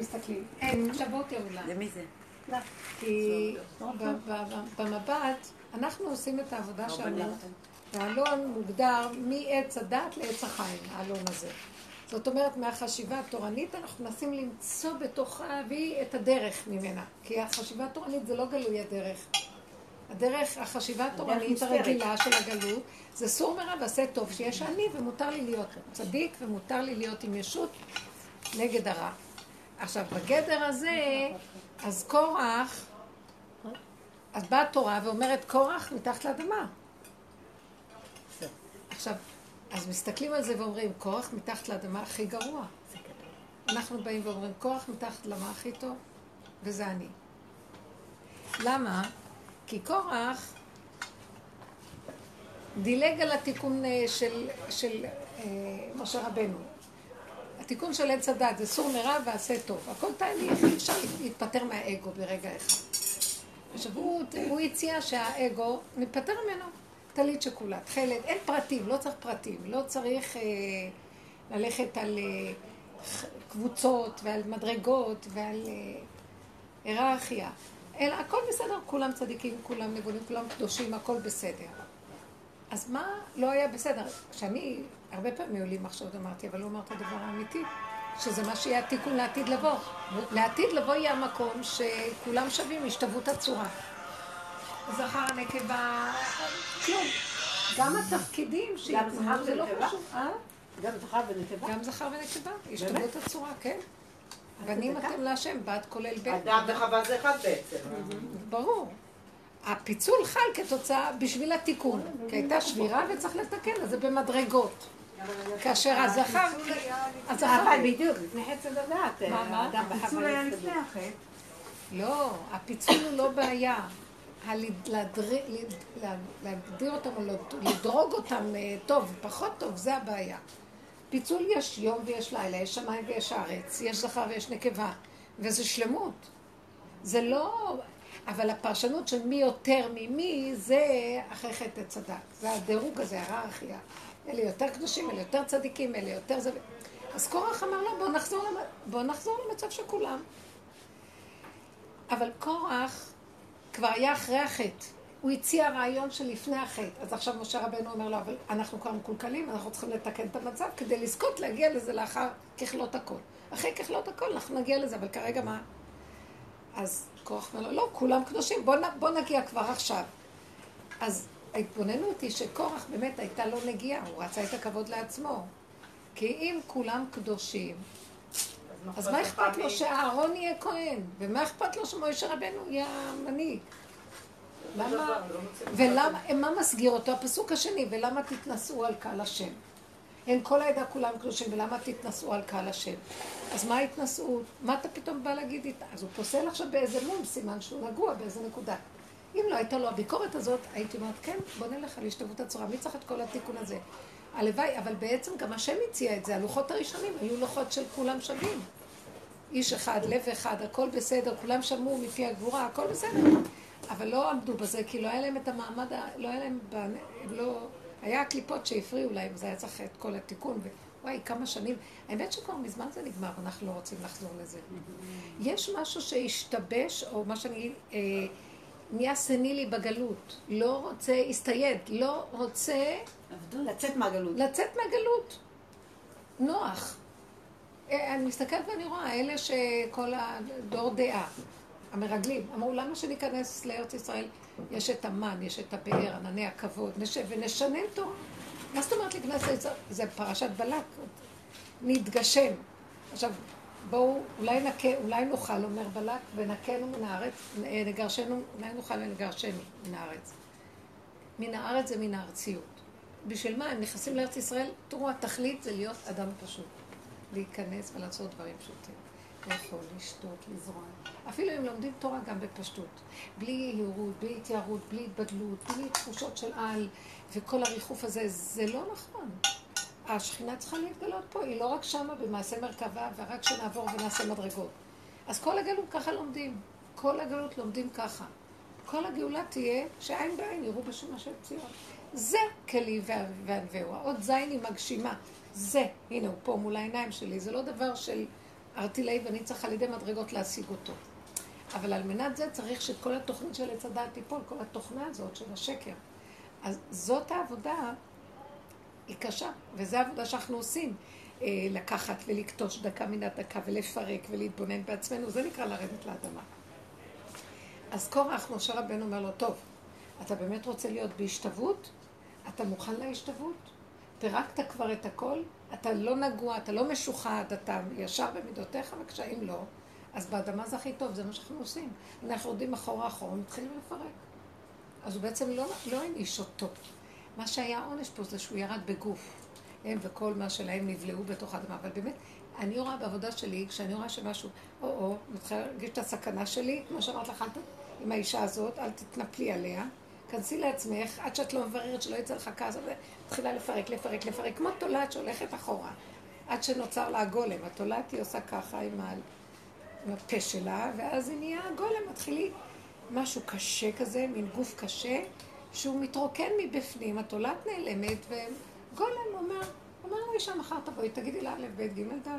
מסתכלים. אין, עכשיו בואו תראו לה. למי זה? כי במבט, אנחנו עושים את העבודה שלנו, והאלון מוגדר מעץ הדת לעץ החיים, האלון הזה. זאת אומרת, מהחשיבה התורנית אנחנו מנסים למצוא בתוכה, להביא את הדרך ממנה. כי החשיבה התורנית זה לא גלוי הדרך. הדרך, החשיבה התורנית הרגילה של הגלות, זה סור מרע ועשה טוב, שיש אני ומותר לי להיות צדיק ומותר לי להיות עם ישות נגד הרע. עכשיו, בגדר הזה, אז קורח, אז באה התורה ואומרת, קורח מתחת לאדמה. עכשיו, אז מסתכלים על זה ואומרים, קורח מתחת לאדמה הכי גרוע. אנחנו באים ואומרים, קורח מתחת לאדמה הכי טוב, וזה אני. למה? כי קורח דילג על התיקון אה, של, של אה, משה רבנו. התיקון של עץ הדת זה סור מרע ועשה טוב. הכל תהליך, אי אפשר להתפטר מהאגו ברגע אחד. עכשיו הוא, הוא הציע שהאגו, נתפטר ממנו. טלית שכולה, תכלת, אין פרטים, לא צריך פרטים, לא צריך אה, ללכת על אה, קבוצות ועל מדרגות ועל אה, היררכיה, אלא הכל בסדר, כולם צדיקים, כולם נגונים, כולם קדושים, הכל בסדר. אז מה לא היה בסדר? כשאני, הרבה פעמים עולים מחשבות, אמרתי, אבל הוא אמר את הדבר האמיתי, שזה מה שיהיה התיקון לעתיד לבוא. לעתיד לבוא יהיה המקום שכולם שווים, השתוות הצורה. זכר, נקבה, כלום. גם התפקידים שיתנו, זה לא פשוט. אה? גם זכר ונקבה? גם זכר ונקבה, השתוות הצורה, כן. בנים אתם להשם, בת כולל בן. אדם וחווה זה אחד בעצם. ברור. הפיצול חל כתוצאה בשביל התיקון, כי הייתה שבירה וצריך לתקן, אז זה במדרגות. כאשר הזכר... הזכר... בדיוק, לפני חצי לדעת. מה? הפיצול היה לפני החטא. לא, הפיצול הוא לא בעיה. להגדיר אותם או לדרוג אותם אה, טוב, פחות טוב, זה הבעיה. פיצול יש יום ויש לילה, יש שמיים ויש ארץ, יש זכר ויש נקבה, וזה שלמות. זה לא... אבל הפרשנות של מי יותר ממי, זה אחרי חטא צדק. זה הדירוג הזה, ההיררכיה. אלה יותר קדושים, אלה יותר צדיקים, אלה יותר זה... אז קורח אמר לו, בוא נחזור, למ... בוא נחזור למצב של כולם. אבל קורח כבר היה אחרי החטא. הוא הציע רעיון של לפני החטא. אז עכשיו משה רבנו אומר לו, אבל אנחנו כבר מקולקלים, אנחנו צריכים לתקן את המצב כדי לזכות להגיע לזה לאחר ככלות הכל. אחרי ככלות הכל אנחנו נגיע לזה, אבל כרגע מה? אז כוח אומר לו, לא, כולם קדושים, בוא, בוא נגיע כבר עכשיו. אז ההתבוננות היא שקורח באמת הייתה לו נגיעה, הוא רצה את הכבוד לעצמו. כי אם כולם קדושים, אז מה אכפת לו שאהרון יהיה כהן? ומה אכפת לו שמוישה רבנו יהיה המנהיג? למה, ולמה, מה מסגיר אותו? הפסוק השני, ולמה תתנשאו על קהל השם? אין כל העדה כולם קדושים, ולמה תתנשאו על קהל השם? אז מה ההתנשאות? מה אתה פתאום בא להגיד איתה? אז הוא פוסל עכשיו באיזה מום, סימן שהוא נגוע באיזה נקודה. אם לא הייתה לו הביקורת הזאת, הייתי אומרת, כן, בוא נלך על השתוות הצורה, מי צריך את כל התיקון הזה? הלוואי, אבל בעצם גם השם הציע את זה, הלוחות הראשונים היו לוחות של כולם שווים. איש אחד, לב אחד, הכל בסדר, כולם שמעו מפי הגבורה, הכל בסדר. אבל לא עמדו בזה, כי לא היה להם את המעמד, לא היה להם, לא, היה הקליפות שהפריעו להם, זה היה צריך את כל התיקון. וואי, כמה שנים. האמת שכבר מזמן זה נגמר, אנחנו לא רוצים לחזור לזה. יש משהו שהשתבש, או מה שאני... אה, נהיה סנילי בגלות, לא רוצה, הסתייד, לא רוצה... לצאת מהגלות. לצאת מהגלות. נוח. אה, אני מסתכלת ואני רואה, אלה שכל הדור דעה, המרגלים, אמרו, למה שניכנס לארץ ישראל? יש את המן, יש את הבאר, ענני הכבוד, נשב ונשנן תורה. מה זאת אומרת להיכנס לארץ ישראל? זה פרשת בלק, נתגשם. עכשיו, בואו, אולי נקה, אולי נאכל, אומר בלק, ונקנו מן הארץ, נגרשנו, אולי נאכל ונגרשנו מן הארץ. מן הארץ זה מן הארציות. בשביל מה? הם נכנסים לארץ ישראל, תראו, התכלית זה להיות אדם פשוט. להיכנס ולעשות דברים פשוטים. לאכול, לשתות, לזרוע. אפילו אם לומדים תורה גם בפשטות. בלי יהירות, בלי התיירות, בלי התבדלות, בלי תחושות של על, וכל הריחוף הזה, זה לא נכון. השכינה צריכה להתגלות פה, היא לא רק שמה במעשה מרכבה, ורק שנעבור ונעשה מדרגות. אז כל הגלות ככה לומדים. כל הגלות לומדים ככה. כל הגאולה תהיה שעין בעין יראו בשום השם ציון. זה כלי וענווהו. האות זין היא מגשימה. זה, הנה הוא פה מול העיניים שלי, זה לא דבר של ארטילאי ואני צריך על ידי מדרגות להשיג אותו. אבל על מנת זה צריך שאת כל התוכנית של עץ הדעת תיפול, כל התוכנה הזאת של השקר. אז זאת העבודה, היא קשה, וזו העבודה שאנחנו עושים. אה, לקחת ולקטוש דקה מן הדקה ולפרק ולהתבונן בעצמנו, זה נקרא לרדת לאדמה. אז קורח, משה רבנו אומר לו, טוב, אתה באמת רוצה להיות בהשתוות? אתה מוכן להשתוות? פירקת כבר את הכל? אתה לא נגוע, אתה לא משוחד, אתה ישר במידותיך, וכשאם לא, אז באדמה זה הכי טוב, זה מה שאנחנו עושים. אנחנו יורדים אחורה אחורה, מתחילים לפרק. אז הוא בעצם לא, לא העניש אותו. מה שהיה עונש פה זה שהוא ירד בגוף. הם וכל מה שלהם נבלעו בתוך האדמה. אבל באמת, אני רואה בעבודה שלי, כשאני רואה שמשהו, או-או, מתחילה להרגיש את הסכנה שלי, כמו שאמרת לך, עם האישה הזאת, אל תתנפלי עליה. כנסי לעצמך, עד שאת לא מבררת שלא יצא לך כעס, מתחילה לפרק, לפרק, לפרק, כמו תולעת שהולכת אחורה, עד שנוצר לה הגולם. התולעת היא עושה ככה עם, ה... עם הפה שלה, ואז היא נהיה הגולם, מתחילי משהו קשה כזה, מין גוף קשה, שהוא מתרוקן מבפנים, התולעת נעלמת, וגולם אומר, אומר לאישה, מחר תבואי, תגידי לה א', ב', ג', ד'.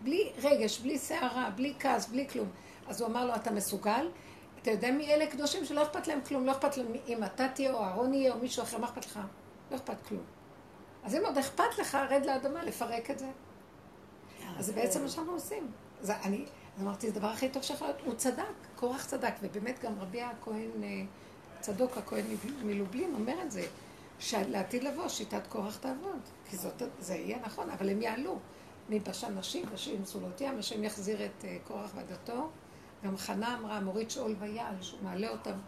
בלי רגש, בלי סערה, בלי כעס, בלי כלום. אז הוא אמר לו, אתה מסוגל? אתה יודע מי אלה קדושים שלא אכפת להם כלום, לא אכפת להם אם אתה תהיה או אהרון יהיה או מישהו אחר, מה אכפת לך? לא אכפת כלום. אז אם עוד אכפת לך, רד לאדמה, לפרק את זה. אז זה בעצם מה שאנחנו עושים. אז אני אמרתי, זה הדבר הכי טוב שיכול להיות. הוא צדק, קורח צדק, ובאמת גם רבי הכהן, אה, צדוק הכהן מלובלין אומר את זה, שלעתיד לבוא שיטת קורח תעבוד, כי זאת, זה יהיה נכון, אבל הם יעלו. מבשן נשים, בשם סולות ים, השם יחזיר את אה, קורח ועדתו. גם חנה אמרה, מוריד שאול ויעל, שהוא מעלה אותם,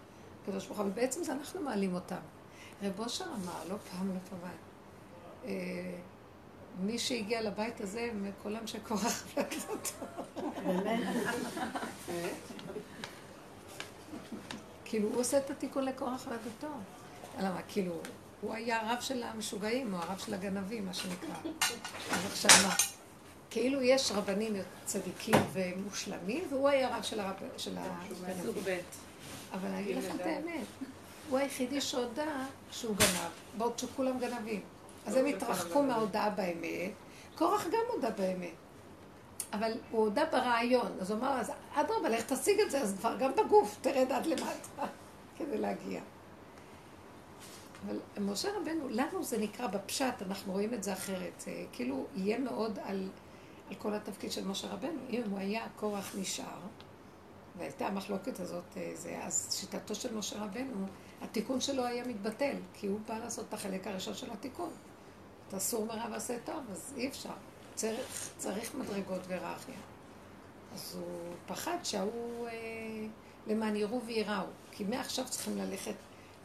קדוש ברוך הוא, אבל בעצם זה אנחנו מעלים אותם. רב אושר אמר, לא פעם, לא פעמיים, אה, מי שהגיע לבית הזה, מקולם של קורח ועדתו. כאילו, הוא עושה את התיקון לקורח ועדתו. למה? כאילו, הוא היה הרב של המשוגעים, או הרב של הגנבים, מה שנקרא. אז עכשיו מה? כאילו יש רבנים צדיקים ומושלמים, והוא היה רב של הרב, של הגנבים. אבל אני אגיד לכם את האמת, הוא היחידי שהודה שהוא גנב, בעוד שכולם גנבים. אז הם התרחקו מההודעה באמת, קורח גם הודה באמת. אבל הוא הודה ברעיון, אז הוא אמר, אז אדרבה, לך תשיג את זה, אז כבר גם בגוף, תרד עד למטה, כדי להגיע. אבל משה רבנו, לנו זה נקרא בפשט, אנחנו רואים את זה אחרת. כאילו, יהיה מאוד על, על כל התפקיד של משה רבנו. אם הוא היה, קורח נשאר, והייתה המחלוקת הזאת, אה, זה, אז שיטתו של משה רבנו, התיקון שלו היה מתבטל, כי הוא בא לעשות את החלק הראשון של התיקון. אתה סור מרע ועשה טוב, אז אי אפשר. צריך, צריך מדרגות והיררכיה. אז הוא פחד שההוא, אה, למען יראו וייראו. כי מעכשיו צריכים ללכת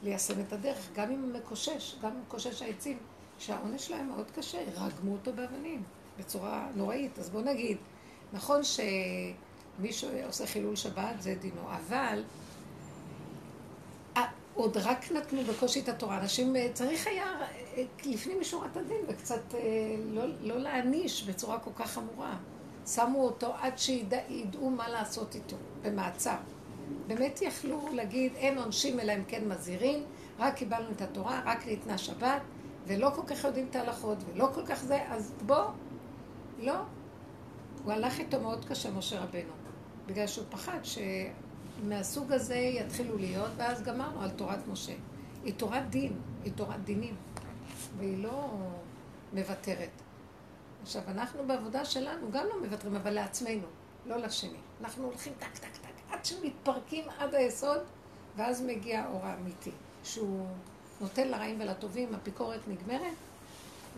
ליישם את הדרך, גם אם הוא מקושש, גם אם מקושש העצים, שהעונש שלהם מאוד קשה, רגמו אותו באבנים בצורה נוראית. אז בואו נגיד, נכון שמישהו עושה חילול שבת, זה דינו, אבל עוד רק נתנו בקושי את התורה. אנשים, אה, צריך היה אה, לפנים משורת הדין וקצת אה, לא, לא להעניש בצורה כל כך חמורה. שמו אותו עד שידעו מה לעשות איתו, במעצר. באמת יכלו להגיד, אין עונשים אלא אם כן מזהירים, רק קיבלנו את התורה, רק ניתנה שבת, ולא כל כך יודעים את ההלכות, ולא כל כך זה, אז בוא, לא. הוא הלך איתו מאוד קשה, משה רבנו, בגלל שהוא פחד שמהסוג הזה יתחילו להיות, ואז גמרנו על תורת משה. היא תורת דין, היא תורת דינים, והיא לא מוותרת. עכשיו, אנחנו בעבודה שלנו גם לא מוותרים, אבל לעצמנו, לא לשני. אנחנו הולכים טק, טק, טק. עד שמתפרקים עד היסוד, ואז מגיע האור האמיתי, שהוא נותן לרעים ולטובים, הביקורת נגמרת,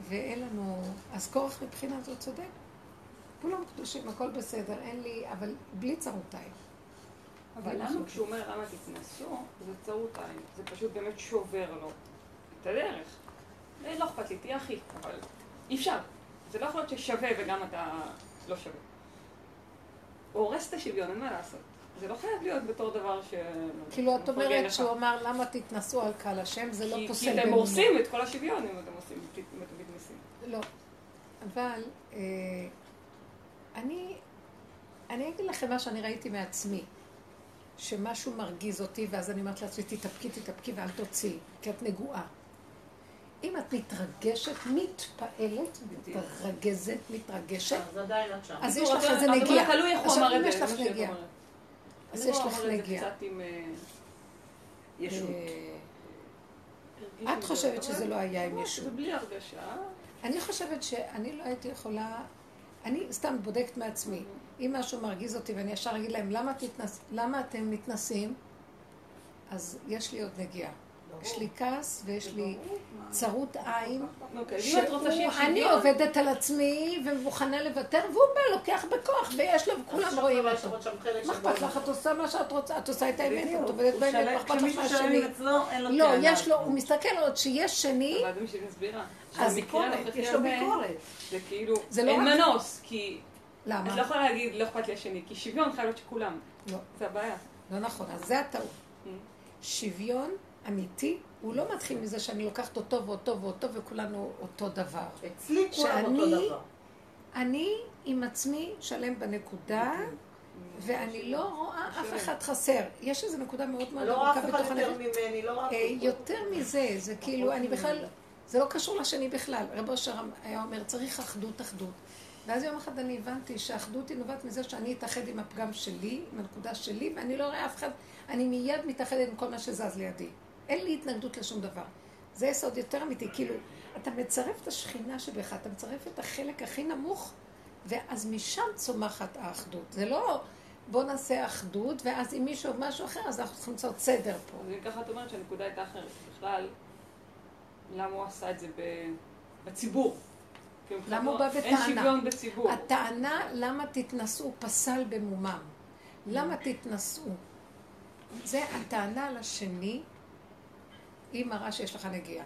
ואין לנו... אז כורח מבחינה זאת צודק. כולם קדושים, הכל בסדר, אין לי, אבל בלי צרותיים. אבל למה כשהוא אומר למה תתנסו, זה צרותיים, זה פשוט באמת שובר לו את הדרך. לא אכפת לי, תהיה אחי, אבל אי אפשר. זה לא יכול להיות ששווה וגם אתה לא שווה. הוא הורס את השוויון, אין מה לעשות. זה לא חייב להיות בתור דבר ש... כאילו את אומרת שהוא אמר למה תתנסו על קהל השם, זה לא פוסל כי אתם הורסים את כל השוויון אם אתם עושים, אם אתם מתנסים. לא. אבל אה, אני, אני אגיד לכם מה שאני ראיתי מעצמי, שמשהו מרגיז אותי, ואז אני אומרת לעצמי, תתאפקי, תתאפקי ואל תוציאי, כי את נגועה. אם את מתרגשת, מתפעלת, מתרגזת, מתרגשת, אז יש לך איזה נגיעה. את זה. יש לך נגיעה. אז יש לך נגיעה. אה. אה, את חושבת שזה לא היה עם ישות. בלי הרגשה. אני חושבת שאני לא הייתי יכולה, אני סתם בודקת מעצמי. אם משהו מרגיז אותי ואני ישר אגיד להם, למה, תתנס, למה אתם מתנסים? אז יש לי עוד נגיעה. יש לי כעס ויש לי צרות עין. אוקיי, אני עובדת על עצמי ומוכנה לוותר, והוא בא, לוקח בכוח, ויש לו, וכולם רואים אותו. מה אכפת לך? את עושה מה שאת רוצה, את עושה את האמת, את עובדת באמת, מה אכפת לך מהשני? לא, יש לו, הוא מסתכל עוד שיש שני. אז יש לו ביקורת. זה כאילו, לא אין מנוס, כי... למה? את לא יכולה להגיד, לא אכפת לי השני, כי שוויון חייב להיות שכולם. לא. זה הבעיה. לא נכון, אז זה הטעות. שוויון אמיתי, הוא לא מתחיל מזה שאני לוקחת אותו ואותו ואותו וכולנו אותו דבר. אצלי כולם אותו דבר. אני עם עצמי שלם בנקודה, ואני לא רואה אף אחד חסר. יש איזו נקודה מאוד מאוד לא רואה אף אחד יותר ממני, לא רואה... יותר מזה, זה כאילו, אני בכלל, זה לא קשור לשני בכלל. רב אושר היה אומר, צריך אחדות, אחדות. ואז יום אחד אני הבנתי שהאחדות היא נובעת מזה שאני אתאחד עם הפגם שלי, עם הנקודה שלי, ואני לא רואה אף אחד, אני מיד מתאחדת עם כל מה שזז לידי. אין לי התנגדות לשום דבר. זה יסוד יותר אמיתי, כאילו, אתה מצרף את השכינה שבך, אתה מצרף את החלק הכי נמוך, ואז משם צומחת האחדות. זה לא בוא נעשה אחדות, ואז אם מישהו משהו אחר, אז אנחנו צריכים לעשות סדר פה. אז ככה את אומרת שהנקודה הייתה אחרת. בכלל, למה הוא עשה את זה בציבור? למה הוא בא בטענה? אין שוויון בציבור. הטענה למה תתנשאו פסל במומם. למה תתנשאו? זה הטענה לשני, היא מראה שיש לך נגיעה.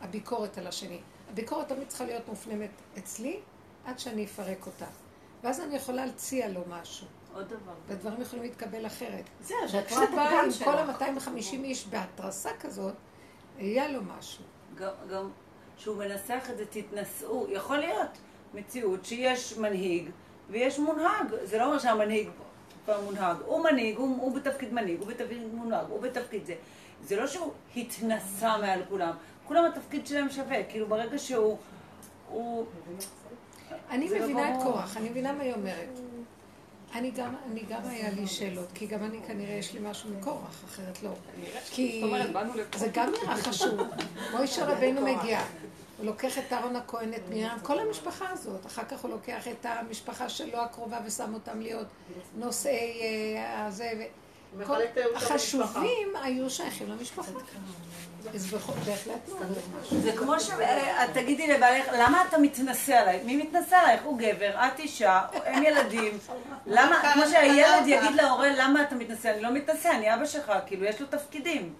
הביקורת על השני. הביקורת תמיד צריכה להיות מופנמת אצלי, עד שאני אפרק אותה. ואז אני יכולה להציע לו משהו. עוד דבר. והדברים יכולים להתקבל אחרת. זהו, כשאת באה עם כל ה-250 איש בהתרסה כזאת, יהיה לו משהו. גם שהוא מנסח את זה, תתנשאו. יכול להיות מציאות שיש מנהיג ויש מונהג. זה לא אומר שהמנהיג כבר מונהג. הוא מנהיג, הוא, הוא בתפקיד מנהיג, הוא בתפקיד מונהג, הוא בתפקיד זה. זה לא שהוא התנסה מעל כולם. כולם התפקיד שלהם שווה. כאילו ברגע שהוא... הוא... אני לא מבינה את קורח, אני מבינה מה היא אומרת. אני גם, אני גם היה לי שאלות, כי גם אני כנראה יש לי משהו מקורח, אחרת לא. כי זה גם נראה חשוב. מוישה רבנו מגיע, הוא לוקח את אהרון הכהן, את מרים, כל המשפחה הזאת. אחר כך הוא לוקח את המשפחה שלו הקרובה ושם אותם להיות נושאי הזה. החשובים היו שייכים למשפחה. זה כמו ש... תגידי לבעלך, למה אתה מתנשא עליי? מי מתנשא עלייך? הוא גבר, את אישה, הם ילדים. למה, כמו שהילד יגיד להורה, למה אתה מתנשא? אני לא מתנשא, אני אבא שלך, כאילו, יש לו תפקידים.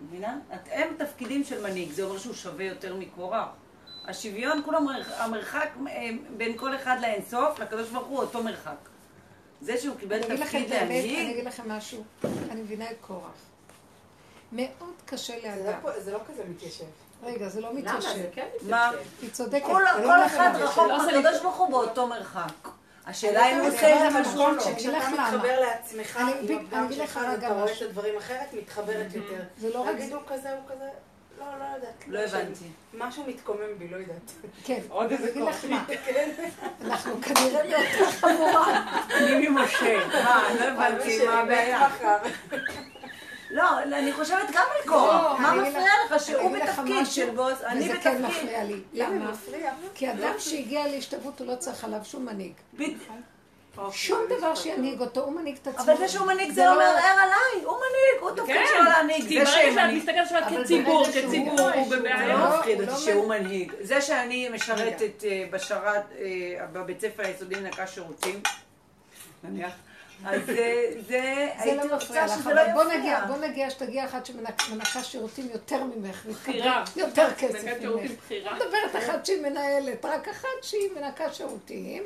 מבינה? הם תפקידים של מנהיג, זה אומר שהוא שווה יותר מקורח. השוויון, כולם, המרחק בין כל אחד לאינסוף, לקדוש ברוך הוא אותו מרחק. זה שהוא קיבל תפקיד להנהיג... אני אגיד לכם משהו, אני מבינה את קורח. מאוד קשה לאדם. זה לא כזה מתיישב. רגע, זה לא מתיישב. למה? זה כן מתיישב. מה? היא צודקת. כל אחד רחוק מהקדוש ברוך הוא באותו מרחק. השאלה אם הוא עושה את זה משמעות שכשאתה מתחבר לעצמך, עם הפגם שלך, אתה רואה את הדברים אחרת, מתחברת יותר. זה לא רק להגיד הוא כזה, הוא כזה, לא, לא יודעת. לא הבנתי. משהו מתקומם בי, לא יודעת. כן, עוד איזה מה, כן. אנחנו כנראה באותה חבורה. אני ממשה. מה, לא הבנתי מה הבעיה. לא, אני חושבת גם על קורח. מה אני אגיד מפריע לך- שהוא בתפקיד של בוס, אני וזה כן בתפקיד. מפריע לי. למה? כי אדם שהגיע להשתוות הוא לא צריך עליו שום מנהיג. בדיוק. שום דבר שינהיג אותו, הוא מנהיג את עצמו. אבל זה שהוא מנהיג זה לא מערער עליי, הוא מנהיג, הוא תפקיד כן, שלו להנהיג. כי זה ברגע שאת. מסתכלת אבל כציבור, כציבור, הוא בבעיה. זה לא- לא מפחיד הוא אותי לא שהוא מנהיג. זה שאני משרתת אה, בשרת, אה, בבית ספר היסודי מנקה שירותים, נניח, אז זה, הייתי לא מפריע רוצה לך, שזה לא אבל בוא יפריע. נגיע, בוא נגיע שתגיע אחת שמנקה שירותים יותר ממך, בחירה. יותר כסף ממך. בחירה. מדברת אחת שהיא מנהלת, רק אחת שהיא מנקה שירותים,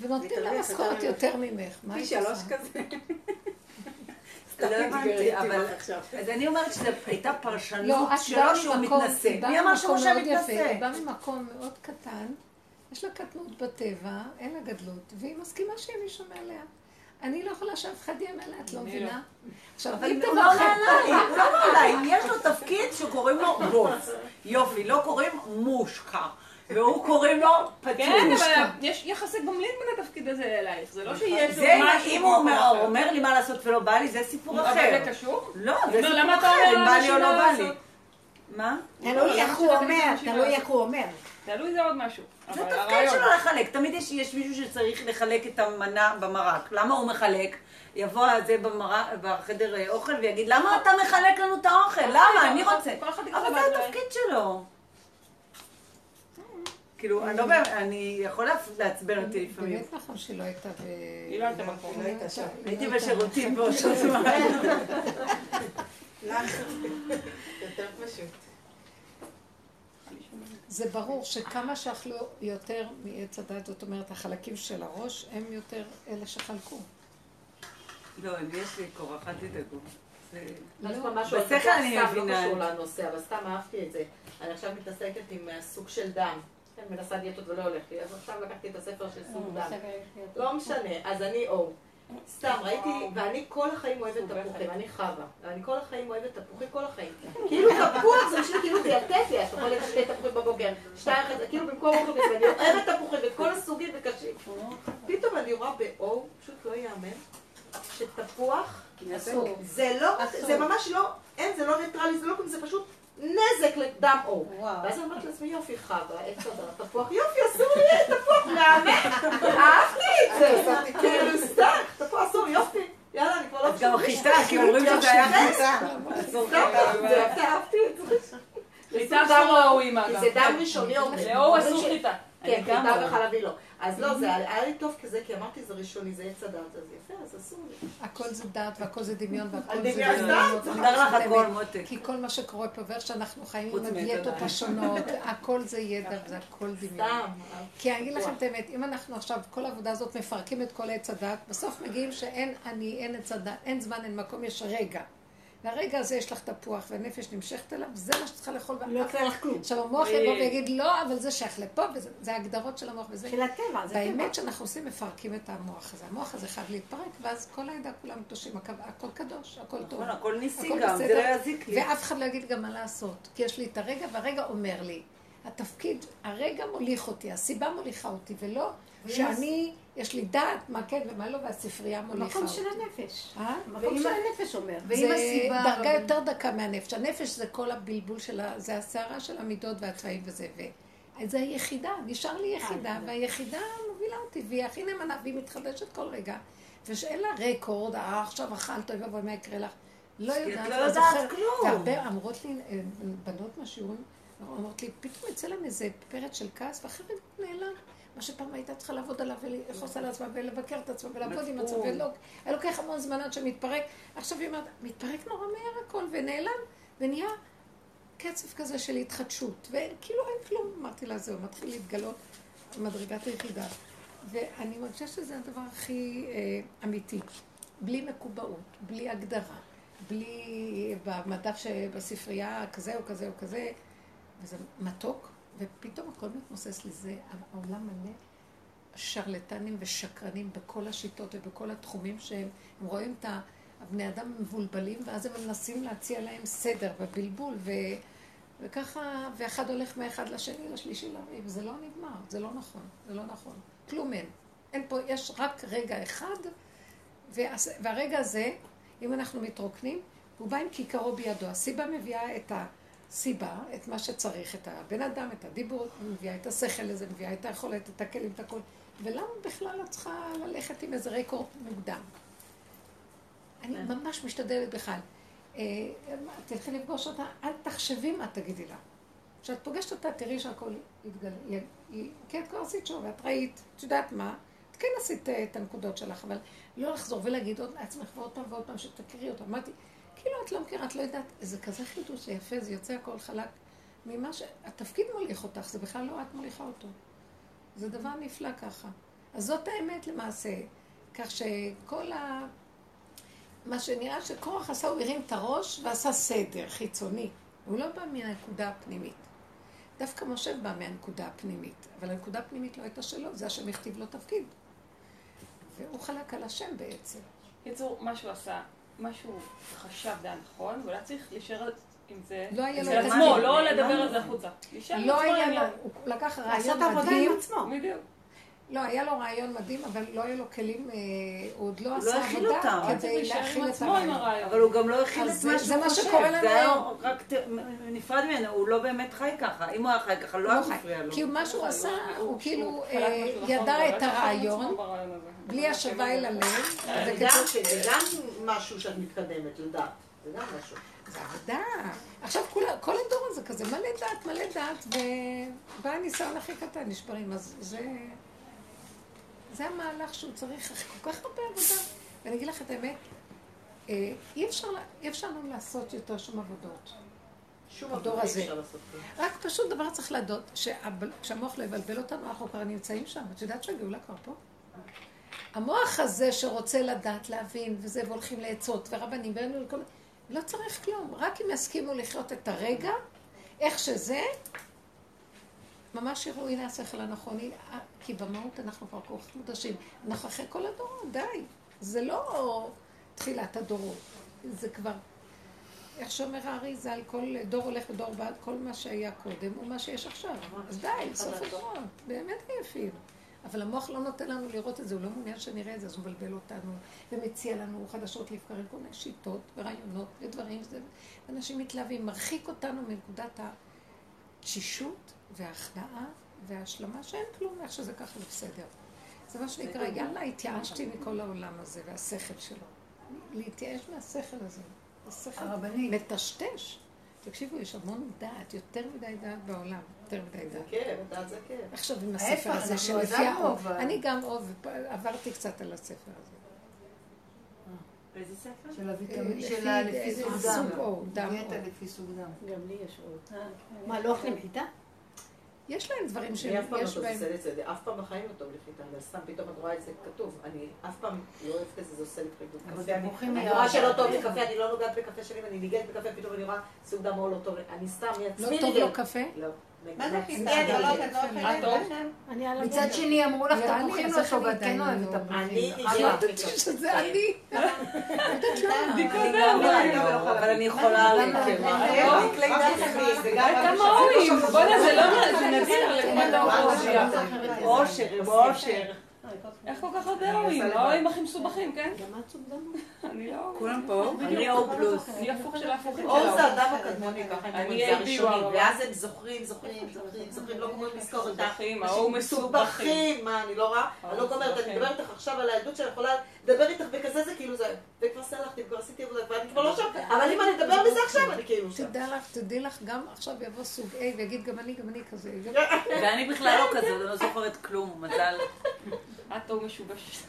ונותנים לה משכורת יותר ממך. פי שלוש? כזה. לא הבנתי, אבל... עכשיו. אז אני אומרת שזו הייתה לא, פרשנות את שלו שהוא מתנשא. מי אמר מאוד יפה, מתנשא? היא באה ממקום מאוד קטן, יש לה קטנות בטבע, אין לה גדלות, והיא מסכימה שיהיה מישהו מעליה. אני לא יכולה שאף אחד יהיה מעלה, את לא מבינה? לא. עכשיו, אם לא מעליי, הוא לא מעליי, יש לו תפקיד שקוראים לו בוס. יופי, לא קוראים מושקה. והוא קוראים לו פטושקה. כן, אבל יש יחסי גומלין בין התפקיד הזה אלייך. זה לא נכון. שיש לו משהו... אם הוא אומר לי מה לעשות ולא בא לי, זה סיפור אחר. אבל זה קשור? לא, זה סיפור אחר, אם בא לי או לא בא לי. מה? תלוי איך הוא אומר, תלוי איך הוא אומר. תלוי זה עוד משהו. זה תפקיד שלו לחלק. תמיד יש, יש מישהו שצריך לחלק את המנה במרק. למה הוא מחלק? יבוא הזה במרק, בחדר אה, אוכל ויגיד, למה אתה מחלק לנו את האוכל? למה? אני רוצה. אבל זה התפקיד שלו. כאילו, אני לא באמת, אני יכולה לעצבן אותי לפעמים. באמת נכון שהיא לא הייתה ב... היא לא הייתה במקום. לא הייתי בשירותים באותו זמן. לך יותר פשוט. זה ברור שכמה שאכלו יותר מעץ הדת, זאת אומרת, החלקים של הראש, הם יותר אלה שחלקו. לא, אני יש לי קורח, אל תדאגו. לא, בשכל אני מבינה. לא קשור לנושא, אבל סתם אהבתי את זה. אני עכשיו מתעסקת עם סוג של דם. כן, מנסה דיאטות ולא הולך לי, אז עכשיו לקחתי את הספר של סוג דם. לא משנה, אז אני או. סתם, ראיתי, ואני כל החיים אוהבת תפוחים, אני חווה. אני כל החיים אוהבת תפוחים, כל החיים. כאילו תפוח זה בשביל כאילו דיאטטיה, אתה יכול לאכול שתי תפוחים בבוקר, שתיים אחרי זה, כאילו במקום אוכל כזה, אני אוהבת תפוחים ואת כל הסוגים וקשים. פתאום אני רואה באו, פשוט לא ייאמן, שתפוח, זה לא, זה ממש לא, אין, זה לא ניטרלי, זה לא כלום, זה פשוט נזק לדם אור. ואז אני אומרת לעצמי, יופי, חווה, עץ הדר, תפוח, יופי, אסור לי תפוח, מהמם, אהבתי את זה, כאילו סתם, תפוח אסור, יופי. יאללה, אני כבר לא חושבת. גם חיטה, כי אומרים שזה היה חיטה. אהבתי את זה. חיטה אסור להורים, אגב. זה דם ראשוני. לאור אסור חיטה. כן, חיטה וחלבי לא. אז לא, זה היה לי טוב כזה, כי אמרתי זה ראשוני, זה עץ הדעת, אז יפה, אז אסור לי. הכל זה דעת והכל זה דמיון והכל זה דמיון. תודה לך הכל מותק. כי כל מה שקורה פה ואיך שאנחנו חיים עם הדיאטות השונות, הכל זה ידע וזה הכל דמיון. סתם. כי אני אגיד לכם את האמת, אם אנחנו עכשיו, כל העבודה הזאת מפרקים את כל עץ הדעת, בסוף מגיעים שאין אני, אין עץ הדעת, אין זמן, אין מקום, יש רגע. והרגע הזה יש לך תפוח והנפש נמשכת אליו, זה מה שצריכה לאכול. לא צריך כלום. עכשיו המוח יבוא ויגיד, לא, אבל זה שייך לפה, וזה ההגדרות של המוח וזה. של הטבע, זה טבע. באמת שאנחנו עושים, מפרקים את המוח הזה. המוח הזה חייב להתפרק, ואז כל העדה כולם קדושים, הכל קדוש, הכל טוב. נכון, הכל ניסי גם, זה לא יזיק לי. ואף אחד לא יגיד גם מה לעשות, כי יש לי את הרגע, והרגע אומר לי, התפקיד, הרגע מוליך אותי, הסיבה מוליכה אותי, ולא שאני... יש לי דעת מה כן ומה לא, והספרייה מוליכה אותי. מקום של הנפש. אה? מקום של הנפש אומר. זה דרגה יותר דקה מהנפש. הנפש זה כל הבלבול של ה... זה הסערה של המידות והצבעים וזה. זה היחידה, נשאר לי יחידה, אה, והיחידה מובילה אותי, והיא הכי נאמנה, והיא מתחדשת כל רגע. ושאין לה רקורד, אה, עכשיו אכלת, אוי ואבוי, מה יקרה לך? לא יודעת. לא יודעת כלום. והרבה אמרות לי, אה, בנות מהשיעורים, אמרות לי, פתאום יצא להם איזה פרץ של כעס, ואחרי רגע נעלם. מה שפעם הייתה צריכה לעבוד עליו ולכעוס על עצמה ולבקר את עצמה ולעבוד עם עצמה ולא... היה לוקח המון זמן עד שמתפרק. עכשיו היא אומרת, מתפרק נורא מהר הכל ונעלם ונהיה קצב כזה של התחדשות. וכאילו אין כלום. אמרתי לה, זהו, מתחיל להתגלות מדרגת היחידה. ואני מרגישה שזה הדבר הכי אה, אמיתי. בלי מקובעות, בלי הגדרה, בלי במדף שבספרייה כזה או כזה או כזה, וזה מתוק, ופתאום הכל מתמוסס לזה, העולם מלא שרלטנים ושקרנים בכל השיטות ובכל התחומים שהם, הם רואים את הבני אדם מבולבלים, ואז הם מנסים להציע להם סדר ובלבול, ו, וככה, ואחד הולך מאחד לשני, לשלישי, לריב, זה לא נגמר, זה לא נכון, זה לא נכון, כלום אין. אין פה, יש רק רגע אחד, והרגע הזה, אם אנחנו מתרוקנים, הוא בא עם כיכרו בידו. הסיבה מביאה את ה... סיבה, את מה שצריך, את הבן אדם, את הדיבור, מביאה את השכל לזה, מביאה את היכולת, את הכלים, את הכל. ולמה בכלל את צריכה ללכת עם איזה רקורד מוקדם? אני כן. ממש משתדלת בכלל. אה, תלכי לפגוש אותה, אל תחשבי מה תגידי לה. כשאת פוגשת אותה, תראי שהכל יתגלה. כי את כבר עשית שוב, ואת ראית, את יודעת מה, את כן עשית אה, את הנקודות שלך, אבל לא לחזור ולהגיד עוד לעצמך ועוד פעם ועוד פעם שתכירי אותה. אמרתי, כאילו את לא מכירה, את לא יודעת, זה כזה חידוש יפה, זה יוצא הכל חלק ממה ש... התפקיד מוליך אותך, זה בכלל לא את מוליכה אותו. זה דבר נפלא ככה. אז זאת האמת למעשה. כך שכל ה... מה שנראה שקורח עשה, הוא הרים את הראש ועשה סדר חיצוני. הוא לא בא מהנקודה הפנימית. דווקא משה בא מהנקודה הפנימית, אבל הנקודה הפנימית לא הייתה שלו, זה השם הכתיב לו תפקיד. והוא חלק על השם בעצם. קיצור, מה שהוא עשה, מה שהוא חשב זה הנכון, והוא היה צריך להישאר עם זה לא היה לו אצל עצמו, לא לדבר על זה החוצה. לא היה לו, הוא לקח רעיון מדהים. בדיוק. לא, היה לו רעיון מדהים, אבל לא היה לו כלים, אה, הוא עוד לא לא עשה עבודה. כדי להכיל את עצמו עם הרעיון. אבל הוא גם לא הכיל את מה זה- שהוא זה מה חושב. שקורה לנו זה היה היום. רק נפרד ממנו, הוא לא באמת חי ככה. אם הוא היה חי ככה, לא היה לא חי. מפריע לו. כי מה שהוא עשה, הוא כאילו אה, משהו נכון, ידע אבל את לא הרעיון. בלי השווה אל הלב, זה וכתוב- גם- משהו שאת מתקדמת, לדעת. זה גם משהו. זה עבודה. עכשיו כל הדור הזה כזה מלא דעת, מלא דעת, ובא הניסיון הכי קטן, נשברים. אז זה... זה המהלך שהוא צריך אחרי כל כך הרבה עבודה. ואני אגיד לך את האמת, אה, אי אפשר, אי אפשר לנו לעשות יותר שום עבודות. שום הדור עבודה אי הזה. אפשר לעשות כלום. רק פשוט דבר צריך שהבל- שהמוח לא יבלבל אותנו, אנחנו כבר נמצאים שם. את יודעת שהגאולה כבר פה? המוח הזה שרוצה לדעת, להבין, וזה, והולכים לעצות, ורבנים, ואין כל... לא צריך כלום. רק אם יסכימו לחיות את הרגע, איך שזה, ממש יראו, הנה השכל הנכון, הנה, אה, כי במהות אנחנו כבר כל כך מודשים. אנחנו אחרי כל הדורות, די. זה לא תחילת הדורות, זה כבר... איך שאומר הארי ז"ל, כל דור הולך ודור בא, כל מה שהיה קודם הוא מה שיש עכשיו. אז די, סוף הדורות. באמת עייפים. אבל המוח לא נותן לנו לראות את זה, הוא לא מעוניין שנראה את זה, אז הוא מבלבל אותנו, ומציע לנו חדשות לבקרים כל מיני שיטות ורעיונות ודברים, זה, אנשים מתלהבים, מרחיק אותנו מנקודת התשישות וההכנעה וההשלמה שאין כלום, איך שזה ככה זה בסדר. זה מה שנקרא, יאללה, התייאשתי מכל העולם הזה והשכל שלו. להתייאש מהשכל הזה. השכל. מטשטש. תקשיבו, יש המון דעת, יותר מדי דעת בעולם, יותר מדי זה דעת. כאב, דעת זה כאב. עכשיו עם הספר הזה שלפי אבל- אני גם אוב, עברתי קצת על הספר הזה. באיזה ספר? של הוויטמין, לפי- של ה- לפי איזה סוג סוג דם. דם דיאטה או. לפי סוג דם. גם לי יש עוד. מה, לא אוכלים חיטה? יש להם דברים אני אף פעם לא. זה את זה, אף פעם בחיים לא טוב לי חיטה, אבל סתם פתאום את רואה את זה כתוב. אני אף פעם לא אוהבת את זה, זה עושה לי אבל קפה. אני אני. רואה שלא טוב לי קפה, אני לא נוגעת בקפה שלי, ואני ניגעת בקפה, פתאום אני רואה סוג דם או לא טוב לי. אני סתם מעצמי לא טוב. לו קפה? לא. מה זה? אני לא לא? אני מצד שני אמרו לך תפוחים אז לא טוב, אני את כן אוהבת לא- אני תפוחים. ניגעת. שזה אני. אבל אני יכולה להתקרב. כמה הורים, בוא'נה זה לא נדיר. אושר, אושר. איך כל כך הרבה הורים? ההורים הכי מסובכים, כן? גם את סוגדמת? אני לא... כולם פה? אני או פלוס. אני הפוך של ההפוכים של אור זה. האדם הקדמוני, ככה הם אני אומרים, זה הראשונים. ואז הם זוכרים, זוכרים, זוכרים, זוכרים, לא גומרים לזכור את ההוא מסובכים. מה, אני לא רואה? אני לא גומרת, אני. מדברת איתך עכשיו על הילדות שאני יכולה לדבר איתך בכזה זה, כאילו זה, וכבר סלחתי, וכבר עשיתי עבודה, ואני כבר לא שם, אבל אם אני אדבר מזה עכשיו, אני כאילו שם. תדע לך, תדעי לך, גם עכשיו יבוא סוג A ויגיד גם אני, גם אני כזה. ואני בכלל לא כזאת, אני לא זוכרת כלום, מזל. את ההוא משובש.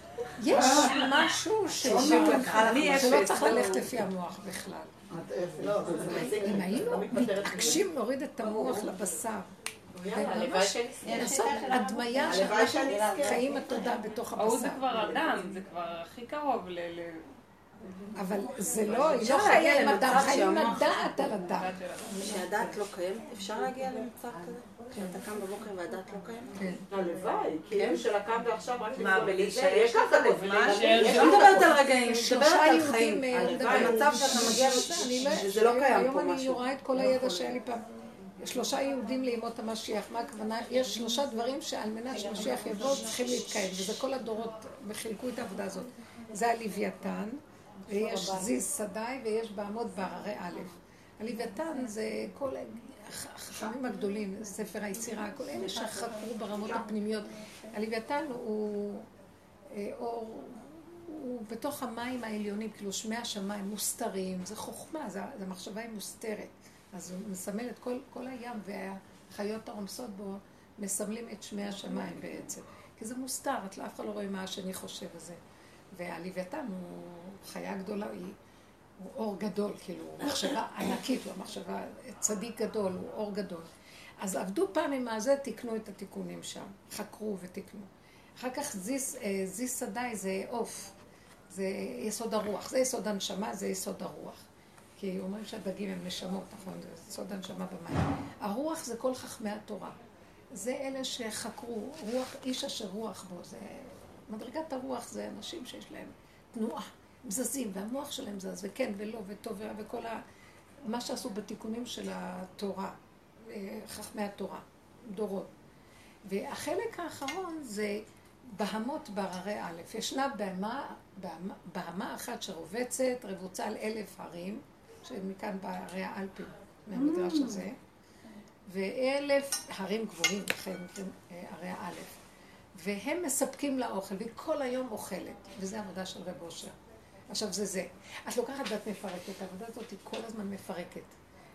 יש משהו שלא. צריך ללכת לפי המוח בכלל. לא, מזיק. אם היינו לא מתעקשים להוריד את המוח לבשר. לעשות הדמיה שאנחנו אזכה. חיים התודה בתוך ההוא זה הבשר. כבר אדם, זה כבר הכי קרוב ל... אבל זה לא, היא לא חיה עם למצב חיים עם הדעת על של אדם. כשהדת לא קיימת, אפשר להגיע למצב כזה? כשאתה קם בבוקר והדת לא קיימת? כן. הלוואי, כאילו של הקם ועכשיו רק מה, זה, ולהישאר יש לך ככה בזמן לא מדברת. על רגעים, אני מדברת שלושה על יהודים חיים. אה, על מדברים. מצב שאתה מגיע אני לא- שזה לא קיים היום פה אני משהו. רואה את כל הידע שהיה לי פעם. שלושה יהודים לימות המשיח, מה הכוונה? יש שלושה דברים שעל מנת שמשיח יבוא צריכים להתקיים, וזה כל הדורות חילקו את העבודה הזאת. זה הלוויתן, ויש זיז שדי, ויש בעמוד בר, הרי א'. הלוויתן זה כל החכמים הגדולים, ספר היצירה, כל אלה שחקרו ברמות הפנימיות. הלוויתן הוא אה, אור, הוא בתוך המים העליונים, כאילו שמי השמיים מוסתרים, זה חוכמה, זה, זה המחשבה היא מוסתרת. אז הוא מסמל את כל, כל הים והחיות הרומסות בו, מסמלים את שמי השמיים בעצם. כי זה מוסתר, את לא אף אחד לא רואה מה השני חושב וזה. והלוויתן הוא חיה גדולה, היא, הוא אור גדול, כאילו, הוא מחשבה ענקית, הוא מחשבה, צדיק גדול, הוא אור גדול. אז עבדו פעם עם הזה, תיקנו את התיקונים שם, חקרו ותיקנו. אחר כך זיס, אה, זיס שדי זה עוף, זה יסוד הרוח, זה יסוד הנשמה, זה יסוד הרוח. כי אומרים שהדגים הם נשמות, נכון? זה יסוד הנשמה במים. הרוח זה כל חכמי התורה. זה אלה שחקרו, רוח, איש אשר רוח בו, זה מדרגת הרוח זה אנשים שיש להם תנועה, זזים, והמוח שלהם זז, וכן ולא, וטוב ורע, וכל ה... מה שעשו בתיקונים של התורה, אה, חכמי התורה, דורות. והחלק האחרון זה בהמות בררי א'. ישנה בהמה, בהמה, בהמה אחת שרובצת, רבוצה על אלף הרים, שמכאן בהרי האלפים, מהמדרש mm. הזה, ואלף הרים גבוהים, לכן אה, הרי האלף. והם מספקים לה אוכל, והיא כל היום אוכלת, וזו עבודה של רב אושר. עכשיו זה זה. את לוקחת דת מפרקת, העבודה הזאת היא כל הזמן מפרקת.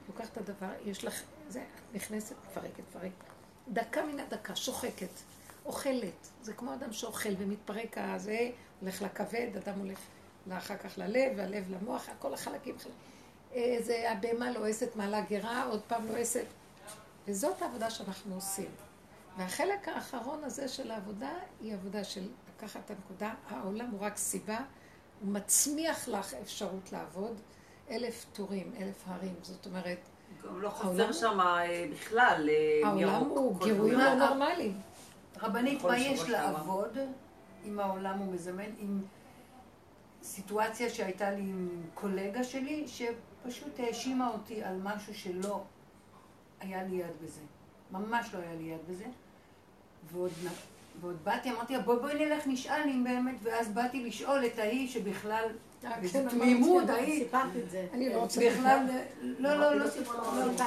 לוקחת את הדבר, יש לך, זה, את נכנסת, מפרקת, מפרקת. דקה מן הדקה, שוחקת, אוכלת. זה כמו אדם שאוכל ומתפרק הזה, הולך לכבד, אדם הולך אחר כך ללב, והלב למוח, כל החלקים. אה, זה הבהמה לועסת מעלה גרה, עוד פעם לועסת. וזאת העבודה שאנחנו עושים. והחלק האחרון הזה של העבודה היא עבודה של לקחת את הנקודה, העולם הוא רק סיבה, הוא מצמיח לך אפשרות לעבוד, אלף טורים, אלף הרים, זאת אומרת... גם לא חסר שם אה, בכלל אה, העולם הוא גירויים לא נורמליים. רבנית, מה יש לעבוד אם העולם הוא מזמן, עם סיטואציה שהייתה לי עם קולגה שלי, שפשוט האשימה אותי על משהו שלא היה לי יד בזה. ממש לא היה לי יד בזה. ועוד, ועוד באתי, אמרתי לה, בואי בואי נלך נשאל אם באמת, ואז באתי לשאול את ההיא שבכלל, באיזה אה, תמימות, ההיא, סיפרת את זה. אני לא רוצה בכלל, לא, לא, לא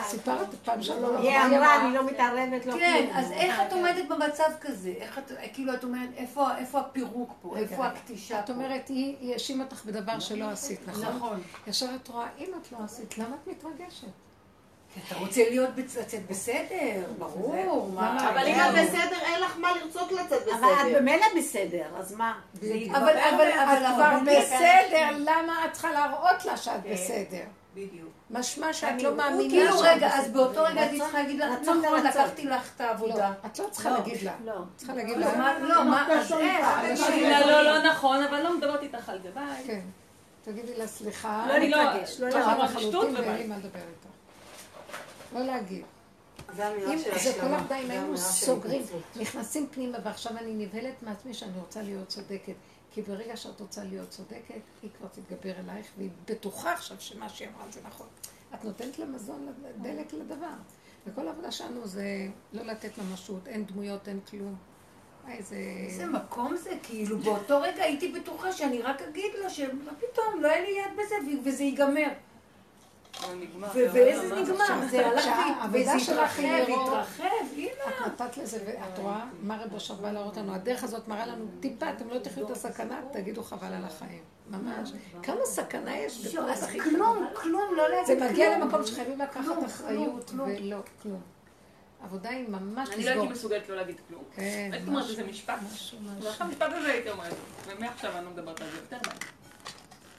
סיפרת פעם שלא, היא אמרה, אני לא מתערבת, לא כן, אז איך את עומדת במצב כזה? איך את, כאילו, את אומרת, איפה הפירוק פה? איפה הקטישה פה? את אומרת, היא האשימה אותך בדבר שלא עשית, נכון? נכון. ישר את רואה, אם את לא עשית, למה את מתרגשת? אתה רוצה להיות לצאת בסדר, ברור. אבל אם את בסדר, אין לך מה לרצות לצאת בסדר. אבל את במילא בסדר, אז מה? אבל את כבר בסדר, למה את צריכה להראות לה שאת כן. בסדר? בדיוק. משמע שאת לא מאמינה כאילו רגע, אז באותו רגע אני צריכה להגיד לך, נכון, לקחתי לך את העבודה. לא, את לא צריכה להגיד לה. לא. צריכה להגיד לה. לא, מה, אז איך? לא, לא נכון, אבל לא מדברת איתך על זה, ביי. כן. תגידי לה, סליחה. לא להתרגש. לא לחלוטין ואין לי מה לדבר איתך. לא להגיד. זה כל עבודה אם היינו סוגרים, נכנסים פנימה ועכשיו אני נבהלת מעצמי שאני רוצה להיות צודקת. כי ברגע שאת רוצה להיות צודקת, היא כבר תתגבר אלייך, והיא בטוחה עכשיו שמה שהיא אמרה זה נכון. את נותנת לה מזון, דלק לדבר. וכל העבודה שלנו זה לא לתת ממשות, אין דמויות, אין כלום. איזה... איזה מקום זה, כאילו באותו רגע הייתי בטוחה שאני רק אגיד לה שמה פתאום, לא היה לי יד בזה, וזה ייגמר. ואיזה נגמר? זה הלך וזה התרחב, התרחב, הנה. את נתת לזה, ואת רואה מה רב אושר בא להראות לנו. הדרך הזאת מראה לנו טיפה, אתם לא תחיו את הסכנה, תגידו חבל על החיים. ממש. כמה סכנה יש בפרוט הכי. כלום, כלום, לא להגיד כלום. זה מגיע למקום שחייבים לקחת אחריות, ולא, כלום. עבודה היא ממש לסגור. אני לא הייתי מסוגלת לא להגיד כלום. כן, הייתי אומרת איזה משפט. משהו, משהו. ואחרי המשפט הזה הייתי אומרת, ומעכשיו אני לא מדברת על זה יותר מהר.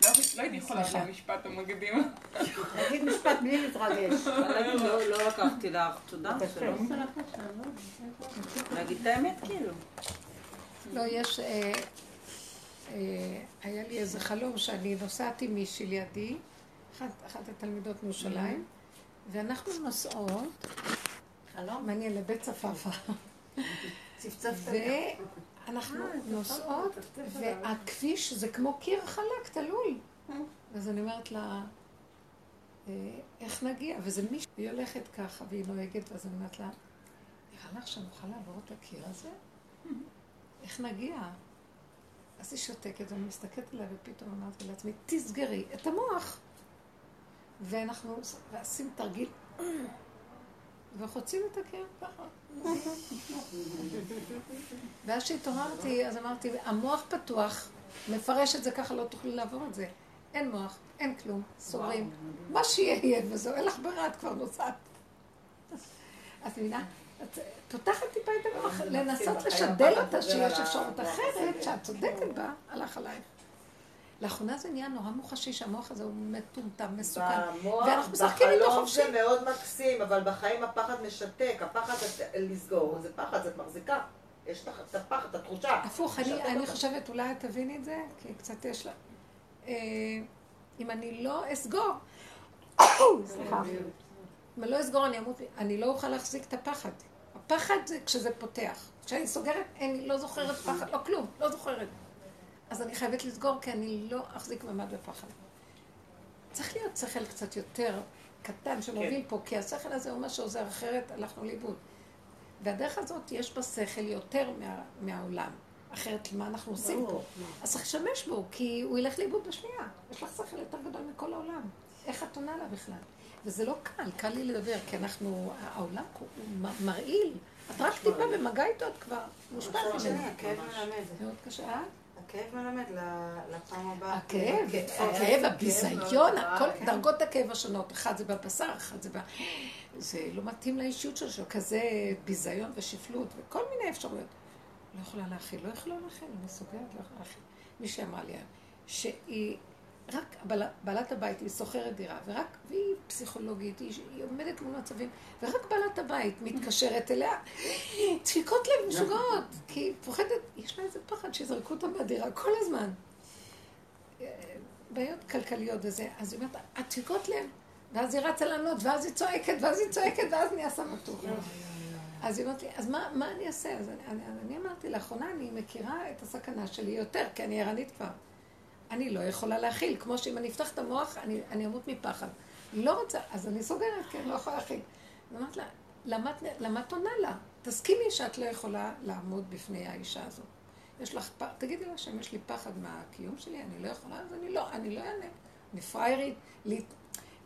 לא הייתי יכולה להגיד משפט המקדים. תגיד משפט בלי להתרגש. לא לקחתי לך, תודה. להגיד את האמת כאילו. לא, יש... אה, אה, היה לי איזה חלום שאני נוסעת עם מישהי לידי, אחת התלמידות מירושלים, ואנחנו נוסעות, חלום מעניין, לבית צפאפה. צפצפת אנחנו אה, נוסעות, והכביש זה כמו קיר חלק, תלוי. אה. אז אני אומרת לה, אה, איך נגיע? וזה מישהו, היא הולכת ככה, והיא נוהגת, ואז אני אומרת לה, נראה לך שנוכל לעבור את הקיר הזה? איך נגיע? אז היא שותקת, ואני מסתכלת עליה, ופתאום אמרתי לעצמי, תסגרי את המוח. ואנחנו עושים תרגיל, וחוצים את הקיר ככה. ואז שהתעוררתי, אז אמרתי, המוח פתוח, מפרש את זה ככה, לא תוכלי לעבור את זה. אין מוח, אין כלום, סוגרים. מה שיהיה יהיה, וזהו, אין לך ברירה, את כבר נוסעת. את מבינה? את פותחת טיפה את המוח, לנסות לשדל אותה שיש אפשרות אחרת, שאת צודקת בה, הלך עלייך. לאחרונה זה נהיה נורא מוחשי שהמוח הזה הוא מטומטם, מסוכן. ואנחנו משחקים איתו חופשי. בחלום זה מאוד מקסים, אבל בחיים הפחד משתק, הפחד לסגור, זה פחד, זה מחזיקה. יש את הפחד, את התחושה. הפוך, אני חושבת, אולי את תביני את זה, כי קצת יש לה... אה, אם אני לא אסגור, סליחה, אם אני לא אסגור אני אמות, אני לא אוכל להחזיק את הפחד. פחד זה כשזה פותח. כשאני סוגרת, אני לא זוכרת פחד, לא כלום, לא זוכרת. אז אני חייבת לסגור, כי אני לא אחזיק ממד בפחד. צריך להיות שכל קצת יותר קטן שמוביל כן. פה, כי השכל הזה הוא מה שעוזר, אחרת הלכנו לאיבוד. והדרך הזאת, יש בה שכל יותר מה, מהעולם. אחרת, מה אנחנו עושים פה? אז צריך לשמש בו, כי הוא ילך לאיבוד בשנייה. יש לך שכל יותר גדול מכל העולם. איך את עונה לה בכלל? וזה לא קל, קל לי לדבר, כי אנחנו, העולם הוא מרעיל. את רק טיפה במגע איתו, את כבר מושפעת ממנו. הכאב מלמד. מאוד קשה. הכאב מלמד לפעם הבאה. הכאב, הכאב, הביזיון, כל דרגות הכאב השונות. אחד זה בבשר, אחד זה ב... זה לא מתאים לאישיות שלו, כזה ביזיון ושפלות וכל מיני אפשרויות. לא יכולה להכיל, לא יכולה להכיל, אני סוגרת, לא יכולה להכיל. מישהי אמרה לי שהיא, רק בעלת הבית, היא שוכרת דירה, ורק, והיא פסיכולוגית, היא, היא עומדת מול מצבים, ורק בעלת הבית מתקשרת אליה, דפיקות לב משוגעות, כי היא פוחדת, יש לה איזה פחד שיזרקו אותה מהדירה כל הזמן. בעיות כלכליות וזה, אז היא אומרת, הדפיקות לב, ואז היא רצה לענות, ואז היא צועקת, ואז היא צועקת, ואז נהיה סמטוחה. אז היא אומרת לי, אז מה, מה אני אעשה? אז אני, אני, אני אמרתי, לאחרונה אני מכירה את הסכנה שלי יותר, כי אני ערנית כבר. אני לא יכולה להכיל, כמו שאם אני אפתח את המוח, אני, אני אמות מפחד. לא רוצה, אז אני סוגרת, כי אני לא יכולה להכיל. אמרת לה, למה, למה את עונה לה? תסכימי שאת לא יכולה לעמוד בפני האישה הזאת. יש לך פחד, תגידי לה שם, יש לי פחד מהקיום שלי, אני לא יכולה, אז אני לא, אני לא אענה. אני פריירית, לי...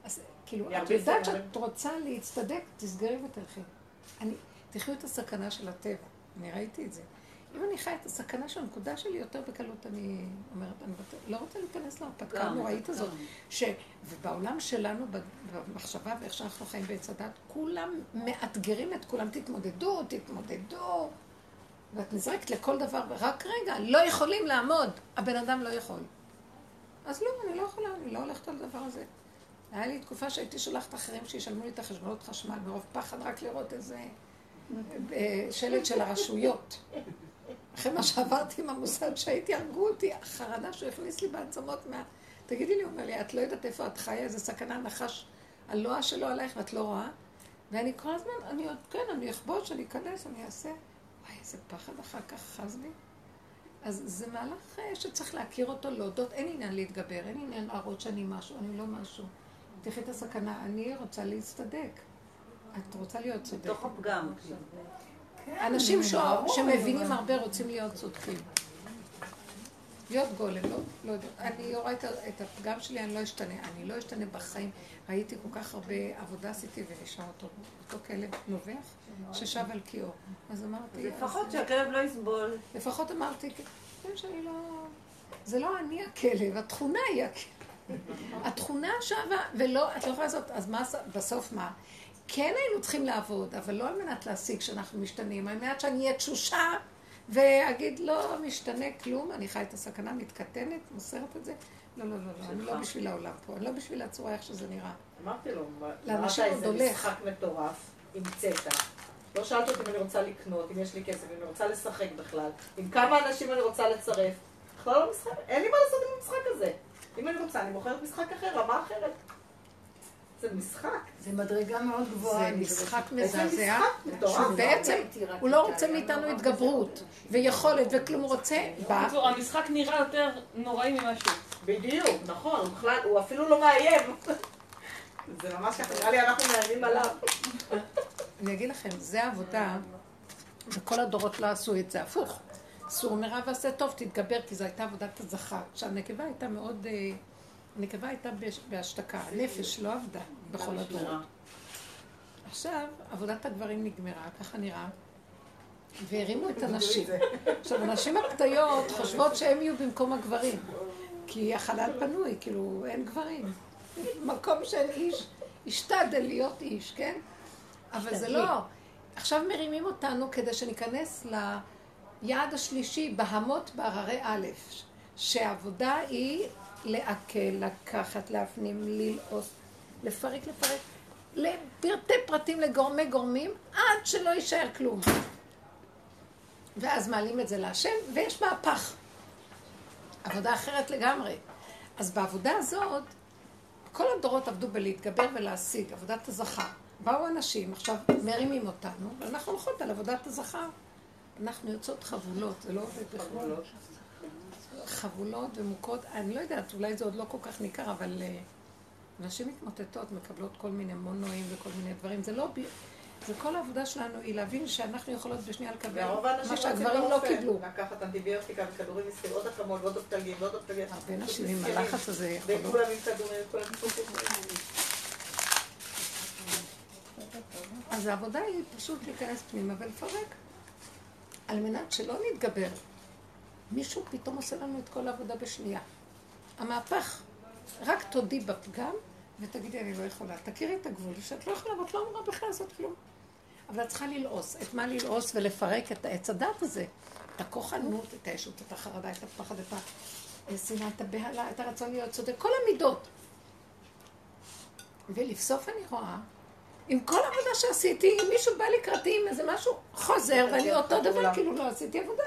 אז כאילו, את יודעת שאת רוצה להצטדק, תסגרי ותלכי. אני, תחיו את הסכנה של הטבע. אני ראיתי את זה. אם אני חי את הסכנה של הנקודה שלי, יותר בקלות אני אומרת, אני לא רוצה להיכנס להרפתקה הנוראית הזאת. ש... ובעולם שלנו, במחשבה ואיך שאנחנו חיים בעץ הדת, כולם מאתגרים את כולם, תתמודדו, תתמודדו. ואת נזרקת לכל דבר, ורק רגע, לא יכולים לעמוד. הבן אדם לא יכול. אז לא, אני לא יכולה, אני לא הולכת על הדבר הזה. היה לי תקופה שהייתי שולחת אחרים שישלמו לי את החשבונות חשמל, מרוב פחד רק לראות איזה שלט של הרשויות. אחרי מה שעברתי עם המוסד שהייתי, הרגו אותי, החרדה שהוא הכניס לי בעצמות מה... תגידי לי, הוא אומר לי, את לא יודעת איפה את חיה, איזה סכנה נחש הלוע שלו עלייך ואת לא רואה? ואני כל הזמן, אני עוד, כן, אני אכבוש, אני אכנס, אני אעשה. וואי, איזה פחד אחר כך חז לי. אז זה מהלך אה, שצריך להכיר אותו, להודות, אין עניין להתגבר, אין עניין להראות שאני משהו, אני לא משהו. תחי את הסכנה, אני רוצה להצטדק. את רוצה להיות צודקת. בתוך הפגם. כן, אנשים שמבינים הרבה רוצים להיות צודקים. להיות גולם, לא, לא יודעת. אני רואה את הפגם שלי, אני לא אשתנה. אני לא אשתנה בחיים. ראיתי כל כך הרבה עבודה עשיתי ונשאר אותו, אותו כלב נובח ששב על קיאו. אז אמרתי... לפחות שהכלב לא יסבול. לפחות אמרתי, כן, שאני לא... זה לא אני הכלב, התכונה היא הכלב. התכונה שווה, ולא, את לא יכולה לעשות, אז מה, בסוף מה? כן היינו צריכים לעבוד, אבל לא על מנת להשיג שאנחנו משתנים, על מנת שאני אהיה תשושה ואגיד, לא משתנה כלום, אני חי את הסכנה, מתקטנת, מוסרת את זה. לא, לא, לא, לא, אני לא בשביל העולם פה, אני לא בשביל הצורה איך שזה נראה. אמרתי לו, לאנשים עוד הולך. משחק מטורף, המצאת. לא שאלת אותי אם אני רוצה לקנות, אם יש לי כסף, אם אני רוצה לשחק בכלל, עם כמה אנשים אני רוצה לצרף. בכלל לא משחק, אין לי מה לעשות עם המשחק הזה. אם אני רוצה, אני מוכרת משחק אחר, רמה אחרת. זה משחק. זה מדרגה מאוד גבוהה. זה משחק מזעזע, שבעצם הוא לא רוצה מאיתנו התגברות ויכולת וכלום, הוא רוצה... המשחק נראה יותר נוראי ממשהו. בדיוק, נכון, בכלל, הוא אפילו לא מאיים. זה ממש ככה, נראה לי אנחנו מאיימים עליו. אני אגיד לכם, זה עבודה, וכל הדורות לא עשו את זה, הפוך. סור מרע ועשה טוב, תתגבר, כי זו הייתה עבודת הזכר. עכשיו, נקבה הייתה מאוד... הנקבה הייתה בהשתקה, הנפש לא עבדה בכל הדורות. עכשיו, עבודת הגברים נגמרה, ככה נראה, והרימו את הנשים. עכשיו, הנשים הפתיות חושבות שהם יהיו במקום הגברים, כי החלל פנוי, כאילו, אין גברים. מקום שאין איש, השתדל להיות איש, כן? אבל זה לא. עכשיו מרימים אותנו כדי שניכנס ליעד השלישי, בהמות בהררי א', שהעבודה היא לעכל, לקחת, להפנים, ללעוס, לפרק, לפרק, לפרטי פרטים לגורמי גורמים, עד שלא יישאר כלום. ואז מעלים את זה להשם, ויש מהפך. עבודה אחרת לגמרי. אז בעבודה הזאת, כל הדורות עבדו בלהתגבר ולהשיג, עבודת הזכר. באו אנשים, עכשיו מרימים אותנו, ואנחנו הולכות על עבודת הזכר. אנחנו יוצאות חבולות, זה לא עובד בכלל. חבולות ומוכות, אני לא יודעת, אולי זה עוד לא כל כך ניכר, אבל אה, נשים מתמוטטות, מקבלות כל מיני מונואים וכל מיני דברים. זה לא... זה כל העבודה שלנו היא להבין שאנחנו יכולות בשנייה לקבל מה שהגברים לא קיבלו. לקחת אנטיביוטיקה וכדורים מסכים, עוד אקמול ועוד אופטלגין ועוד אופטלגין. הרבה נשים עם הלחץ הזה יכולות. וכולם עם כדורים, וכולם עם אז העבודה היא פשוט להיכנס פנימה ולפרק, על מנת שלא נתגבר. מישהו פתאום עושה לנו את כל העבודה בשנייה. המהפך, רק תודי בפגם ותגידי, אני לא יכולה. תכירי את הגבול, שאת לא יכולה, ואת לא אמורה בכלל לעשות כלום. אבל את צריכה ללעוס. את מה ללעוס ולפרק את העץ הדת הזה? את הכוחנות, את הישות, את החרדה, את הפחד, את השנאה, את הבהלה, את הרצון להיות צודק, כל המידות. ולבסוף אני רואה, עם כל העבודה שעשיתי, אם מישהו בא לקראתי עם איזה משהו חוזר, ואני אותו דבר, כאילו לא עשיתי עבודה.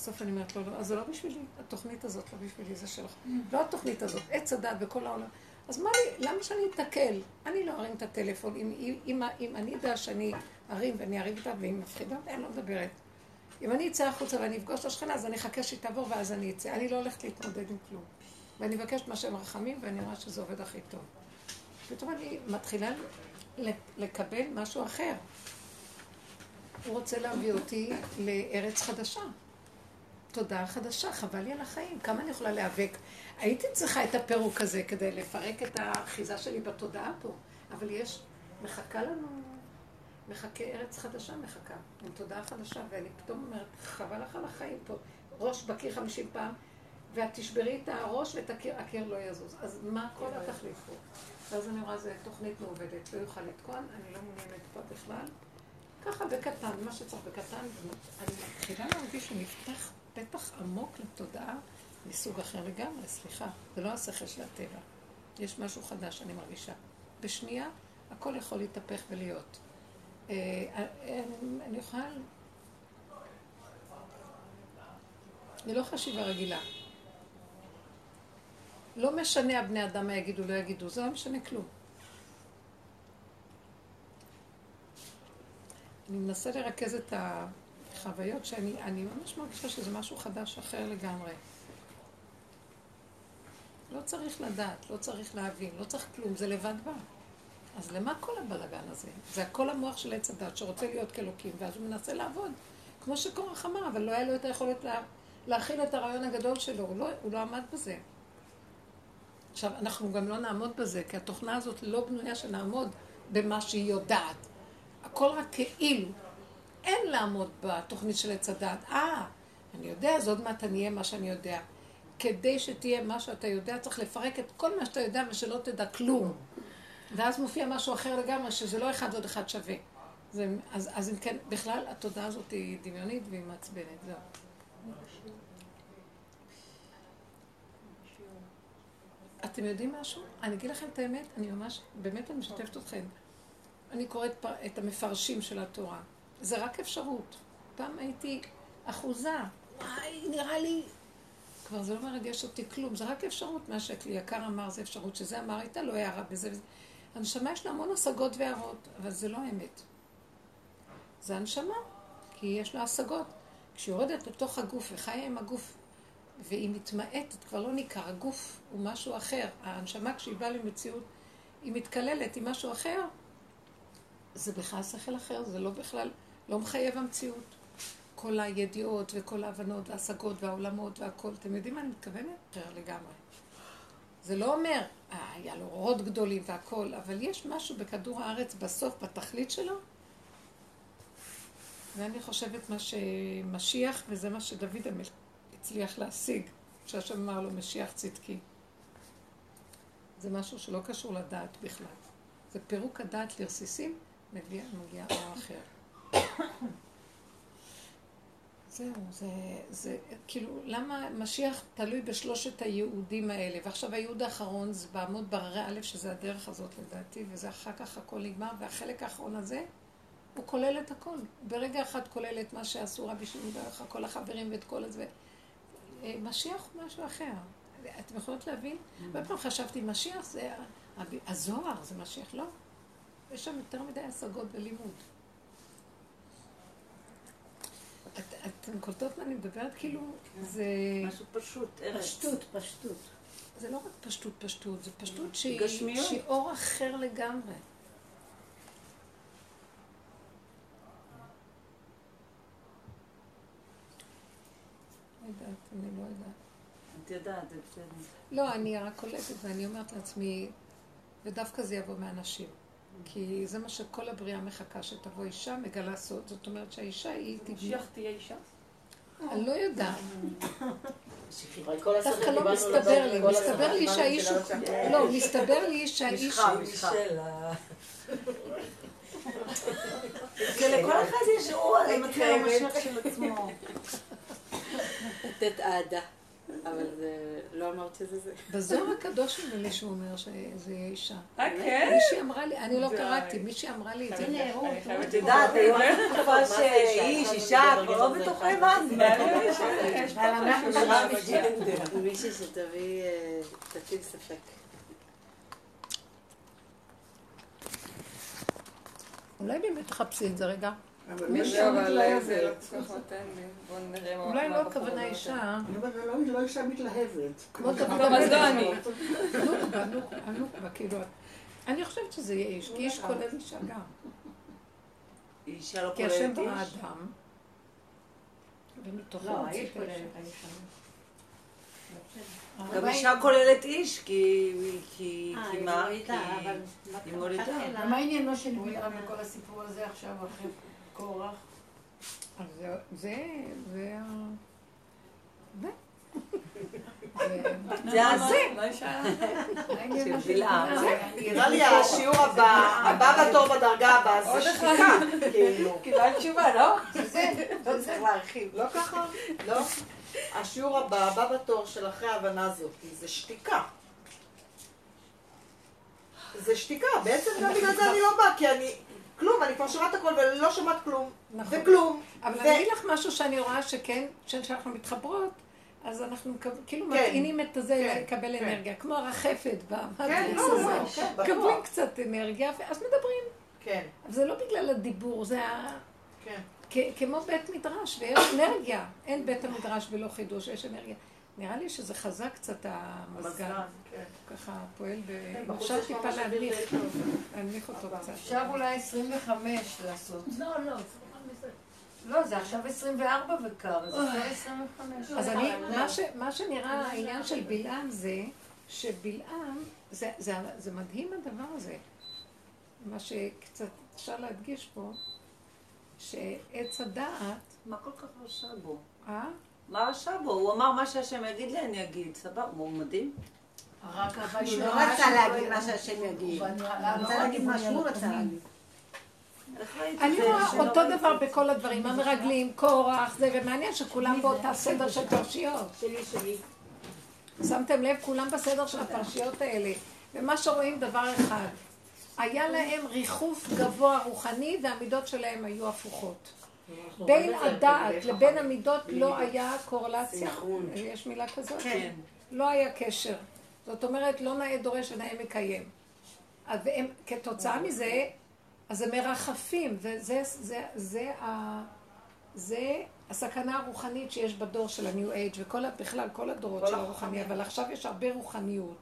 בסוף אני אומרת לו, לא, אז זה לא בשבילי, התוכנית הזאת לא בשבילי, זה שלך. לא התוכנית הזאת, עץ הדת וכל העולם. אז מה לי, למה שאני אתקל? אני לא ארים את הטלפון. אם, אם, אם, אם אני אדע שאני ארים ואני ארים איתה והיא מפחידה, אני לא מדברת. אם אני אצא החוצה ואני אפגוש את השכנה, אז אני אחכה שהיא תעבור ואז אני אצא. אני לא הולכת להתמודד עם כלום. ואני מבקשת מהשם רחמים ואני רואה שזה עובד הכי טוב. פתאום אני מתחילה לקבל משהו אחר. הוא רוצה להביא אותי לארץ חדשה. תודעה חדשה, חבל לי על החיים. כמה אני יכולה להיאבק? הייתי צריכה את הפירוק הזה כדי לפרק את האחיזה שלי בתודעה פה, אבל יש, מחכה לנו, מחכה ארץ חדשה מחכה, עם תודעה חדשה, ואני פתאום אומרת, חבל לך על החיים פה. ראש בקיר חמישים פעם, ואת תשברי את הראש ואת הקיר, הקיר לא יזוז. אז מה כל התכלית פה? ואז אני רואה, זו תוכנית מעובדת, לא יוכל לתקון, אני לא מעוניינת פה בכלל. ככה בקטן, מה שצריך בקטן, אני מתחילה להרגיש שנפתח פתח עמוק לתודעה מסוג אחר לגמרי, סליחה, זה לא השכל של הטבע. יש משהו חדש, אני מרגישה. בשנייה, הכל יכול להתהפך ולהיות. אה, אה, אני יכולה... אני לא חשיבה רגילה. לא משנה הבני אדם מה יגידו, לא יגידו, זה לא משנה כלום. אני מנסה לרכז את החוויות שאני ממש מרגישה שזה משהו חדש אחר לגמרי. לא צריך לדעת, לא צריך להבין, לא צריך כלום, זה לבד בא. אז למה כל הבלגן הזה? זה הכל המוח של עץ הדת שרוצה להיות כאלוקים, ואז הוא מנסה לעבוד. כמו שקורח אמר, אבל לא היה לו את היכולת לה, להכיל את הרעיון הגדול שלו, הוא לא, הוא לא עמד בזה. עכשיו, אנחנו גם לא נעמוד בזה, כי התוכנה הזאת לא בנויה שנעמוד במה שהיא יודעת. הכל רק כאילו. אין לעמוד בתוכנית של עץ הדת. אה, אני יודע, אז עוד מעט אני אהיה מה שאני יודע. כדי שתהיה מה שאתה יודע, צריך לפרק את כל מה שאתה יודע ושלא תדע כלום. ואז מופיע משהו אחר לגמרי, שזה לא אחד עוד אחד שווה. זה, אז, אז אם כן, בכלל התודעה הזאת היא דמיונית והיא מעצבנת, זהו. אתם יודעים משהו? אני אגיד לכם את האמת, אני ממש, באמת אני משתפת אתכם. אני קוראת את המפרשים של התורה. זה רק אפשרות. פעם הייתי אחוזה. וואי, נראה לי כבר זה לא מרגש אותי כלום, זה רק אפשרות, מה שכלי יקר אמר זה אפשרות, שזה אמר, הייתה לו הערה בזה וזה. הנשמה יש לה המון השגות והערות, אבל זה לא אמת. זה הנשמה, כי יש לה השגות. כשהיא יורדת לתוך הגוף וחיה עם הגוף, והיא מתמעטת, כבר לא ניכר, הגוף הוא משהו אחר. הנשמה כשהיא באה למציאות, היא מתקללת עם משהו אחר, זה בכלל שכל אחר, זה לא בכלל, לא מחייב המציאות. כל הידיעות וכל ההבנות וההשגות והעולמות והכל. אתם יודעים מה אני מתכוונת? אחר לגמרי. זה לא אומר, אה, היה לו אורות גדולים והכל, אבל יש משהו בכדור הארץ בסוף, בתכלית שלו, ואני חושבת מה שמשיח, וזה מה שדוד המלך הצליח להשיג, שהשם אמר לו משיח צדקי. זה משהו שלא קשור לדעת בכלל. זה פירוק הדעת לרסיסים, מגיע, מגיע אור אחר. זהו, זה, זה כאילו, למה משיח תלוי בשלושת היהודים האלה, ועכשיו הייעוד האחרון זה בעמוד בררי א', שזה הדרך הזאת לדעתי, וזה אחר כך הכל נגמר, והחלק האחרון הזה, הוא כולל את הכל. ברגע אחד כולל את מה שעשו רבי שמעון דרך כל החברים ואת כל הזה. אה, משיח הוא משהו אחר. אתם יכולות להבין? הרבה פעמים חשבתי, משיח זה הזוהר, זה משיח, לא. יש שם יותר מדי השגות ולימוד. את, אתן קולטות מה אני מדברת? כאילו, כן. זה... משהו פשוט, פשטות, פשטות. זה לא רק פשטות פשטות, זה פשטות שהיא, שהיא אור אחר לגמרי. לא יודעת, אני לא יודעת. את יודעת, זה בסדר. לא, אני רק קולטת ואני אומרת לעצמי, ודווקא זה יבוא מאנשים. כי זה מה שכל הבריאה מחכה, שתבוא אישה, מגלה סוד. זאת אומרת שהאישה היא תביא... משיח תהיה אישה? אני לא יודעת. דווקא לא מסתבר לי, מסתבר לי שהאיש הוא... לא, מסתבר לי שהאיש... משחה. לכל אחד יש רוע, זה מתחיל המשיח של עצמו. לתת אהדה. אבל זה, לא אמרת שזה זה. בזוהר הקדוש נדמה לי שהוא אומר שזה יהיה אישה. אה, כן? מישהי אמרה לי, אני לא קראתי, מישהי אמרה לי את זה. הנה, רות, את יודעת, היו תקופה שאיש, אישה, כבר לא בטוחים מה זה. מישהי שתביא, אה, תטיל ספק. אולי באמת תחפשי את זה רגע. אולי לא הכוונה אישה. אני אומרת, לא אישה מתלהבת. כמו דוד המלך. נוקבה, נוקבה, כאילו. אני חושבת שזה יהיה איש, כי איש כולל אישה גם. אישה לא כוללת איש? כי השם ברא אדם, ומתוכו לא, כולל את האישה. גם אישה כוללת איש, כי מה? היא מולידה. מה עניינו של בלעם בכל הסיפור הזה עכשיו, אחרי קורח? זה, זה, זה זה הזה. של בלעם. נראה לי השיעור הבא, הבא בתור בדרגה הבאה, זה שתיקה. קיבלת תשובה, לא? זה, לא צריך להרחיב. לא ככה? לא. השיעור הבא, הבא בתור של אחרי ההבנה הזאת, זה שתיקה. זה שתיקה, בעצם גם בגלל זה אני לא באה, כי אני... כלום, אני כבר שומעת הכל ולא שומעת כלום. נכון. וכלום. אבל אני אגיד לך משהו שאני רואה שכן, כשאנחנו מתחברות, אז אנחנו כאילו כן. מטעינים את הזה כן, לקבל כן. אנרגיה, כמו הרחפת במטריס לא, לא, הזה. מקבלים קצת אנרגיה, ואז מדברים. כן. אבל זה לא בגלל הדיבור, זה ה... כן. כמו בית מדרש, ויש אנרגיה. אין בית המדרש ולא חידוש, יש אנרגיה. נראה לי שזה חזק קצת המזגן. ככה פועל ב... אפשר טיפה להנמיך, להנמיך אותו קצת. אפשר אולי 25 לעשות. לא, לא. לא, זה עכשיו 24 וקר, אחרי 25. אז אני, מה שנראה העניין של בלעם זה, שבלעם, זה מדהים הדבר הזה. מה שקצת אפשר להדגיש פה, שעץ הדעת... מה כל כך רשע בו? אה? מה רשע בו? הוא אמר מה שהשם יגיד לי, אני אגיד. סבבה, הוא מדהים. רק אבל הוא לא רצה להגיד מה שהשם יגיד. הוא רצה להגיד מה שהוא רצה להגיד. אני רואה אותו דבר בכל הדברים, המרגלים, קורח, זה, ומעניין שכולם באותה סדר של פרשיות. שלי, שלי. שמתם לב, כולם בסדר של הפרשיות האלה. ומה שרואים דבר אחד, היה להם ריחוף גבוה רוחני והמידות שלהם היו הפוכות. בין הדעת לבין המידות לא היה קורלציה. יש מילה כזאת? כן. לא היה קשר. זאת אומרת, לא נאה דורש ונאה מקיים. והם, כתוצאה מזה, אז הם מרחפים, וזה זה, זה, זה, זה הסכנה הרוחנית שיש בדור של ה-New Age, ובכלל כל הדורות של הרוחני, אבל עכשיו יש הרבה רוחניות.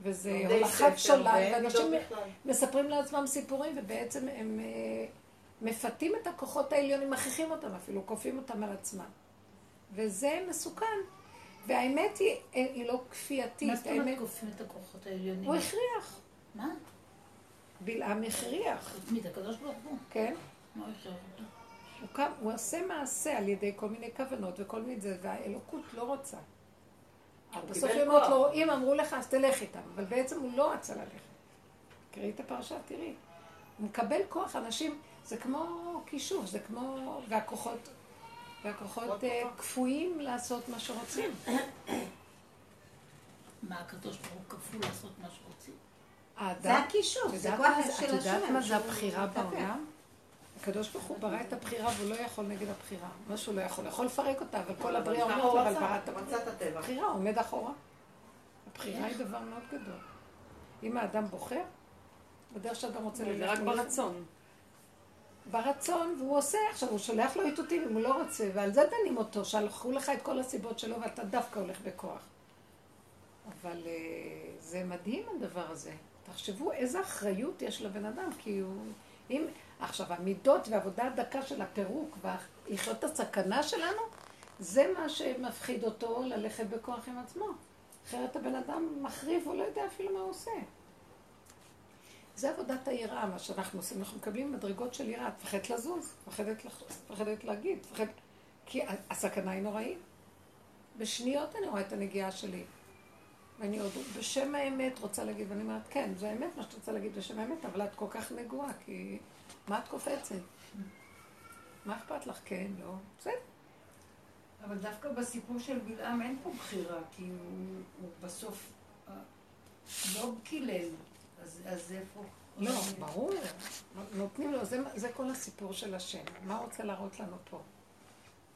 וזה הולכת שולל, ואנשים מספרים לעצמם סיפורים, ובעצם הם אה, מפתים את הכוחות העליונים, מכריחים אותם אפילו, כופים אותם על עצמם. וזה מסוכן. והאמת היא, אה, היא לא כפייתית. מה זאת אומרת כופים את הכוחות העליונים? הוא הכריח. מה? בלעם הכריח. את הקדוש ברוך הוא? כן. מה הוא הכריח אותו? הוא עושה מעשה על ידי כל מיני כוונות וכל מיני זה, והאלוקות לא רוצה. בסוף היא אומרת לו, אם אמרו לך, אז תלך איתם. אבל בעצם הוא לא רצה ללכת. קראי את הפרשה, תראי. הוא מקבל כוח, אנשים, זה כמו כישוף, זה כמו... והכוחות, והכוחות אה, כפויים לעשות מה שרוצים. מה הקדוש ברוך הוא כפוי לעשות מה שרוצים? זה הכישוף, זה כוח של השם. את יודעת מה זה הבחירה בעולם? הקדוש ברוך הוא ברא את הבחירה והוא לא יכול נגד הבחירה. מה שהוא לא יכול, יכול לפרק אותה, אבל כל הבריאה אומרת לו, אבל ברא את הבחירה, עומד אחורה. הבחירה היא דבר מאוד גדול. אם האדם בוחר, בדרך שאדם רוצה ללכת. זה רק ברצון. ברצון, והוא עושה, עכשיו הוא שולח לו איתותים אם הוא לא רוצה, ועל זה דנים אותו, שהלכו לך את כל הסיבות שלו ואתה דווקא הולך בכוח. אבל uh, זה מדהים הדבר הזה. תחשבו איזה אחריות יש לבן אדם, כי הוא... אם... עכשיו, המידות ועבודה הדקה של הפירוק ולחיות את הסכנה שלנו, זה מה שמפחיד אותו ללכת בכוח עם עצמו. אחרת הבן אדם מחריב, הוא לא יודע אפילו מה הוא עושה. זה עבודת היראה, מה שאנחנו עושים. אנחנו מקבלים מדרגות של יראה. את מפחדת לזוז, מפחדת להגיד, מפחדת... כי הסכנה היא נוראית. בשניות אני רואה את הנגיעה שלי. ואני עוד בשם האמת רוצה להגיד, ואני אומרת, כן, זה האמת מה שאת רוצה להגיד בשם האמת, אבל את כל כך נגועה, כי מה את קופצת? מה אכפת לך? כן, לא, בסדר. אבל דווקא בסיפור של בלעם אין פה בחירה, כי הוא, הוא בסוף אה, לא קילל, אז, אז איפה... לא, ברור, נותנים לו, זה, זה כל הסיפור של השם. מה רוצה להראות לנו פה?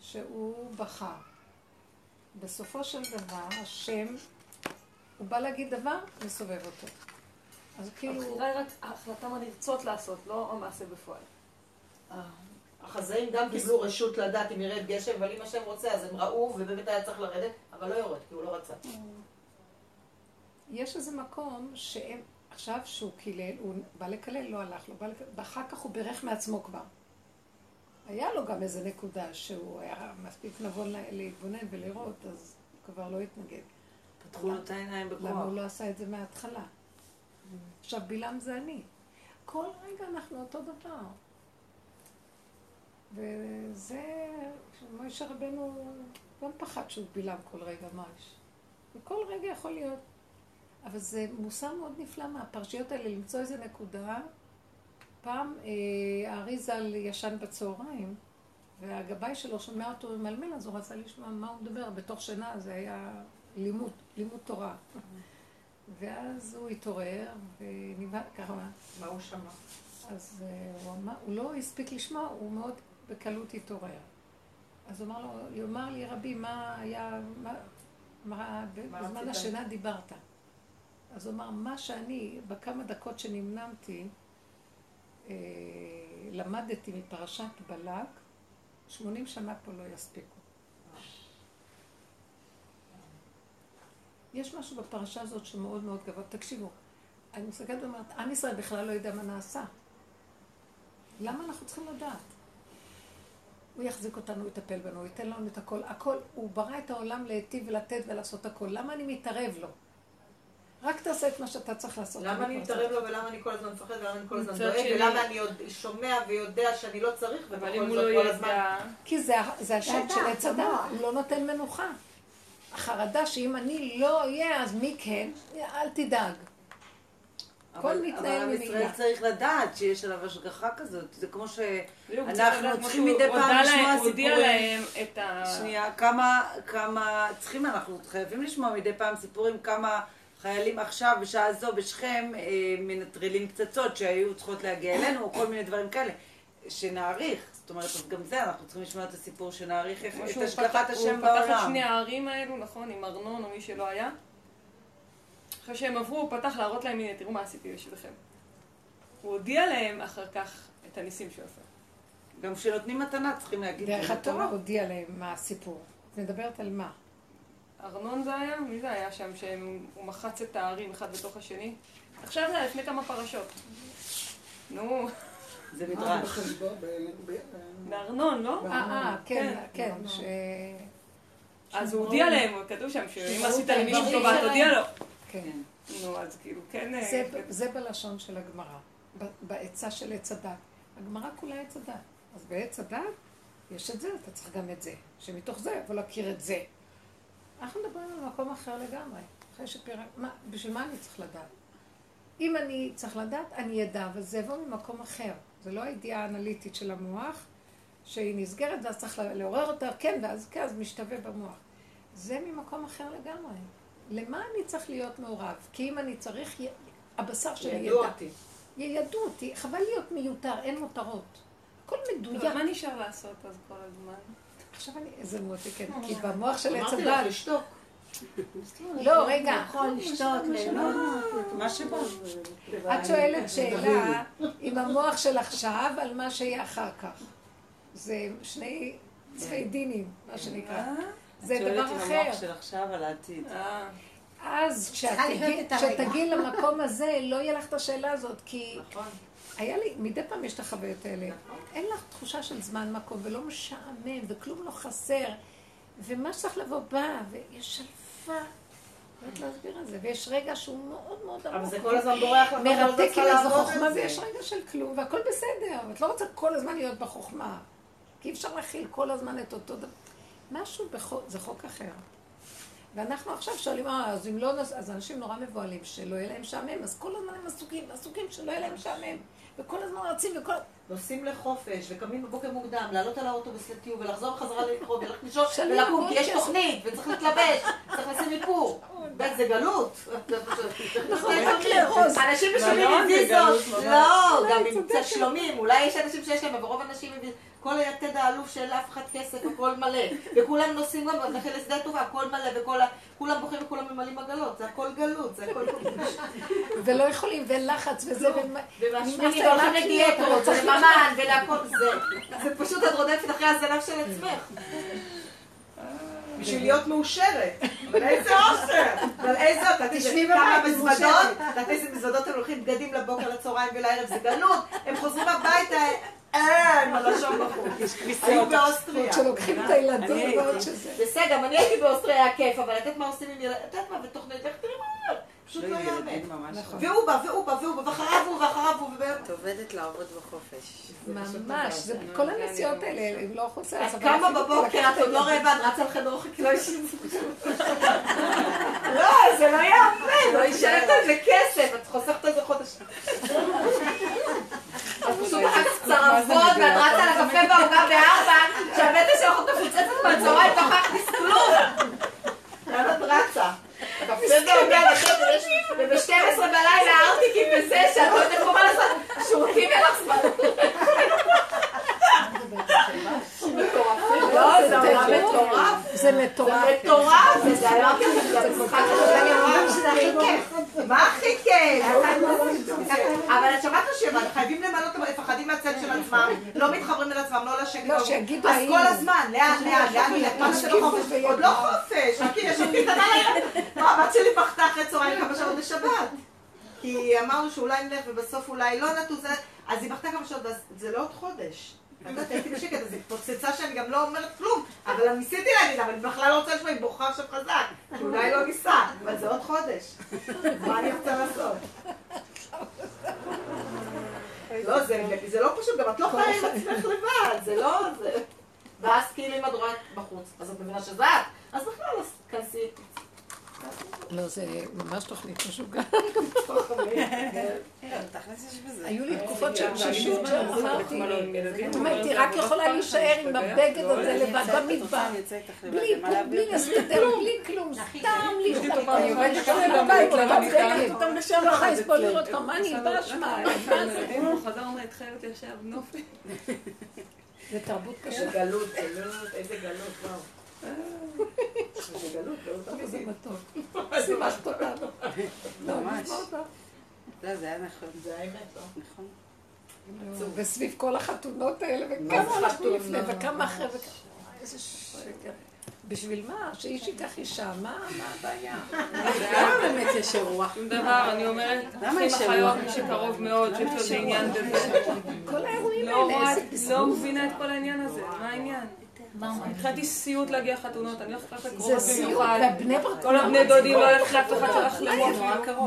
שהוא בחר. בסופו של דבר, השם הוא בא להגיד דבר, מסובב אותו. אז כאילו... הבחירה היא רק ההחלטה מה לרצות לעשות, לא המעשה בפועל. אה, החזאים גם קיבלו רשות לדעת אם ירד גשם, אבל אם השם רוצה אז הם ראו, ובאמת היה צריך לרדת, אבל לא יורד, כי הוא לא רצה. יש איזה מקום שהם, עכשיו שהוא קילל, הוא בא לקלל, לא הלך לו, בא לקלל, ואחר כך הוא בירך מעצמו כבר. היה לו גם איזה נקודה שהוא היה מספיק נבון להתבונן ולראות, אז הוא כבר לא התנגד. פתחו לו את העיניים בכוח. למה הוא לא עשה את זה מההתחלה? עכשיו, בלעם זה אני. כל רגע אנחנו אותו דבר. וזה, מוישה רבנו גם פחד שהוא בלעם כל רגע, מה יש? וכל רגע יכול להיות. אבל זה מוסר מאוד נפלא מהפרשיות האלה, למצוא איזה נקודה. פעם אה, הארי ז"ל ישן בצהריים, והגבאי שלו שומע אותו ממלמל, אז הוא רצה לשמוע מה הוא מדבר. בתוך שינה זה היה לימוד, לימוד תורה. ואז הוא התעורר, ונבהל ככה. מה הוא שמע? אז uh, הוא אמר, הוא לא הספיק לשמוע, הוא מאוד בקלות התעורר. אז הוא אמר לו, הוא אמר לי, רבי, מה היה, מה, מה, בזמן השינה דיברת. אז הוא אמר, מה שאני, בכמה דקות שנמנמתי, אה, למדתי מפרשת בלק, 80 שנה פה לא יספיקו. יש משהו בפרשה הזאת שמאוד מאוד גבוה. תקשיבו, אני מסתכלת ואומרת, עם ישראל בכלל לא יודע מה נעשה. למה אנחנו צריכים לדעת? הוא יחזיק אותנו, הוא יטפל בנו, הוא ייתן לנו את הכל. הכל, הוא ברא את העולם להיטיב ולתת ולעשות הכל. למה אני מתערב לו? רק תעשה את מה שאתה צריך לעשות. למה אני מתערב לו ולמה אני כל הזמן מפחד ולמה אני כל הזמן דואג ולמה אני שומע ויודע שאני לא צריך ובכל זאת לא כל הזמן... כי זה השד של עץ הדת, הוא לא נותן מנוחה. החרדה שאם אני לא אהיה, אז מי כן? אל תדאג. הכל מתנהל ממילא. אבל עם ישראל צריך לדעת שיש עליו השגחה כזאת. זה כמו שאנחנו צריכים מדי פעם לשמוע סיפורים. שנייה, כמה צריכים, אנחנו חייבים לשמוע מדי פעם סיפורים כמה חיילים עכשיו, בשעה זו, בשכם, אה, מנטרלים פצצות שהיו צריכות להגיע אלינו, או כל מיני דברים כאלה. שנעריך, זאת אומרת, אז גם זה, אנחנו צריכים לשמוע את הסיפור שנעריך את השגחת השם בעולם. הוא פתח את שני הערים האלו, נכון, עם ארנון או מי שלא היה. אחרי שהם עברו, הוא פתח להראות להם, הנה, תראו מה עשיתי בשבילכם. הוא הודיע להם אחר כך את הניסים שהוא עושה. גם כשנותנים מתנה צריכים להגיד. דרך התורה הודיע להם מה הסיפור. את מדברת על מה? ארנון זה היה? מי זה היה שם שהוא מחץ את הערים אחד בתוך השני? עכשיו זה היה לפני כמה פרשות. נו. זה מדרש. בארנון, לא? אה, אה, כן, כן. אז הוא הודיע להם, כתוב שם, שאם עשית למישהו טובה, תודיע לו. כן. נו, אז כאילו, כן... זה בלשון של הגמרא, בעצה של עץ הדת. הגמרא כולה עץ הדת. אז בעץ הדת יש את זה, אתה צריך גם את זה. שמתוך זה יבוא להכיר את זה. אנחנו מדברים על מקום אחר לגמרי. אחרי שפירק... בשביל מה אני צריך לדעת? אם אני צריך לדעת, אני אדע, אבל זה יבוא ממקום אחר. זה לא הידיעה האנליטית של המוח, שהיא נסגרת ואז צריך לעורר אותה, כן, ואז כן, אז משתווה במוח. זה ממקום אחר לגמרי. למה אני צריך להיות מעורב? כי אם אני צריך, הבשר שלי ידע. ידעו אותי. יידעו אותי, חבל להיות מיותר, אין מותרות. הכל מדויק. מה נשאר לעשות אז כל הזמן? עכשיו אני, איזה מותקת, כי במוח של עץ הדת... אמרתי לך לשתוק. לא, רגע. לאכול, לשתות, ליהנות. מה שבא. את שואלת שאלה עם המוח של עכשיו על מה שיהיה אחר כך. זה שני צווי דינים, מה שנקרא. זה דבר אחר. את שואלת עם המוח של עכשיו על העתיד. אז כשתגיעי למקום הזה, לא יהיה לך את השאלה הזאת, כי היה לי, מדי פעם יש את החוויות האלה. אין לך תחושה של זמן מקום, ולא משעמם, וכלום לא חסר. ומה שצריך לבוא בא, ויש שלווה. לא יודעת להסביר את זה, ויש רגע שהוא מאוד מאוד עמוק. אבל זה כל הזמן בורח לך, מרתק עם איזה חוכמה, ויש רגע של כלום, והכל בסדר. את לא רוצה כל הזמן להיות בחוכמה. כי אי אפשר להכיל כל הזמן את אותו דבר. משהו בחוק, זה חוק אחר. ואנחנו עכשיו שואלים, אה, אז אם לא, אז אנשים נורא מבוהלים שלא יהיה להם משעמם, אז כל הזמן הם עסוקים, עסוקים שלא יהיה להם משעמם. וכל הזמן רצים וכל... נוסעים לחופש, וקמים בבוקר מוקדם, לעלות על האוטובוס לטיוב, ולחזור בחזרה לקרוא, וללכת לישון, ולקום, כי יש תוכנית, וצריך להתלבש, צריך לשים איפור. זה גלות. נכון, אנשים משלמים עם ויזות, לא, גם עם תשלומים, אולי יש אנשים שיש להם, אבל רוב האנשים כל היתד האלוף של אף אחד כסף, הכל מלא. וכולם נוסעים גם לכן לשדה התעופה, הכל מלא, וכולם בוכים וכולם ממלאים עגלות. זה הכל גלות, זה הכל... ולא יכולים, ולחץ וזה, ומשמינים, והולכים לדיאטות, ולממן, ולהכל זה. זה פשוט את רודפת אחרי הזנב של עצמך. בשביל להיות מאושרת. אבל איזה אושר! אבל איזה... תשבי בבית, מזוודות, יודעת איזה מזוודות הם הולכים בגדים לבוקר, לצהריים ולערב, זה גלות. הם חוזרים הביתה, אין, הלשון בחוץ. היו באוסטריה. שלוקחים את הילדים ועוד שזה. בסדר, גם אני הייתי באוסטריה, היה כיף, אבל יודעת מה עושים עם ילדים? את יודעת מה, ותוכנית, איך תראי מה פשוט לא יאמן. נכון. והוא בא, והוא בא, והוא בא, ואחריו הוא, ואחריו הוא, את עובדת לעבוד בחופש. ממש, כל הנסיעות האלה, הם לא חוסר. את קמה בבוקר, את עוד לא רעבה, את רצה לחדר אוכל, כי לא יש... לא, זה לא יאמן, לא ישלם על זה כסף, את חוסכת על זה חודש. את פשוט אחר כך צרבות, ואת רצה לקפה בעוגה בארבע, שהבטן שלך מפוצצת מהצהריים, לא להכניס כלום. לאן את רצה? וב-12 בלילה ארטיקים וזה, שאת לא יודעת מה לעשות, שורקים אין לך זמן. זה מטורף. זה מטורף. זה הכי כיף. מה הכי כיף? אבל את שמעת שבע, חייבים למלות, מפחדים מהצד של עצמם, לא מתחברים אל עצמם, לא לשקט. לא, שיגידו אז כל הזמן, לאן, לאן, לאן, עוד לא חופש, יש לי קטנה. הבת שלי בכתה אחרי צהריים כמה שעות בשבת. כי אמרנו שאולי נלך ובסוף אולי לא נטוס, אז היא בכתה כמה שעות, זה לא עוד חודש. הייתי בשקט, אז התפוצצה שאני גם לא אומרת כלום, אבל ניסיתי להגיד, אבל בכלל לא רוצה לשמוע, היא בוכה עכשיו חזק, שאולי לא ניסע, אבל זה עוד חודש. מה אני רוצה לעשות? לא, זה לא פשוט, גם את לא חיה עם עצמך לבד, זה לא... ואז כאילו אם את רואה בחוץ, אז את מבינה שזה את, אז בכלל לא כנסי לא, זה ממש תוכנית משוגעת. היו לי תקופות של תשישות שאמרתי, זאת אומרת, היא רק יכולה להישאר עם הבגד הזה לבד במדבר. בלי להסתדר, בלי כלום, סתם להשתתף. אני עובדת ככה בבית, לא יכולה לסבול לראות אותך, מה אני אלבש, מה? אם הוא חזר, אומר, את חייבת ישר נופי. זה תרבות קשה. זה גלות, איזה גלות, וואו. זה מתוק. שימחת אותנו. ממש. זה היה נכון. זה האמת, לא? נכון. וסביב כל החתונות האלה, וכמה אנחנו לפני, וכמה אחרי, וכמה... איזה שקר. בשביל מה? שאיש ייקח אישה, מה הבעיה? למה באמת יש אירוע? שום דבר, אני אומרת, למה יש אירוע? מי שקרוב מאוד, שיש לו עניין בזה. כל האירועים לא האלה, לא מבינה את כל העניין הזה, מה העניין? התחלתי סיוט להגיע חתונות, אני הולכת ללכת קרובות במיוחד. כל הבני דודים לא הולכת לאף אחד שלך למות.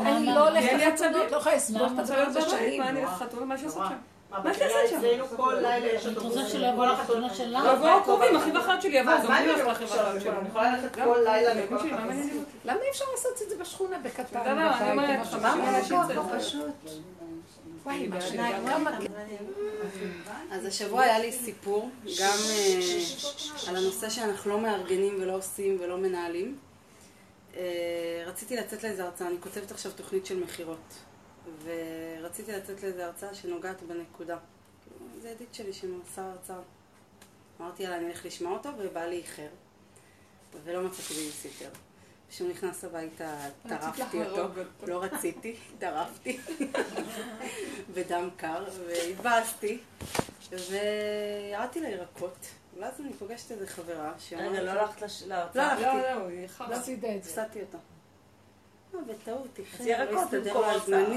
אני לא הולכת לחתונות, לא יכולה לסבול את הדבר הזה שנים. מה אני הולכת לחתונות? מה יש לעשות שם? מה יש לעשות שם? כל לילה יש את רוצה שלא יבוא לחתונות שלנו? יבואו הקרובים, אחי ואחת שלי יבואו, גם אני הולכת ואחת שלי. אני יכולה ללכת כל לילה לכל. למה אי אפשר לעשות את זה בשכונה בקטן? אני אומרת, חמישים אנשים פשוט. אז השבוע היה לי סיפור, גם על הנושא שאנחנו לא מארגנים ולא עושים ולא מנהלים. רציתי לצאת לאיזה הרצאה, אני כותבת עכשיו תוכנית של מכירות, ורציתי לצאת לאיזה הרצאה שנוגעת בנקודה. זה ידיד שלי שעשה הרצאה. אמרתי יאללה, אני אלך לשמוע אותו, ובא לי איחר. ולא מצאתי ביביסיטר. כשהוא נכנס הביתה, טרפתי אותו. לא רציתי, טרפתי. בדם קר, והתבאסתי, וירדתי לירקות. ואז אני פוגשת איזה חברה רגע, לא הלכת להרצאה? לא, לא, לא, היא לא את זה. הפסדתי אותה. לא, בטעות, אז ירקות במקום הרצאה.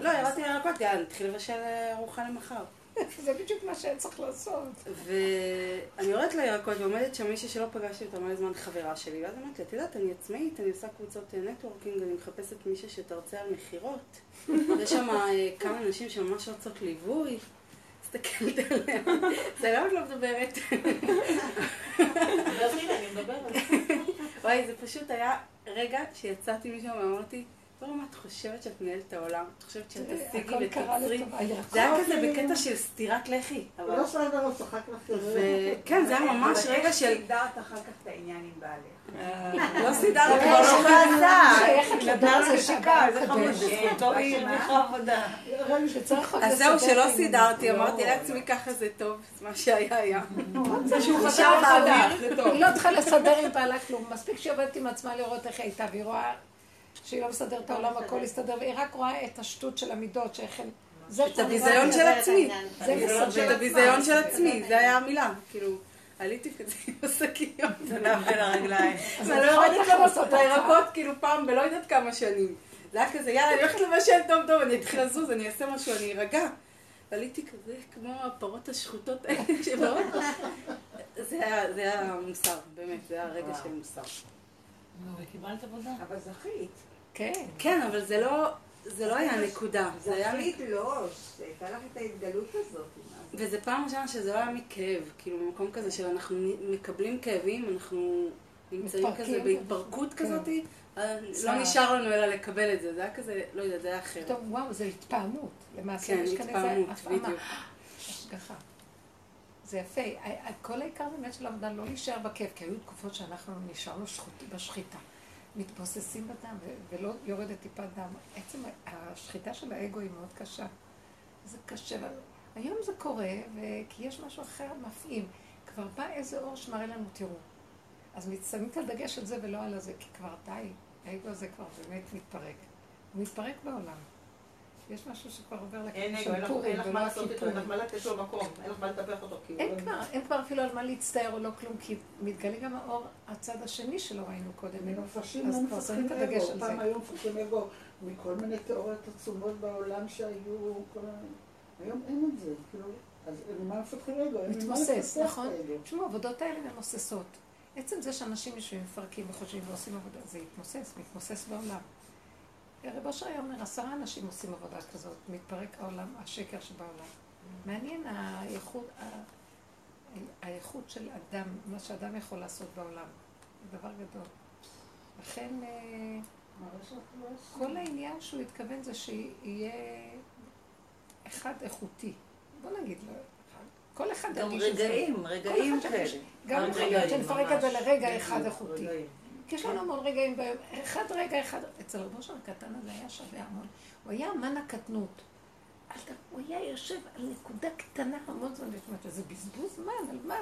לא, ירדתי לירקות, יאללה, נתחיל לבשל ארוחה למחר. זה בדיוק מה שהיה צריך לעשות. ואני יורדת לירקות ועומדת שם מישהי שלא פגשתי אותה מלא זמן חברה שלי, ואז אמרתי לה, את יודעת, אני עצמאית, אני עושה קבוצות נטוורקינג, אני מחפשת מישהי שתרצה על מכירות. יש שם כמה נשים שממש רוצות ליווי. מסתכלת עליה, זה לא, את לא מדברת. וואי, זה פשוט היה רגע שיצאתי משם ואמרתי, לא מה את חושבת שאת מנהלת את העולם? את חושבת שאת תשיגי ותצרי? זה היה כזה בקטע של סטירת לחי. לא סתם לא צחק לך. כן, זה היה ממש רגע של... סידרת אחר כך את העניין עם בעלך. אה, לא סידרת, כבר לא חזר. שייכת לבעל שיקה, זה חמוד, זכותו היא עבודה. אז זהו, שלא סידרתי, אמרתי לעצמי ככה זה טוב, מה שהיה היה. זה שהוא חשב באוויר, זה טוב. היא לא צריכה לסדר עם בעלה כלום, מספיק שהיא עובדת עם עצמה לראות איך היא הייתה, והיא רואה שהיא לא מסדרת את העולם, הכל יסתדר, והיא רק רואה את השטות של המידות, שאיך הן... את הביזיון של עצמי. זה מסדר. את הביזיון של עצמי, זה היה המילה. כאילו, עליתי כזה עם השקיות. זנב בין הרגליים. ואני לא יורדת לבסות לירקות כאילו פעם בלא יודעת כמה שנים. זה היה כזה, יאללה, אני הולכת לבשל טוב טוב, אני אתחיל לזוז, אני אעשה משהו, אני ארגע. ועליתי כזה כמו הפרות השחוטות האלה שבאות. זה היה מוסר, באמת, זה היה רגע של מוסר. וקיבלת עבודה. אבל זכית. כן. כן, אבל זה לא... זה לא היה הנקודה, זה היה... זכית לא, הייתה לך את ההתגלות הזאת. וזה פעם ראשונה שזה לא היה מכאב, כאילו במקום כזה שאנחנו מקבלים כאבים, אנחנו נמצאים כזה בהתפרקות כזאת, לא נשאר לנו אלא לקבל את זה, זה היה כזה, לא יודעת, זה היה אחר. טוב, וואו, זה התפעמות. למעשה כן, יש כאן איזה התפעמות, הפעמה. בדיוק. השגחה. זה יפה. כל העיקר באמת של העבודה לא להישאר בכיף, כי היו תקופות שאנחנו נשארנו בשחיטה. מתבוססים בדם ולא יורדת טיפת דם. עצם השחיטה של האגו היא מאוד קשה. זה קשה. אבל היום זה קורה, כי יש משהו אחר מפעים. כבר בא איזה אור שמראה לנו, תראו. אז שמים את הדגש על זה ולא על הזה, כי כבר די, האגו הזה כבר באמת מתפרק. הוא מתפרק בעולם. יש משהו שכבר עובר אין לכיוון של לך- פורים אין לך ולא מה לעשות איתו, אין לך. מה לתת לו מקום, אין לך מה לטפח אותו. אין כבר, אין כבר אפילו על מה להצטער או לא כלום, כי מתגלה גם האור, הצד השני שלא ראינו קודם. מפרשים אז לא כבר שמים את הדגש על פעם זה. היו מפתחים אגו מכל מיני תיאוריות עצומות בעולם שהיו, היום אין את זה, כאילו, אז ממה מפתחים אגו? מתמוסס, נכון? תשמעו, העבודות האלה ממוססות. עצם זה שאנשים יושבים, מפרקים וחושבים ועושים עבודה, זה יתמוסס, מתמוסס בעולם. רב אשר היה אומר, עשרה אנשים עושים עבודה כזאת, מתפרק העולם, השקר שבעולם. מעניין האיכות, האיכות של אדם, מה שאדם יכול לעשות בעולם. זה דבר גדול. לכן, אה? לא. כל העניין שהוא התכוון זה שיהיה אחד איכותי. בוא נגיד לו, אחד. כל אחד גם. רגעים, רגעים כאלה. גם יכול רגעים, להיות שנפרק את זה ממש. לרגע אחד איכותי. כי יש לנו המון רגעים ביום, אחד רגע אחד, אצל רבו של הקטן הזה היה שווה המון. הוא היה אמן הקטנות. הוא היה יושב על נקודה קטנה המון זמן, ויש אומרת, זה בזבוז זמן, על מה?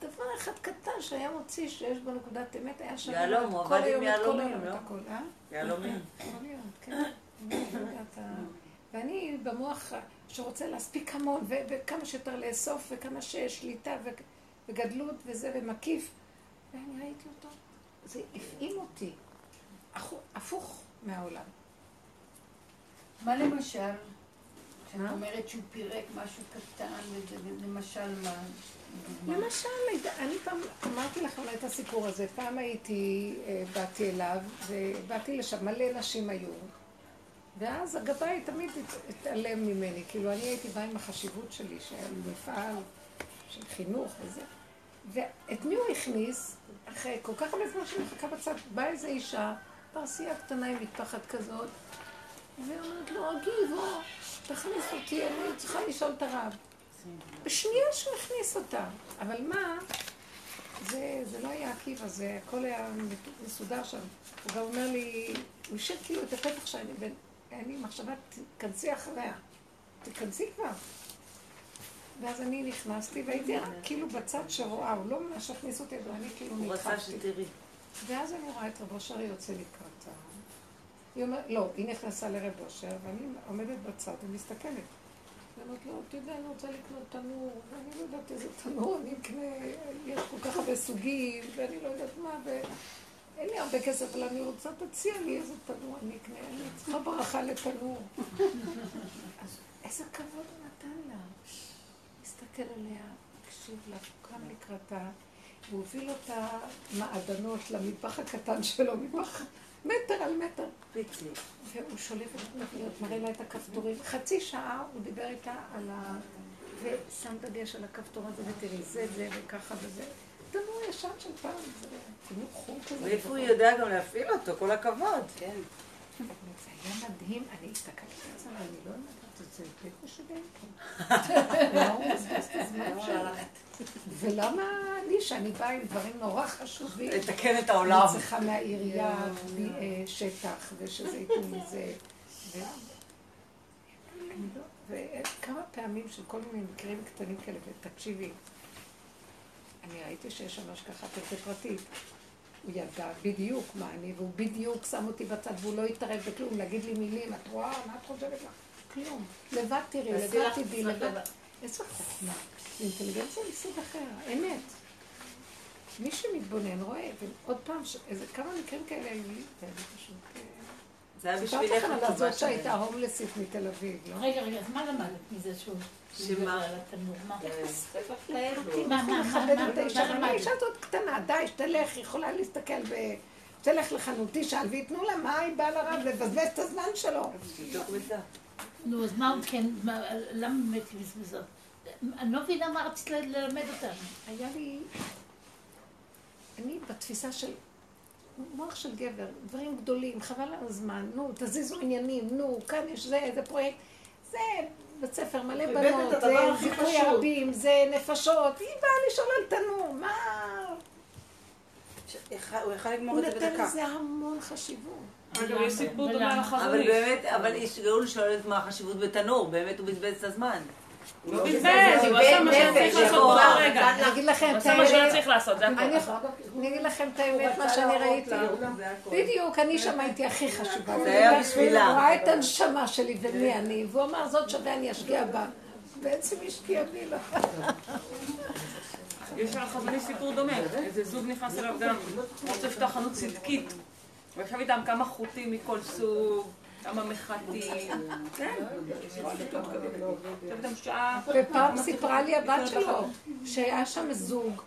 דבר אחד קטן שהיה מוציא, שיש בו נקודת אמת, היה שווה לו יהלום, הוא עבד עם יהלומים, לא? אה? יהלומים. יכול להיות, כן. לא יודעת, ה- ואני במוח שרוצה להספיק המון, וכמה שיותר לאסוף, וכמה שיש שליטה, וגדלות וזה, ומקיף. ואני ראיתי אותו, זה הפעים אותי. הפוך- מהעולם. מה למשל? כשאת מה? אומרת שהוא פירק משהו קטן, למשל מה? למשל, אני פעם, אמרתי לכם את הסיפור הזה, פעם הייתי, אה, באתי אליו, ובאתי לשם, מלא נשים היו, ואז הגבאי תמיד הת- התעלם ממני, כאילו אני הייתי באה עם החשיבות שלי, לי מפעל של חינוך וזה, ואת מי הוא הכניס? אחרי כל כך הרבה זמן שאני מחכה בצד, באה איזו אישה, פרסייה קטנה עם מטפחת כזאת, ואומרת לו, הגיב, או, תכניס אותי, אני צריכה לשאול את הרב. בשנייה שהוא הכניס אותה. אבל מה, זה, זה לא היה עקיבא, זה הכל היה מסודר שם. הוא גם אומר לי, הוא השאיר כאילו את הפתח שאני, ואין לי מחשבה, תיכנסי אחריה. תיכנסי כבר. ואז אני נכנסתי והייתי כאילו בצד שרואה, הוא לא ממש הכניס אותי, אבל אני כאילו הוא רצה. שתראי. ואז אני רואה את רב אושר יוצא לקראתה. היא אומרת, לא, היא נכנסה לרב אושר, ואני עומדת בצד ומסתכלת. היא אומרת לו, אתה יודע, אני רוצה לקנות תנור, ואני לא יודעת איזה תנור אני אקנה, יש כל כך הרבה סוגים, ואני לא יודעת מה, ואין לי הרבה כסף, אבל אני רוצה, תציע לי איזה תנור אני אקנה, אני צריכה ברכה לתנור. אז איזה כבוד. מסתכל עליה, מקשיב לה, קם לקראתה. והוא הוביל אותה מעדנות למטבח הקטן שלו, מטבח מטר על מטר. והוא שולף את התנפיות, מראה לה את הכפתורים. חצי שעה הוא דיבר איתה על ה... ושם דגש על הכפתור הזה, ותראי, זה, זה, וככה וזה. תנור ישן של פעם, זה תנור חום כזה. ואיפה הוא יודע גם להפעיל אותו, כל הכבוד. כן. זה היה מדהים, אני הסתכלתי על זה, ואני לא יודעת זה, איפה שבאמת. ולמה לי, שאני באה עם דברים נורא חשובים, לתקן את העולם. אני צריכה מהעירייה אה, שטח, ושזה ייתנו מזה. לא- וכמה פעמים של כל מיני מקרים קטנים כאלה, ותקשיבי, אני ראיתי שיש שם השגחה פרטית. הוא ידע בדיוק מה אני, והוא בדיוק שם אותי בצד, והוא לא התערב בכלום, להגיד לי מילים, את רואה, מה את חושבת לך? כלום. לבד תראי, לבד תדעי, לבד... איזה חוכמה. אינטליגנציה מסוג אחר, אמת. מי שמתבונן רואה, ועוד פעם, איזה כמה מקרים כאלה היו לי, ואני פשוט... אה, זה היה בשבילך סיפרתי לכם על הזאת שהייתה הומלסית מתל אביב, לא? רגע, רגע, אז מה למדת מזה שהוא... שמה? על התנור, מה? מה, מה, את האישה, הזאת קטנה, די, שתלך, יכולה להסתכל ב... תלך לחנות, תשאל, וייתנו לה מה היא באה לרב לבזבז את הזמן שלו. נו, אז מה הוא כן, למה באמת היא בזבזה? אני לא מבינה מה רצית ללמד אותנו. היה לי... אני בתפיסה של מוח של גבר, דברים גדולים, חבל על הזמן, נו, תזיזו עניינים, נו, כאן יש זה, זה פרויקט, זה בית ספר מלא בנות, זה זיכוי רבים, זה נפשות, היא באה לשאול על תנור, מה... הוא יכל לגמור את זה בדקה. הוא נתן לזה המון חשיבות. יש סיפור דומה אבל באמת, אבל יש גאול שואלת מה החשיבות בתנור, באמת הוא בזבז את הזמן. הוא לא בזבז, הוא עשה מה שצריך לעשות באותו רגע. אני אגיד לכם הוא את עשה מה שלא האמת, צריך לעשות, זה הכול. אני אגיד לכם את האמת, מה שאני ראיתי. בדיוק, אני שם הייתי הכי חשובה. זה היה בשבילה. הוא ראה את הנשמה שלי ומי אני, והוא אמר, זאת שווה, אני אשקיע בה. בעצם השקיע בי לא. יש על החזוני סיפור דומה, איזה זוג נכנס אליו גם, הוא רוצה לפתוח חנות צדקית. הוא ישב איתם כמה חוטים מכל סוג, כמה מחטים. כן. ופעם סיפרה לי הבת שלו, שהיה שם זוג,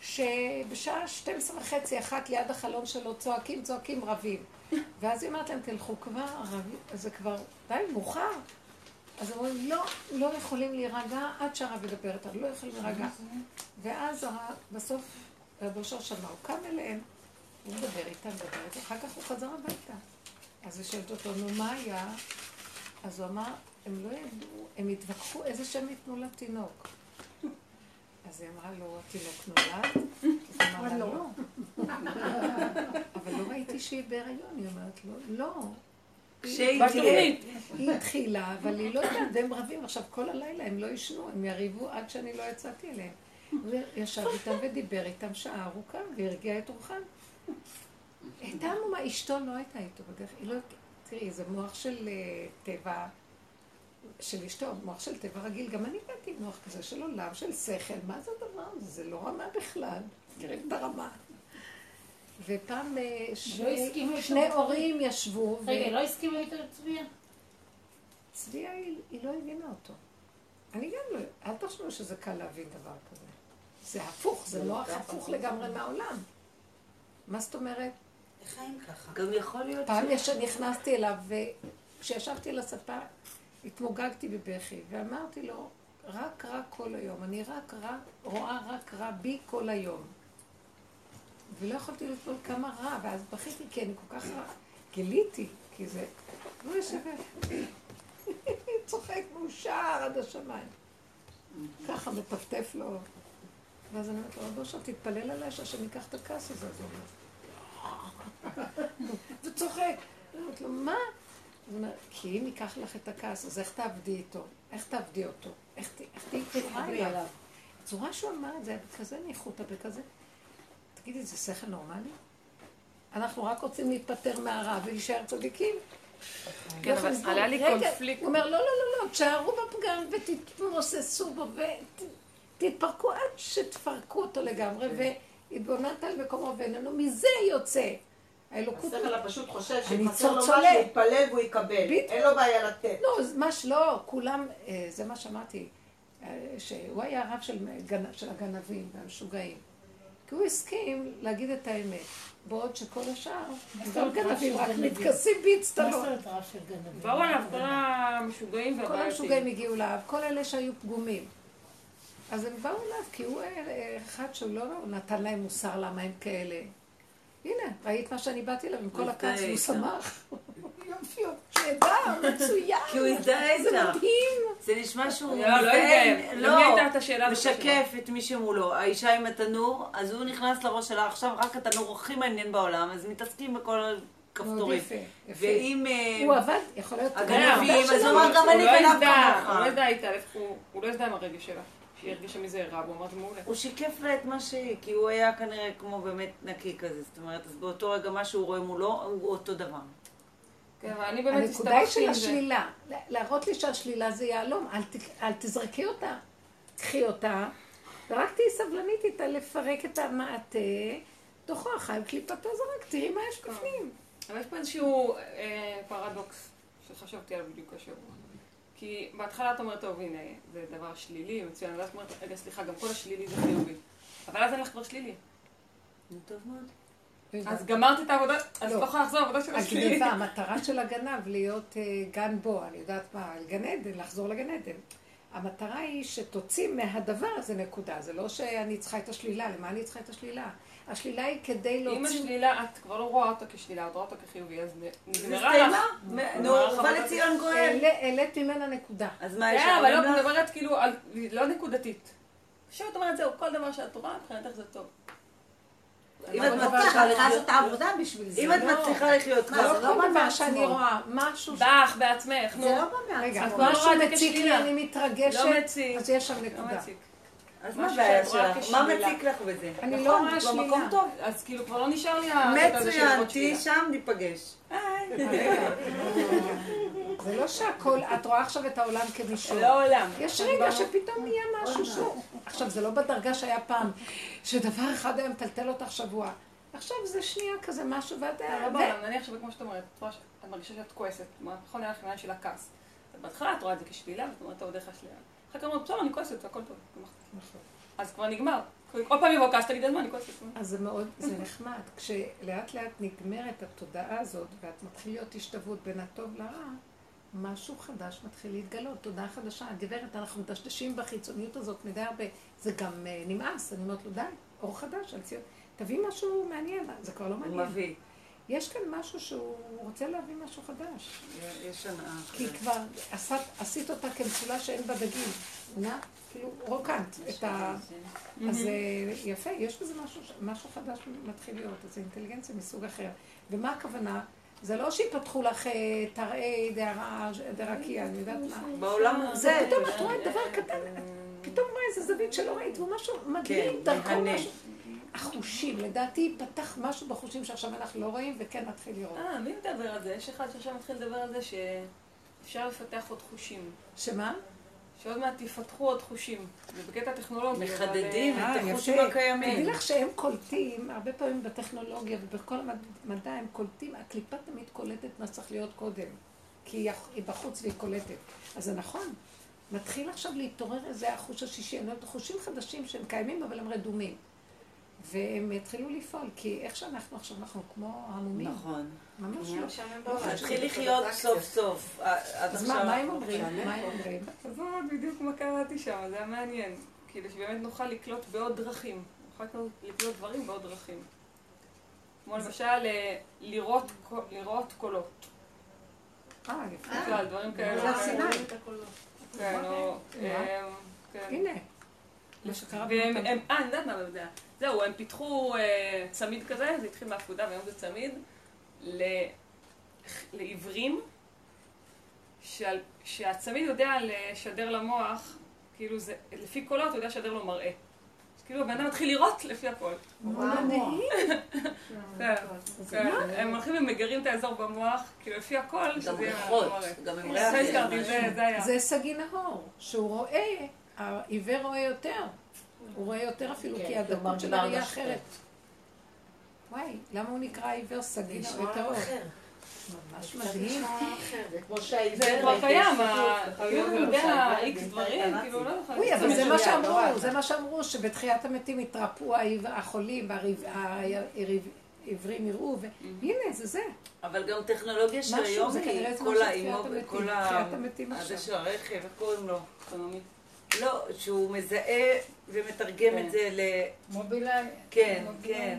שבשעה 12 וחצי, אחת ליד החלון שלו, צועקים, צועקים, רבים. ואז היא אומרת להם, תלכו כבר, זה כבר די מאוחר. אז הם אומרים, לא, לא יכולים להירגע עד שהרב ידבר איתם, לא יכולים להירגע. ואז הרב, בסוף רב אושר שמע, הוא קם אליהם, הוא מדבר איתם, מדבר איתם, אחר כך הוא חזר הביתה. אז היא שואלת אותו, נו, מה היה? אז הוא אמר, הם לא ידעו, הם התווכחו איזה שם ייתנו לתינוק. אז היא אמרה לו, התינוק נולד? אז הוא אמר לה, לא. אבל לא ראיתי שהיא בהיריון, היא אומרת לו, לא. כשהיא. היא התחילה, אבל היא לא יודעת, והם רבים עכשיו כל הלילה, הם לא ישנו, הם יריבו עד שאני לא יצאתי אליהם. הוא ישב איתם ודיבר איתם שעה ארוכה, והרגיע את רוחם. הייתה עמומה, אשתו לא הייתה איתו בדרך, היא לא... תראי, זה מוח של אה, טבע, של אשתו, מוח של טבע רגיל, גם אני באתי עם מוח כזה של עולם, של שכל, מה זה הדבר הזה? זה לא רמה בכלל, תראי את הרמה. ופעם אה, שני- איתו? שני הורים ישבו, רגע, לא הסכימו איתו לצביה? צביה, היא לא הבינה אותו. אני גם לא, אל תחשבו שזה קל להבין דבר כזה. זה הפוך, זה לא הפוך לגמרי מהעולם. מה זאת אומרת? חיים ככה. גם יכול להיות פעם יש- נכנסתי אליו, וכשישבתי על הספה, התמוגגתי בבכי, ואמרתי לו, רק רע כל היום. אני רק רע, רואה רק רע בי כל היום. ולא יכולתי לסבול כמה רע, ואז בכיתי, כי אני כל כך רע. גיליתי, כי זה... הוא יושב... צוחק מאושר עד השמיים. ככה מטפטף לו. ואז אני אומרת לו, רבו שם, תתפלל עליי שהשם ייקח את הכעס הזה. אז הוא אומר, וצוחק. אומרת לו, מה? הוא אומר, כי אם ייקח לך את הכעס, אז איך תעבדי איתו? איך תעבדי אותו? איך תהיי קרובה אליו? הצורה שהוא אמר את זה היה בכזה ניחותא, בכזה... תגידי, זה שכל נורמלי? אנחנו רק רוצים להתפטר מהרע ולהישאר צדיקים. כן, אבל עלה לי קונפליקט. הוא אומר, לא, לא, לא, לא, תשארו בפגם ותתמוססו בו ותתפרקו עד שתפרקו אותו לגמרי, והתבוננת על מקומו ואיננו, מזה יוצא. האלוקות... השכל הפשוט חושב שחסר לו משהו, הוא יתפלל והוא יקבל. אין לו בעיה לתת. לא, מה שלא, כולם, אה, זה מה שאמרתי, אה, שהוא היה הרב של הגנבים והמשוגעים. כי הוא הסכים להגיד את האמת. בעוד שכל השאר, גם גנבים, רק מתכסים באצטלות. מה זאת רב של גנבים? באו עליו כל המשוגעים והבעייתים. כל המשוגעים הגיעו אליו, כל אלה שהיו פגומים. אז הם באו אליו, כי הוא אחד שהוא לא נתן להם מוסר למה הם כאלה. הנה, ראית מה שאני באתי אליו עם כל הכעס, והוא שמח. יופי, נהדר, מצוין. כי הוא הזדהה איתה. זה מדהים. זה נשמע שהוא לא, לא לא, משקף את מי שמולו. האישה עם התנור, אז הוא נכנס לראש שלה, עכשיו רק התנור הכי מעניין בעולם, אז מתעסקים בכל הכפתורים. ואם... אה, הוא עבד, יכול להיות... הגנבים, אז הוא אמר גם אני גנב כמוך. הוא לא ידע איתה, הוא לא ידע עם הרגש שלה. שהיא הרגישה מזה רע, והוא אמר, זה מעולה. הוא שיקף לה את מה שהיא, כי הוא היה כנראה כמו באמת נקי כזה, זאת אומרת, אז באותו רגע מה שהוא רואה מולו, הוא אותו דבר. כן, אבל אני באמת הסתבכתי עם זה. הנקודה היא של השלילה. להראות לי שהשלילה זה יהלום, אל, אל תזרקי אותה. קחי אותה, ורק תהיי סבלנית איתה לפרק את המעטה, תוכו החיים קליפתו זרק, תראי מה יש בפנים. אבל יש פה איזשהו אה, פרדוקס שחשבתי עליו בדיוק השבוע. כי בהתחלה את אומרת, טוב, הנה, זה דבר שלילי, מצוין, ואז את אומרת, רגע, סליחה, גם כל השלילי זה חיובי. אבל אז אין לך כבר שלילי. זה טוב מאוד. אז גמרת את העבודה, אז לא יכולה לחזור לעבודה של השלילי. הגניבה, המטרה של הגנב להיות אה, גן בו, אני יודעת מה, על גן עדן, לחזור לגן עדן. המטרה היא שתוציא מהדבר הזה נקודה, זה לא שאני צריכה את השלילה, למה אני צריכה את השלילה? השלילה היא כדי להוציא... אם השלילה, את כבר לא רואה אותה כשלילה, את רואה אותה כחיובי, אז נגמרה לך. נו, בא לציון גואל. העלית ממנה נקודה. אז מה יש לך? אבל לא מדברת כאילו, לא נקודתית. עכשיו את אומרת, זהו, כל דבר שאת רואה, מבחינתך זה טוב. אם את מצליחה לעשות את העבודה בשביל זה. אם את לא- מצליחה לחיות ככה. זה לא דבר שאני רואה, משהו ש... בך, בעצמך. זה לא בא מעצמו. רגע, משהו מציק לי, אני מתרגשת, אז יש שם נקודה. אז מה הבעיה שלך? מה מציק לך בזה? אני לא רואה שלילה. במקום טוב, אז כאילו כבר לא נשאר לי מצוין, תהיי שם, ניפגש. זה לא שהכל, את רואה עכשיו את העולם כמישור. לא עולם. יש רגע שפתאום נהיה משהו שהוא... עכשיו, זה לא בדרגה שהיה פעם, שדבר אחד היה מטלטל אותך שבוע. עכשיו זה שנייה כזה משהו, ואת... לא בעולם, נניח שבכמו שאת אומרת, את מרגישה שאת כועסת. נכון, היה לך עניין של הכעס. בהתחלה את רואה את זה כשלילה, ואת אומרת, טוב, דרך השלילה. אחר כך אומרת, בסדר, אני כועסת, הכל טוב. נכון. אז כבר נגמר. עוד פעם יבוא כעס, תגיד, אז מה, אני כועסת. אז זה מאוד, זה נחמד. כשלאט לאט נגמרת התודעה הזאת, ואת מתחיל להיות השתוות בין הטוב לרע, משהו חדש מתחיל להתגלות, תודעה חדשה. הגברת, אנחנו מדשדשים בחיצוניות הזאת מדי הרבה. זה גם uh, נמאס, אני אומרת לו, די, אור חדש. תביא משהו מעניין, זה כבר לא מעניין. הוא מביא. יש כאן משהו שהוא רוצה להביא משהו חדש. יש הנאה. כי כבר עשת, עשית אותה כמצולה שאין בה דגים. נא, כאילו רוקנת את ה... אז אה, יפה, יש בזה משהו, משהו חדש מתחיל להיות, אז זה אינטליגנציה מסוג אחר. ומה הכוונה? זה לא שיפתחו לך אה, תרעי דרקיה, אני יודעת מה. בעולם זה פתאום את רואה דבר קטן, פתאום רואה איזה זווית שלא ראית, והוא משהו מדהים, כן, דרכו משהו. החושים, לדעתי פתח משהו בחושים שעכשיו אנחנו לא רואים, וכן נתחיל לראות. אה, מי מדבר על זה? יש אחד שעכשיו מתחיל לדבר על זה שאפשר לפתח עוד חושים. שמה? שעוד מעט יפתחו עוד חושים. זה בקטע טכנולוגי. מחדדים את אה, החושים הקיימים. תדעי לך שהם קולטים, הרבה פעמים בטכנולוגיה ובכל המדע הם קולטים, הקליפה תמיד קולטת מה צריך להיות קודם. כי היא בחוץ והיא קולטת. אז זה נכון. מתחיל עכשיו להתעורר איזה החוש השישי, אני אומרת, חושים חדשים שהם קיימים אבל הם רדומים. והם התחילו לפעול, כי איך שאנחנו עכשיו, אנחנו כמו המומים. נכון. ממש לא. להתחיל לחיות סוף סוף. אז מה הם אומרים? מה הם אומרים? אז זה בדיוק מה קראתי שם, זה היה מעניין. כאילו שבאמת נוכל לקלוט בעוד דרכים. נוכל לקלוט דברים בעוד דרכים. כמו למשל אה, לראות קולות. אה, יפה. דברים כאלה. זה הסיני. כן, או... אה, כן. הנה. והם, אה, אני יודעת מה זה זהו, הם פיתחו אה, צמיד כזה, זה התחיל מהפקודה והיום זה צמיד, ל, לעיוורים, שעל, שהצמיד יודע לשדר למוח, כאילו זה, לפי קולות הוא יודע לשדר לו מראה. כאילו הבן אדם מתחיל לראות לפי הכל. מדהים. כן, כן. הם הולכים ומגרים את האזור במוח, כאילו לפי הכל, שזה יהיה ריחות, המורת. גם עם זה ריח. זה סגי נהור, שהוא רואה, העיוור רואה יותר. הוא רואה יותר אפילו, כן, כי הדקות של הראייה. אחרת. וואי, למה הוא נקרא עיוור סגי נשמע נהור? יותר אור? אחר. ממש מדהים. זה כמו שהעיוור... זה כבר קיים, הוא יודע איקס דברים. כאילו לא יכול... אוי, אבל זה מה שאמרו. זה מה שאמרו, שבתחיית המתים התרפאו החולים, העיוורים יראו, והנה, זה זה. אבל גם טכנולוגיה של היום זה כנראה היא זה כל משהו האימו, תחיית המתים, כל ה... תחיית המתים הזה עכשיו. של הרכב, איך קוראים לו? לא, שהוא מזהה ומתרגם כן. את זה ל... מובילאיי. כן. כן.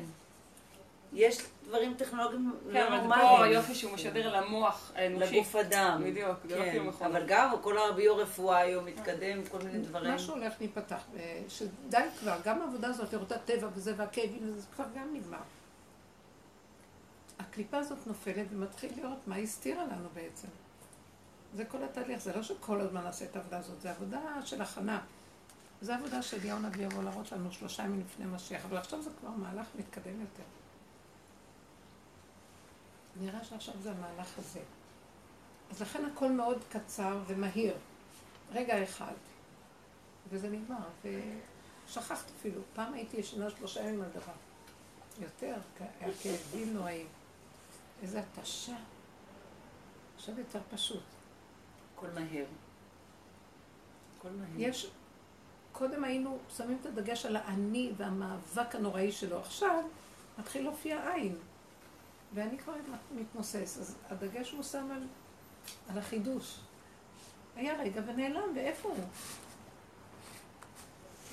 יש דברים טכנולוגיים כן, לא אבל פה נורמליים. היופי שהוא משדר למוח האנושי. לגוף אדם. בדיוק, זה לא כן. כאילו מכונה. אבל גם כל הביו-רפואה היום מתקדם, כל מיני דברים. משהו הולך להיפתח, אה, שדי כבר, גם העבודה הזאת, לראות את הטבע וזה והכאבים, זה כבר גם נגמר. הקליפה הזאת נופלת ומתחיל לראות מה היא הסתירה לנו בעצם. זה כל התהליך, זה לא שכל הזמן נעשה את העבודה הזאת, זה עבודה של הכנה. זו עבודה של אליהו הנביא יבוא להראות לנו שלושה ימים לפני משיח, אבל עכשיו זה כבר מהלך מתקדם יותר. נראה שעכשיו זה המהלך הזה. אז לכן הכל מאוד קצר ומהיר. רגע אחד, וזה נגמר. ושכחת אפילו. פעם הייתי ישנה שלושה ימים על דבר. יותר, היה כאבים נוראים. איזה התשה. עכשיו יותר פשוט. הכל מהר. הכל מהר. יש, קודם היינו שמים את הדגש על האני והמאבק הנוראי שלו. עכשיו מתחיל להופיע עין. ואני כבר מתנוסס. אז הדגש הוא שם על, על החידוש. היה רגע ונעלם, ואיפה הוא?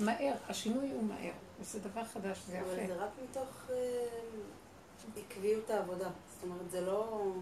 מהר, השינוי הוא מהר. וזה דבר חדש, זה אבל יפה. זה רק מתוך אה, עקביות העבודה. זאת אומרת, זה לא...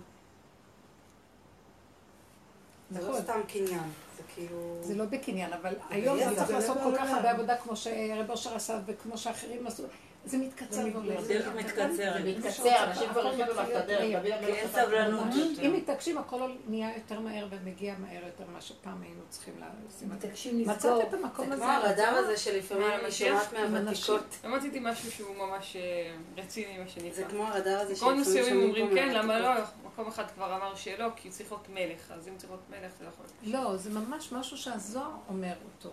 זה לא נכון. סתם קניין. זה כאילו... זה לא בקניין, אבל היום לא צריך לא לעשות כל כך בעולם. הרבה עבודה כמו שהרב אושר עשה וכמו שאחרים עשו. זה מתקצר והולך. הדרך זה מתקצרת. זה מי מתקצר, אנשים כבר הרחיבו לך את הדרך, אין סבלנות. אם מתעקשים, הכל נהיה יותר מהר ומגיע מהר יותר ממה שפעם היינו צריכים לשים זה. מתעקשים לסגור. מצאת את המקום זה הזה. כמו הרדאר הזה שלפעמים מה, אני? שומעת מהוותיקות. לא מצאתי משהו שהוא ממש אה, רציני, מה שנקרא. זה כמו הרדאר הזה כל מסוימים שומעים אומרים פה כן, למה לא? מקום אחד כבר אמר שלא, כי צריך להיות מלך, אז אם צריך להיות מלך זה לא יכול להיות. לא, זה ממש משהו שהזוהר אומר אותו.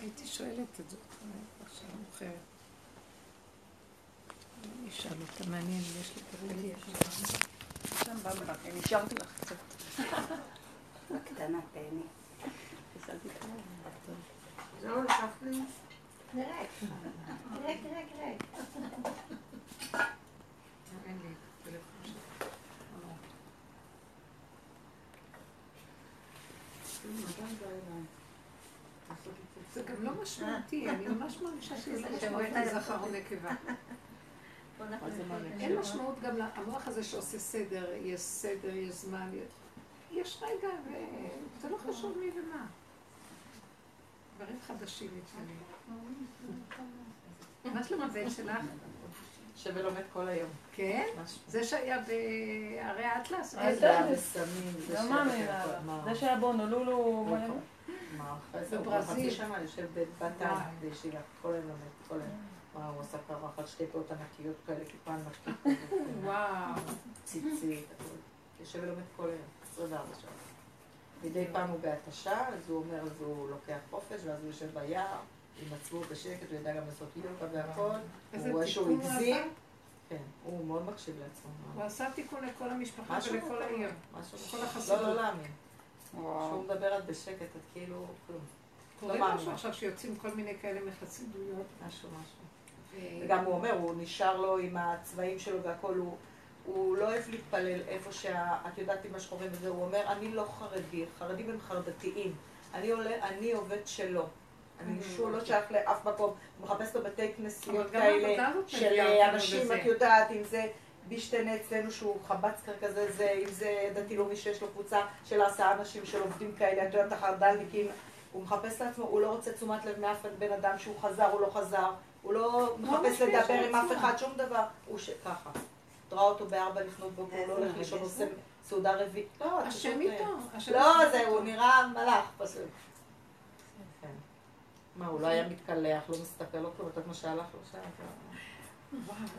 הייתי שואלת את זה. עכשיו מאוחרת. אשאל אותה, מעניין יש לי כרגע. שם במבה, אני נשארתי לך קצת. בקטנה, תהני. זהו, לקחת לי? שלי. זה גם לא משמעותי, אני ממש מרגישה שזה לא משמעותי זכר או נקבה. אין משמעות גם למוח הזה שעושה סדר, יש סדר, יש זמן, יש רגע, וזה לא חשוב מי ומה. דברים חדשים לפעמים. מה שלום הבן שלך? שווה לומד כל היום. כן? זה שהיה בערי האטלס? אה, זה היה בסמים, זה לא. מה? זה שהיה זה הוא בברזיל. חצי שנה יושב בבתן בישיבה, כל היום לומד, כל היום. מה, הוא עשה קרחת שתי פאות ענקיות כאלה, כיפה ענקית, וואו. ציצית, הכל. יושב ולומד כל היום, 24 שעות. מדי פעם הוא בהתשה, אז הוא אומר, אז הוא לוקח חופש, ואז הוא יושב ביער, עם עצמו בשקט, הוא יודע גם לעשות יוגה והכל. הוא רואה שהוא הגזים. כן, הוא מאוד מקשיב לעצמו. הוא עשה תיקון לכל המשפחה ולכל מטורף, העיר. משהו כל מטורף. החסידות. לא, לא להאמין. וואו. כשהוא מדבר את בשקט, את כאילו, כלום. קורה לא מאמין. משהו עכשיו שיוצאים כל מיני כאלה מחסידויות. משהו, משהו. וגם הוא אומר, הוא נשאר לו עם הצבעים שלו והכל, הוא, הוא לא אוהב להתפלל איפה שה... את יודעת עם השחורים וזה, הוא אומר, אני לא חרדי, חרדים הם חרדתיים. אני, עולה, אני עובד שלו. אני שהוא לא שייך לאף מקום, הוא מחפש לו בתי כנסיות כאלה, של אנשים. את יודעת, אם זה בישטנה אצלנו שהוא חבצקר כזה, זה, אם זה דתי לאומי שיש לו קבוצה של עשרה אנשים של עובדים כאלה, את יודעת, החרד"לניקים, הוא מחפש לעצמו, הוא לא רוצה תשומת לב מאף בן אדם שהוא חזר או לא חזר, הוא לא מחפש משפיע לדבר עם אף. אחד, שום דבר, הוא. ככה. את רואה אותו בארבע לפנות בוקר, הוא לא הולך לישון, עושה סעודה רביעית, לא, את השם איתו. אה, לא. זה, הוא נראה מלאך פשוט. כן. מה, הוא לא היה מתקלח, לא מסתכל, לא כלום, אתה כמו שהלך לו שם.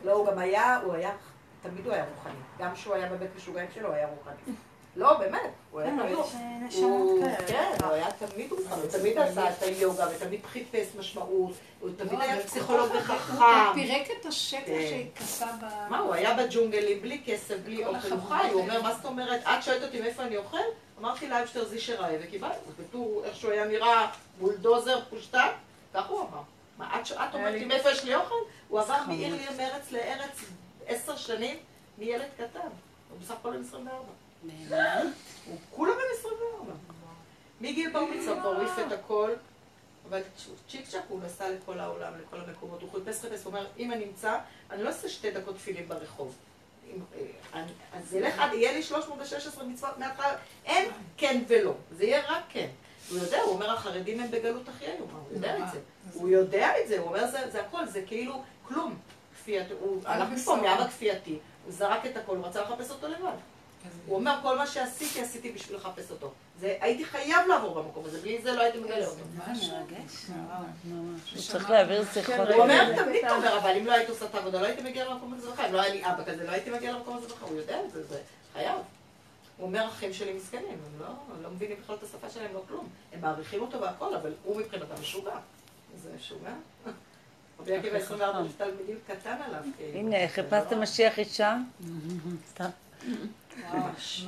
לא, הוא גם היה, הוא היה, תמיד הוא היה רוחני. גם כשהוא היה בבית משוגעים שלו, הוא היה רוחני. לא, באמת, הוא היה לא, לא, תמיד, אה, כן, תמיד רוחני, הוא תמיד עשה את היוגה ותמיד חיפש משמעות, הוא תמיד היה פסיכולוג וחכם. הוא פירק את השקע כן. שהתכסה ב... מה, הוא היה בג'ונגלים בלי כסף, בלי אוכל, הוא חי, הוא אומר, מה זאת אומרת, את שואלת אותי מאיפה אני אוכל? אמרתי לה, אפשר זה שראה, וקיבלתי, בטור איך שהוא היה נראה, בולדוזר פושטן, כך הוא אמר. מה, את אומרת לי מאיפה יש לי אוכל? הוא עבר מעיר לי מארץ לארץ עשר שנים מילד קטן, הוא בסך הכל 24. הוא כולה בן 24. מגיל בר מצווה הוא העיף את הכל, אבל צ'יק צ'אק הוא נסע לכל העולם, לכל המקומות. הוא חיפש חיפש, הוא אומר, אם אני אמצא, אני לא אעשה שתי דקות תפילים ברחוב. אה, אז ילך עד, יהיה לי 316 מצוות מהתחלה, אין כן ולא, זה יהיה רק כן. הוא יודע, הוא אומר, החרדים הם בגלות הכי היום, הוא יודע את זה. הוא יודע את זה, הוא אומר, זה הכל, זה כאילו כלום. הוא הלך מפה, מאבא כפייתי, הוא זרק את הכל, הוא רצה לחפש אותו לבד. הוא אומר, כל מה שעשיתי, עשיתי בשביל לחפש אותו. זה, הייתי חייב לעבור במקום הזה, בלי זה לא הייתי מגלה אותו. זה מרגש. הוא צריך להעביר שיחות. הוא אומר, תמיד אתה אומר, אבל אם לא היית עושה את העבודה, לא הייתי מגיע למקום הזה בחיים. לא היה לי אבא כזה, לא הייתי מגיע למקום הזה בחיים. הוא יודע את זה, זה חייב. הוא אומר, אחים שלי מסכנים, הם לא, לא מבינים בכלל את השפה שלהם, לא כלום. הם מעריכים אותו והכל, אבל הוא מבחינתם משוגע. זה משוגע. רבי עקיבא 24 תלמידים קטן עליו. כאילו. הנה, חיפשת משיח אישה? סתם. ממש.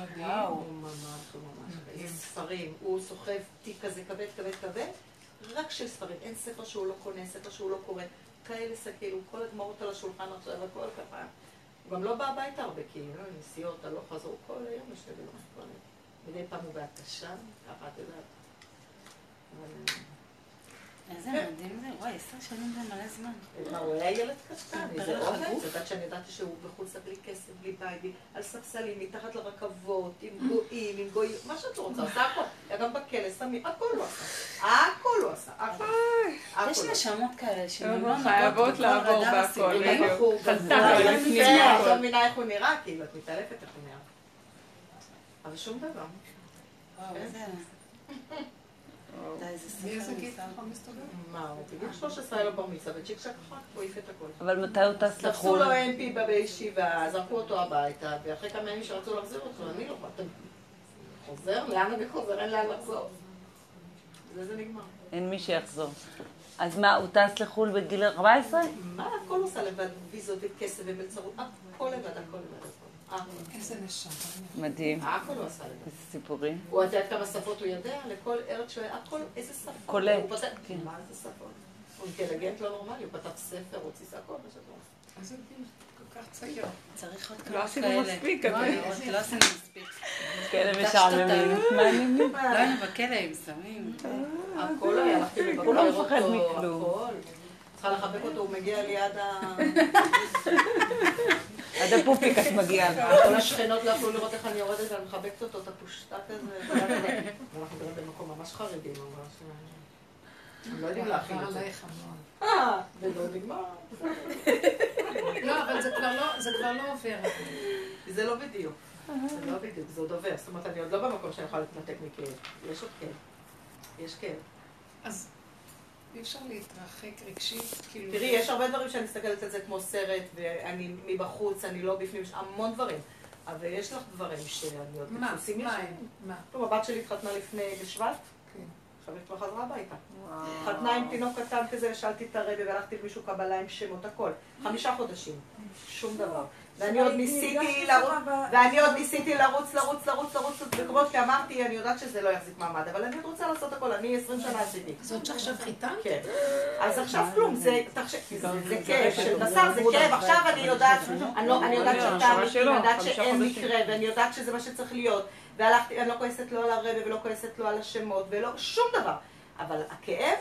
ממש, ממש. ספרים, הוא סוחב תיק כזה כבד, כבד, כבד, רק של ספרים. אין ספר שהוא לא קונה, ספר שהוא לא קורא. כאלה כאילו, כל הדמעות על השולחן עכשיו, הכל ככה. הוא גם לא בא הביתה הרבה, כאילו, נסיעות, הלוך חזור, כל היום יש לבילו. מדי פעם הוא בהתשה, ככה, את יודעת. איזה מדהים זה, וואי, עשר שנים זה מלא זמן. מה, הוא היה ילד קטן, איזה אוהב. את יודעת שאני ידעתי שהוא בחוץ בלי כסף, בלי בית, על ספסלים, מתחת לרכבות, עם גויים, עם גויים, מה שאת לא רוצה, עושה הכל. היה גם בכלא, סמים, הכל לא עשה. הכל לא עשה, הכל. יש נשמות כאלה שהן לא חייבות לעבור בהכל, בדיוק. חזק לפנים. את לא מבינה איך הוא נראה, כאילו, את מתעלפת איך הוא נראה. אבל שום דבר. וואו, איזה... אבל מתי הוא טס לחו"ל? תפסו לו MP בישיבה, זרקו אותו הביתה, ואחרי כמה ימים שרצו להחזיר אותו, אני לא יכולה. חוזר? לאן אני חוזר? אין לאן לחזור. וזה נגמר. אין מי שיחזור. אז מה, הוא טס לחו"ל בגיל 14? מה, הכל עושה לבד, ויזות וכסף ומלצרות, הכל לבד, הכל לבד. איזה נשמה. מדהים. הכל הוא עשה לבד. איזה סיפורים. הוא יודע כמה שפות הוא יודע, לכל ארץ שהוא היה, הכל, איזה שפות. קולט. כן. מה איזה שפות? הוא אינטליגנט לא נורמלי, הוא כתב ספר, הוא הוציא הכל, מה שאת אומרת. איזה גיל כל כך צעיר. צריך עוד לא כמה עשינו כאלה. מספיק, לא, אבל- לא עשינו מספיק. כאלה משעממים. מעניינים. לא היינו בכלא עם סמים. הכל היה, הלכתי לבקר הוא לא אותו, מפחד מכלום. הכל. צריכה לחבק אותו, הוא מגיע ליד ה... עד הפופיק את מגיעה. כל השכנות לא יכלו לראות איך אני יורדת ואני מחבקת אותו, את הפושטק הזה. ואנחנו גרים במקום ממש חרדי, ממש... הם לא יודעים להכין את זה. אה, ולא נגמר. לא, אבל זה כבר לא- זה כבר לא עובר. זה לא בדיוק. זה לא בדיוק, זה עוד עובר. זאת אומרת, אני עוד לא במקום שאני יכולה להתנתק מכאב. יש עוד כאב. יש כאב. אז אי אפשר להתרחק רגשית, כאילו... תראי, יש הרבה דברים שאני מסתכלת על זה כמו סרט, ואני מבחוץ, אני לא בפנים, יש המון דברים. אבל יש לך דברים שאני עוד מה? דפוסים מה ישנים. מה? טוב, הבת שלי התחתנה לפני בשבט, כן. עכשיו היא כבר חזרה הביתה. התחתנה עם תינוק קטן כזה, שאלתי את הרבי והלכתי למישהו קבלה עם שמות, הכל. חמישה חודשים, שום דבר. ואני עוד ניסיתי לרוץ, ואני עוד ניסיתי לרוץ, לרוץ, לרוץ, לרוץ למקומות, כי אמרתי, אני יודעת שזה לא יחזיק מעמד, אבל אני עוד רוצה לעשות הכל, אני עשרים שנה עשיתי. זאת שעכשיו חיתנת? כן. אז עכשיו כלום, זה, תחשב, זה זה כאב של בשר, זה כאב, עכשיו אני יודעת, אני יודעת שאתה אמיתי, אני יודעת שאין מקרה, ואני יודעת שזה מה שצריך להיות, והלכתי, אני לא כועסת לא על הרבי ולא כועסת לא על השמות, ולא, שום דבר. אבל הכאב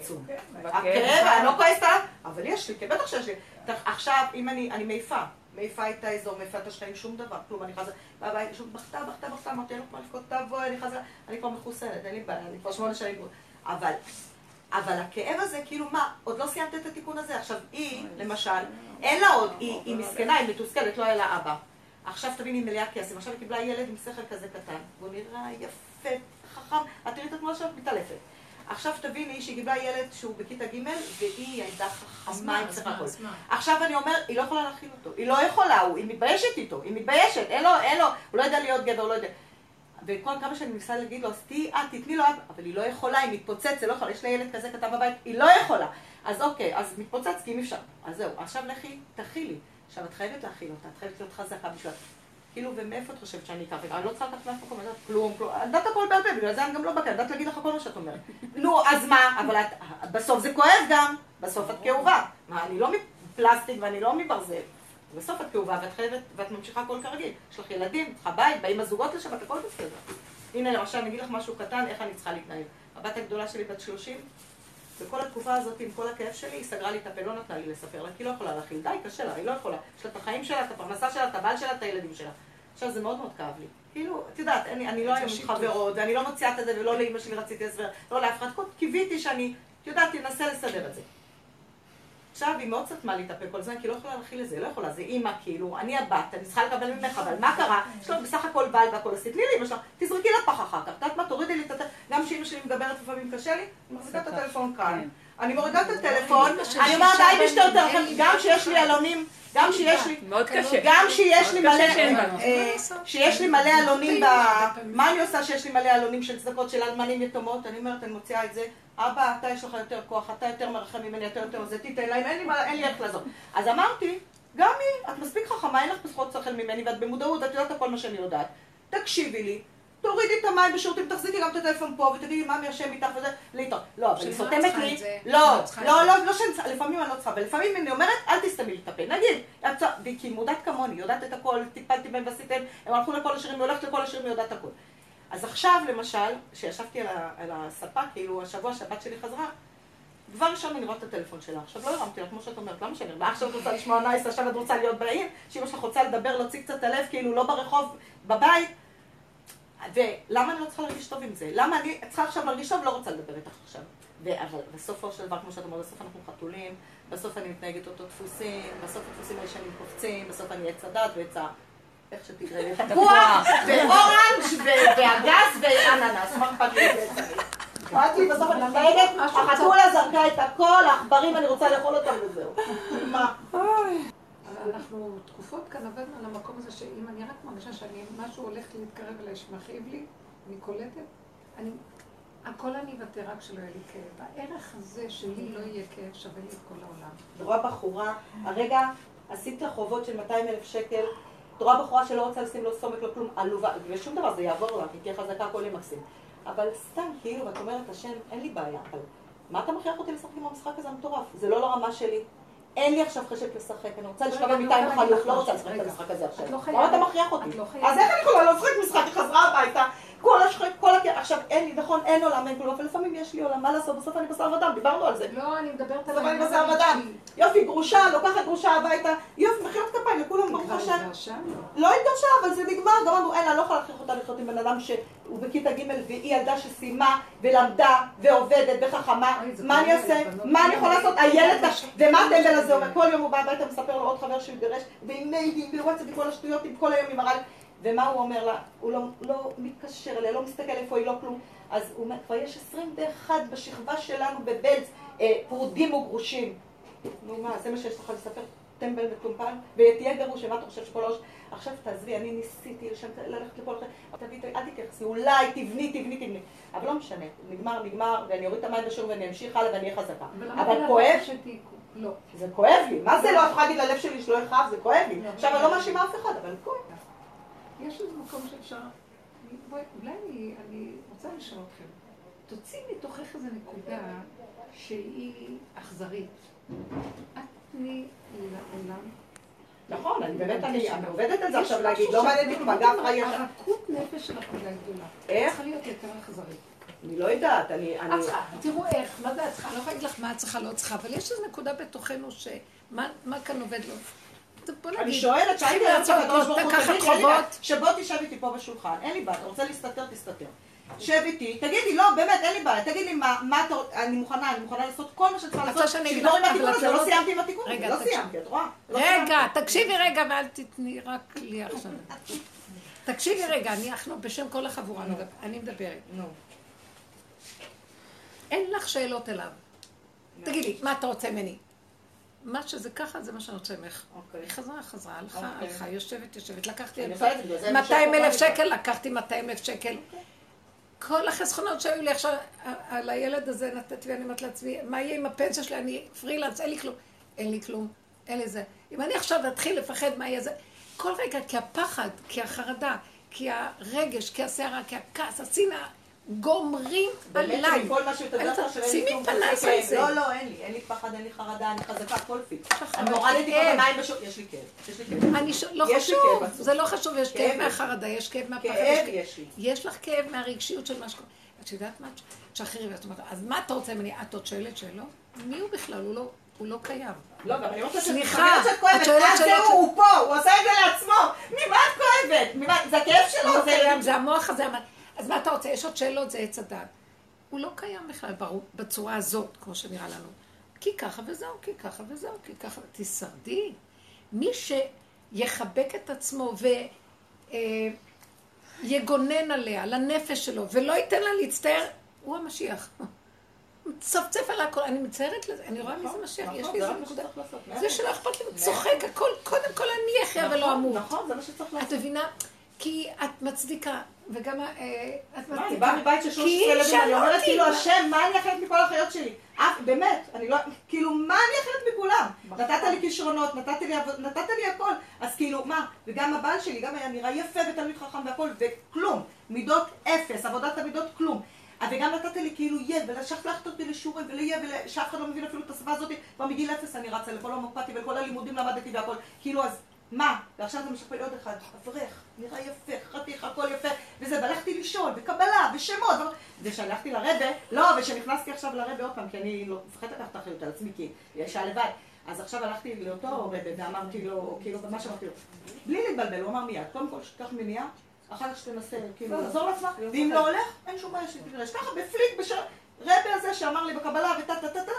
עצום. הכאב, אני לא כועסת עליו, אבל יש לי, כי בטח שיש לי. עכשיו, אם אני, אני מעיפה, מעיפה את האזור, מעיפה את השכנים, שום דבר, כלום, אני חזרה, בבית, שוב, בכתה, בכתה, בכתה, אמרתי, אין לך מה לבכות, תבואי, אני חזרה, אני כבר מחוסנת, אין לי בעיה, אני כבר שמונה שנים, אבל, אבל הכאב הזה, כאילו, מה, עוד לא סיימת את התיקון הזה, עכשיו, היא, למשל, אין לה עוד, היא, היא מסכנה, היא מתוסכלת, לא היה לה אבא. עכשיו תביני, היא מלאה כסף, עכשיו היא קיבלה ילד עם שכל כזה קטן, והוא נראה יפה, חכם, את תראי את התמונה שלך מתעלפת. עכשיו תביני שהיא קיבלה ילד שהוא בכיתה ג' והיא הייתה חכמה עם הכל. עכשיו אני אומר, היא לא יכולה להכיל אותו. היא לא יכולה, היא מתביישת איתו, היא מתביישת, אין לו, אין לו, הוא לא יודע להיות גבר, הוא לא יודע. וכל כמה שאני מנסה להגיד לו, אז תהיי את, תתני לו את, אבל היא לא יכולה, היא מתפוצצת, לא יכולה, יש לה ילד כזה קטן בבית, היא לא יכולה. אז אוקיי, אז מתפוצץ כי אם אפשר. אז זהו, עכשיו לכי, תכילי. עכשיו את חייבת להכיל אותה, את חייבת להיות חזקה בשבילה. כאילו, ומאיפה את חושבת שאני אקח? אני לא צריכה לקחת מאף מקום, אני יודעת כלום, כלום. אני יודעת הכל בעל פה, בגלל זה אני גם לא בקר, אני יודעת להגיד לך כל מה שאת אומרת. נו, אז מה? אבל בסוף זה כואב גם, בסוף את כאובה. מה, אני לא מפלסטיק ואני לא מברזל. בסוף את כאובה ואת חייבת, ואת ממשיכה הכל כרגיל. יש לך ילדים, צריכה בית, באים הזוגות לשבת, הכל בסדר. הנה למשל, אני אגיד לך משהו קטן, איך אני צריכה להתנהל. הבת הגדולה שלי בת 30, בכל התקופה הזאת, עם כל הכאב שלי, היא סגרה לי את הפה, לא נתנה לי לספר לה, כי היא לא יכולה להכיל. די, קשה לה, היא לא יכולה. יש לה את החיים שלה, את הפרנסה שלה, את הבעל שלה, את הילדים שלה. עכשיו, זה מאוד מאוד כאב לי. כאילו, את יודעת, אני, אני לא היום עם חברות, ואני לא מוציאה את זה, ולא לאמא שלי רציתי הסבר, לא לאף אחד, קיוויתי שאני, את יודעת, תנסה לסדר את זה. עכשיו היא מאוד סתמה לי את הפה כל הזמן, כי היא לא יכולה להכיל את זה, לא יכולה, זה אימא, כאילו, אני הבת, אני צריכה לקבל ממך, אבל מה קרה? יש לו בסך הכל בעל והכל, אז תתני לאמא שלך, תזרקי לפח אחר כך, את יודעת מה, תורידי לי את הטלפון, גם כשאמא שלי מדברת לפעמים קשה לי, אני מחזיקה את הטלפון כאן, כן. אני מורידה את הטלפון, אני אומרת, די בשתי יותר, גם כשיש לי עלונים, גם שיש לי, מאוד קשה, גם שיש לי מלא, שיש לי מלא עלונים, מה אני עושה שיש לי מלא עלונים של צדקות של אלמנים יתומות, אני אומרת, אני מוציאה את זה, אבא, אתה יש לך יותר כוח, אתה יותר מרחם ממני, אתה יותר זה, תיתן להם, אין לי איך לעזור. אז אמרתי, גם היא, את מספיק חכמה, אין לך פחות שכל ממני, ואת במודעות, את יודעת הכל מה שאני יודעת. תקשיבי לי, תורידי את המים בשירותים, תחזיקי גם את הטלפון פה, ותגידי מה מי אשם איתך וזה, להתראות. לא, אבל היא סותמת לי, לא, לא, לא, לא שאני, לפעמים אני לא צריכה, ולפעמים אני אומרת, אל תסתמי לי את הפה. נגיד, כי היא מודעת כמוני, יודעת את הכל, טיפלתי בהם ועשיתם, הם הלכו לכל השירים, היא הולכת לכל השירים, היא יודעת הכל. אז עכשיו, למשל, כשישבתי על הספה, כאילו, השבוע שהבת שלי חזרה, דבר ראשון אני רואה את הטלפון שלה. עכשיו לא הרמתי לה, כמו שאת אומרת, למה שאני אראה? עכשיו את רוצה לשמוע נייס, עכשיו את רוצה להיות בעיר, שאמא שלך רוצה לדבר, להוציא קצת הלב, כאילו לא ברחוב, בבית. ולמה אני לא צריכה להרגיש טוב עם זה? למה אני צריכה עכשיו להרגיש טוב, לא רוצה לדבר איתך עכשיו. אבל בסופו של דבר, כמו שאת אומרת, בסוף אנחנו חתולים, בסוף אני מתנהגת אותו דפוסים, בסוף הדפוסים הישנים קופצים, בסוף אני עץ הדת ועץ ה... איך שתקרא לי, תפוח, ואורנג' והגז ואננס, מה אכפת לי אמרתי, בסוף אני מתנהגת, החתולה זרקה את הכל, העכברים אני רוצה לאכול אותם וזהו. מה? אנחנו תקופות כאן עבדנו על המקום הזה שאם אני רק מרגישה שאני, משהו הולך להתקרב אליי שמכאיב לי, אני קולטת, אני, הכל אני אוותר רק שלא יהיה לי כאב. הערך הזה שלי לא יהיה כאב שווה לי את כל העולם. רואה בחורה, הרגע עשית חובות של 200 אלף שקל, את רואה בחורה שלא רוצה לשים לו סומק, לא כלום, עלובה, ושום דבר, זה יעבור לה, היא תהיה חזקה, הכל יהיה מקסים. אבל סתם, כאילו, ואת אומרת, השם, אין לי בעיה, אבל מה אתה מכריח אותי לשחק עם המשחק הזה המטורף? זה לא לרמה שלי. אין לי עכשיו חשק לשחק, אני רוצה לשכב במיטה עם החלוף, לא רוצה לשחק את המשחק הזה עכשיו. למה אתה מכריח אותי? אז איך אני יכולה לא לשחק משחק? היא חזרה הביתה, כל השחק, כל הכ... עכשיו, אין לי, נכון, אין עולם, אין כלום, ולפעמים יש לי עולם, מה לעשות? בסוף אני בשר ודם, דיברנו על זה. לא, אני מדברת על העניין בשר ודם. יופי, גרושה, לוקחת גרושה הביתה, יופי, מחיאות כפיים, לכולם ברוך השם. לא התגרשה, אבל זה נגמר, גמרנו, אין לה, לא יכולה להכריח אותה לחיות עם בן אדם שהוא בכיתה ג' והיא ילדה שסיימה ולמדה ועובדת וחכמה, מה אני אעשה? מה אני יכולה לעשות? הילד, ומה הטמבל הזה אומר? כל יום הוא בא הביתה ומספר לו עוד חבר שהוא התגרש, ועם מיידים, בוואטסאפ, כל השטויות, עם כל היום עם הרג. ומה הוא אומר לה? הוא לא, לא מתקשר אליה, לא מסתכל איפה היא, לא כלום. אז הוא אומר, כבר יש 21 בשכבה שלנו בבלז, אה, פרודים וגרושים. נו מה, זה מה שיש לך לספר? טמבל מטומפל? ותהיה גרוש, ומה אתה חושב שכל הראש? עכשיו תעזבי, אני ניסיתי לשם, ללכת לפה, תביאי, אל תתייחסי, אולי תבני, תבני, תבני. אבל לא משנה, נגמר, נגמר, ואני אוריד את המים בשיעור ואני אמשיך הלאה ואני אהיה חזקה. אבל כואב? לא. זה כואב לי. מה זה לא? את יכולה להגיד ללב שלי שלא יכאב? זה כואב לי. לא. עכשיו, אני לא מאשימה אף אחד, אבל כואב. יש איזה מקום שאפשר... בואי, אולי אני, אני רוצה לשאול אתכם. תוציאי מתוכך איזו נקודה שהיא אכזרית. את תני לעולם. נכון, אני באמת, אני עובדת על זה עכשיו להגיד, לא מעניין אותי אגב חי ישר. הרכות נפש שלך מדי גדולה. איך? צריכה להיות יותר אכזרית. אני לא יודעת, אני... את צריכה, תראו איך, מה זה את צריכה? לא יכולה להגיד לך מה את צריכה, לא צריכה, אבל יש איזו נקודה בתוכנו שמה כאן עובד לו. אני שואלת, שהייתי לעצמך הקדוש ברוך הוא, תגיד, שבוא תשב איתי פה בשולחן, אין לי בעיה, אתה רוצה להסתתר, תסתתר. שב איתי, תגידי, לא, באמת, אין לי בעיה, תגיד לי מה אתה, אני מוכנה, אני מוכנה לעשות כל מה שצריכה לעשות, שתגמור עם התיקון הזה, לא סיימתי עם התיקון הזה, לא סיימתי, את רואה? לא רגע, תקשיבי רגע ואל תתני רק לי עכשיו. תקשיבי רגע, אנחנו בשם כל החבורה, אני מדברת. אין לך שאלות אליו. תגידי, מה אתה רוצה ממני? מה שזה ככה, זה מה שאני רוצה ממך. אוקיי. היא חזרה, חזרה, הלכה, אוקיי. הלכה, יושבת, יושבת, לקחתי 200 אלף שקל, לקחתי 200 אלף שקל. אוקיי. כל החסכונות שהיו לי עכשיו, על הילד הזה נתתי ואני אומרת לעצמי, מה יהיה עם הפנסיה שלי? אני פרילנס, אין לי כלום. אין לי כלום, אין לי זה. אם אני עכשיו אתחיל לפחד מה יהיה זה, כל רגע, כי הפחד, כי החרדה, כי הרגש, כי הסערה, כי הכעס, השנאה, גומרים עליי. שאת אין לי כלום. זה. לא, לא, אין לי, אין לי פחד, אין לי חרדה, אני חזקה, כל פיק. אני הורדתי כבר במים בשוק, יש לי כאב, יש לי כאב. לא חשוב, זה לא חשוב, יש כאב מהחרדה, יש כאב מהפחד. כאב יש לי. יש לך כאב מהרגשיות של מה שקורה. את יודעת מה? תשחררי ואת אומרת, אז מה אתה רוצה ממני? את עוד שואלת שאלות? מי הוא בכלל? הוא לא... הוא לא קיים. לא, גם אני רוצה סליחה, את שואלת שאלות... הוא פה, הוא עושה את זה לעצמו. ממה את כואבת? זה הכאב שלו. זה המוח הזה. אז מה אתה רוצה? יש עוד שאלות, זה עץ הדת. הוא לא קיים בכלל בצורה הזאת, כמו שנראה לנו. כי ככה וזהו, כי ככה וזהו, כי ככה. תישרדי. מי שיחבק את עצמו ויגונן עליה, לנפש שלו, ולא ייתן לה להצטער, הוא המשיח. מצפצף על הכל, אני מציירת לזה, אני רואה מי זה נכון, משיח, יש לי איזה נכון, נקודה. זה שלא אכפת לי, צוחק הכל, קודם כל אני אחיה ולא אמור. נכון, זה מה שצריך לעשות. את מבינה? כי את מצדיקה, וגם אה, את מצדיקה. אני באה מבית של 13 ילדים, אני אומרת כאילו, השם, מה אני אחרת מכל החיות שלי? באמת, אני לא, כאילו, מה אני אחרת מכולם? נתת לי כישרונות, נתת לי הכל, אז כאילו, מה? וגם הבעל שלי גם היה נראה יפה ותלמיד חכם והכל, וכלום, מידות אפס, עבודת המידות כלום. וגם נתת לי כאילו יהיה, ולשלחת אותי לשיעורים וליהיה, ושאף אחד לא מבין אפילו את השפה הזאת, כבר מגיל אפס אני רצה לכל המופתי ולכל הלימודים למדתי והכל. כאילו, אז מה? ועכשיו אתה משפר עוד אחד, אברך, נראה יפה, חתיך, הכל יפה, וזה, והלכתי לשאול, וקבלה, ושמות, ושהלכתי לרבה, לא, ושנכנסתי עכשיו לרבה עוד פעם, כי אני לא מפחדת לקחת אחריות על עצמי, כי היא אישה לבד. אז עכשיו הלכתי לאותו רבה, ואמרתי לו, כאילו, מה שאמרתי לו, בלי להתבלבל, הוא אמר מיד, קודם כל שתיקח מניעה, אחר כך שתנסה, כאילו, לעזור לעצמך, ואם לא הולך, אין שום בעיה שתגרש. ככה בפליק, בשל... רבה הזה שאמר לי בקבלה, וטה טה טה טה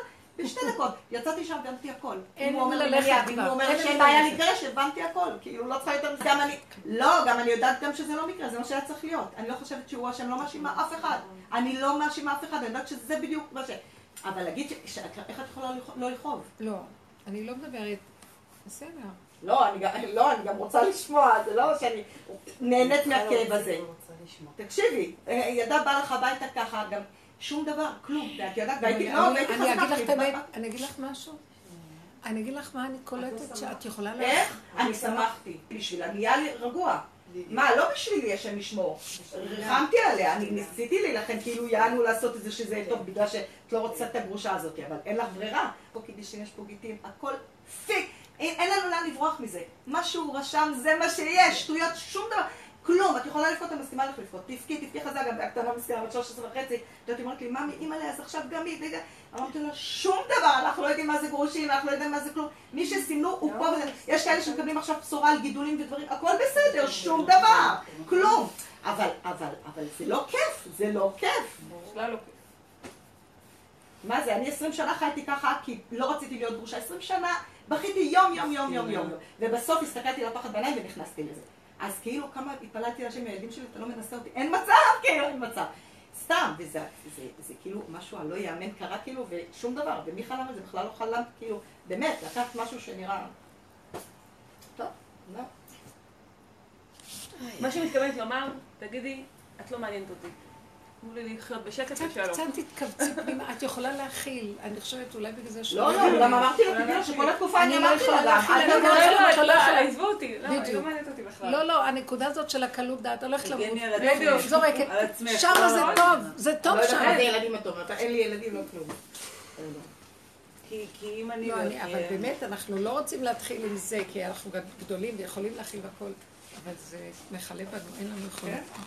בשתי דקות. יצאתי שם, הבנתי הכל. אין הוא ללכת כבר. אם הוא אומר שאין בעיה להתגרש, הבנתי הכל. כאילו, לא צריכה יותר מזה. גם אני... לא, גם אני יודעת גם שזה לא מקרה, זה מה שהיה צריך להיות. אני לא חושבת שהוא אשם, לא מאשימה אף אחד. אני לא מאשימה אף אחד, אני יודעת שזה בדיוק מה ש... אבל להגיד, איך את יכולה לא לכאוב? לא, אני לא מדברת... בסדר. לא, אני גם, לא, אני גם רוצה לשמוע, זה לא שאני נהנית מהכאב הזה. תקשיבי, ידה באה לך הביתה ככה, גם שום דבר, כלום. ואת יודעת, והייתי, לא, והייתי חזקה. אני אגיד לך את האמת, אני אגיד לך משהו. אני אגיד לך מה אני קולטת שאת יכולה לה... איך? אני שמחתי בשבילה, נהיה לי רגוע. מה, לא בשבילי השם ישמור. ריחמתי עליה, אני ניסיתי להילחם, כאילו יענו לעשות את זה שזה יהיה טוב, בגלל שאת לא רוצה את הגרושה הזאת, אבל אין לך ברירה. פה קידישים, יש פה גיטים, הכל פיק. אין לנו לאן לברוח מזה. מה שהוא רשם זה מה שיש, שטויות, שום דבר. כלום, את יכולה לבכות, אני מסכימה לך לבכות. תבכי, תבכי חזק, גם הקטנה מסכימה, בת 13 וחצי. את יודעת, היא אומרת לי, ממי, אימא'לה, אז עכשיו גם היא, אמרתי לה, שום דבר, אנחנו לא יודעים מה זה גרושים, אנחנו לא יודעים מה זה כלום. מי שסימנו הוא פה, יש כאלה שמקבלים עכשיו בשורה על גידולים ודברים, הכל בסדר, שום דבר, כלום. אבל, אבל, אבל זה לא כיף, זה לא כיף. לא. מה זה, אני עשרים שנה חייתי ככה, כי לא רציתי להיות גרושה. עשרים שנה בכיתי יום, יום, יום, יום, יום. ובסוף הסתכלתי לפחד בעיניים ונכנסתי לזה. אז כאילו כמה התפללתי להשם מהילדים שלי, אתה לא מנסה אותי, אין מצב, כאילו, אין מצב. סתם, וזה זה, זה, כאילו משהו הלא יאמן קרה כאילו, ושום דבר, ומי חלם על זה? בכלל לא חלם, כאילו, באמת, לקחת משהו שנראה... טוב, לא. מה שמתכוונת לומר, תגידי, את לא מעניינת אותי. תנו לי לחיות בשקט ושלום. קצת תתכווצי פנימה, את יכולה להכיל. אני חושבת אולי בגלל זה ש... לא, לא, גם אמרתי לו, תגידי שכל התקופה אני אמרתי לה גם. לא, לא, עזבו אותי, לא, היא לא מעניינת אותי בכלל. לא, לא, הנקודה הזאת של הקלות דעת, הולכת למות. זורקת. שם זה טוב, זה טוב שם. לא יודעת, ילדים הטוב, אין לי ילדים, לא כלום. כי אם אני... לא, אבל באמת, אנחנו לא רוצים להתחיל עם זה, כי אנחנו גדולים ויכולים להכיל הכל. אבל זה מכלה בנו, אין לנו יכולת. כן.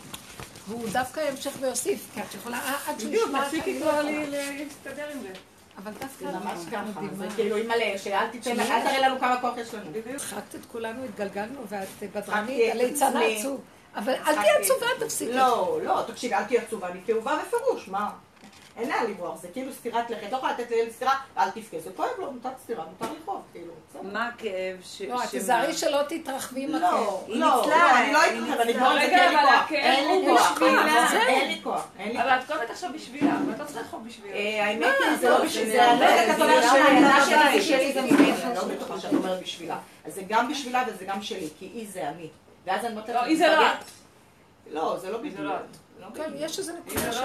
והוא דווקא ימשיך ויוסיף, כי את יכולה אה, עד שהוא ישמע... בדיוק, תפסיקי כבר להסתדר עם זה. אבל דווקא ממש ככה, זה כאילו אימא'לה, שאל תיתן, אל תראה לנו כמה כוח יש לנו. הצחקת את כולנו, התגלגלנו, ואת בדרנית, הליצן העצוב. אבל אל תהיי עצובה, תפסיקי. לא, לא, תקשיבי, אל תהיי עצובה, אני כאובה בפירוש, מה? אין לאן לברוח, זה כאילו סטירת לכת, לא יכולה לתת לילד סטירה, אל תבכה, זה כואב לו, נתת סטירה, מותר לכאוב, כאילו, מה הכאב ש... לא, תיזהרי שלא תתרחבי עם הכאב. לא, לא, לא, אני לא אתרחב, אני כבר רגע, אין לי כוח, אין לי כוח, בשבילה. אין לי כוח, אין לי כוח. אבל את כואבת עכשיו בשבילה, ואת לא צריכה לכאוב בשבילה. אה, האמת היא, זה לא בשביל זה, אני לא את ממך, אני לא בטוחה שאת אומרת בשבילה. אז זה גם בשבילה וזה גם שלי, כי היא זה אני. ואז אני אומרת לא, היא זה לא את. לא, זה לא היא בדיוק. לא לא כן. יש איזה נקודה שלא.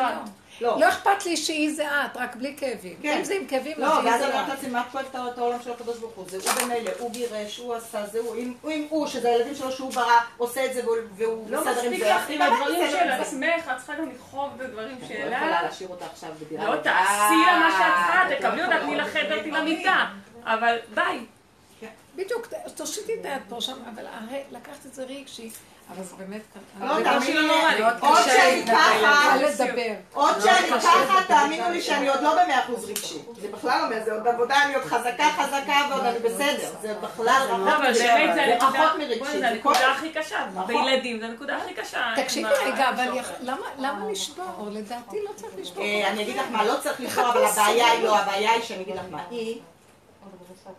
לא. לא אכפת לי שהיא זה את, רק בלי כאבים. כן. אם זה עם כאבים, לא, אז היא ואז זה אני לא אומרת את. לעצמי, מה כואבת את העולם של הקדוש ברוך הוא? זה הוא במילא, הוא גירש, הוא עשה, זה הוא, אם הוא, שזה הילדים שלו שהוא ברא, עושה את זה והוא- לא בסדר עם מספיק זה, לך עם גם אני הדברים של. עצמך, את צריכה גם לכאוב בדברים אני לא שלה. יכולה להשאיר אותה עכשיו בדירה. לא. תעשי לה מה שאת צריכה, לא תקבלי אותה. תני לחדר, תני למיטה. אבל ביי. בדיוק, תושיטי את היד פה שם, אבל הרי לקחת את זה רגשי, אבל זה באמת לא, לא. עוד שאני ככה. עוד שאני ככה, תאמינו לי שאני עוד לא במאה אחוז רגשי. זה בכלל לא, זה עוד עבודה, אני עוד חזקה חזקה ועוד אני בסדר. זה בכלל לא, רחוק אבל מרגשי. באמת זה הנקודה-. הכי קשה. בילדים זה הנקודה הכי קשה. תקשיבי רגע, אבל למה- למה לשבור? לדעתי לא צריך לשבור. אה, אני אגיד לך מה, לא צריך לשבור, אבל הבעיה היא לא, הבעיה היא שאני אגיד לך מה, היא,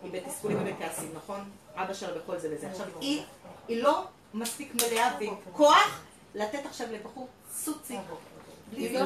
היא בתסכולים ובכעסים, נכון? אבא שלה בכל זה וזה. עכשיו, היא, היא לא מספיק מלאה ועם כוח לתת עכשיו לבחור סוצי. בלי לא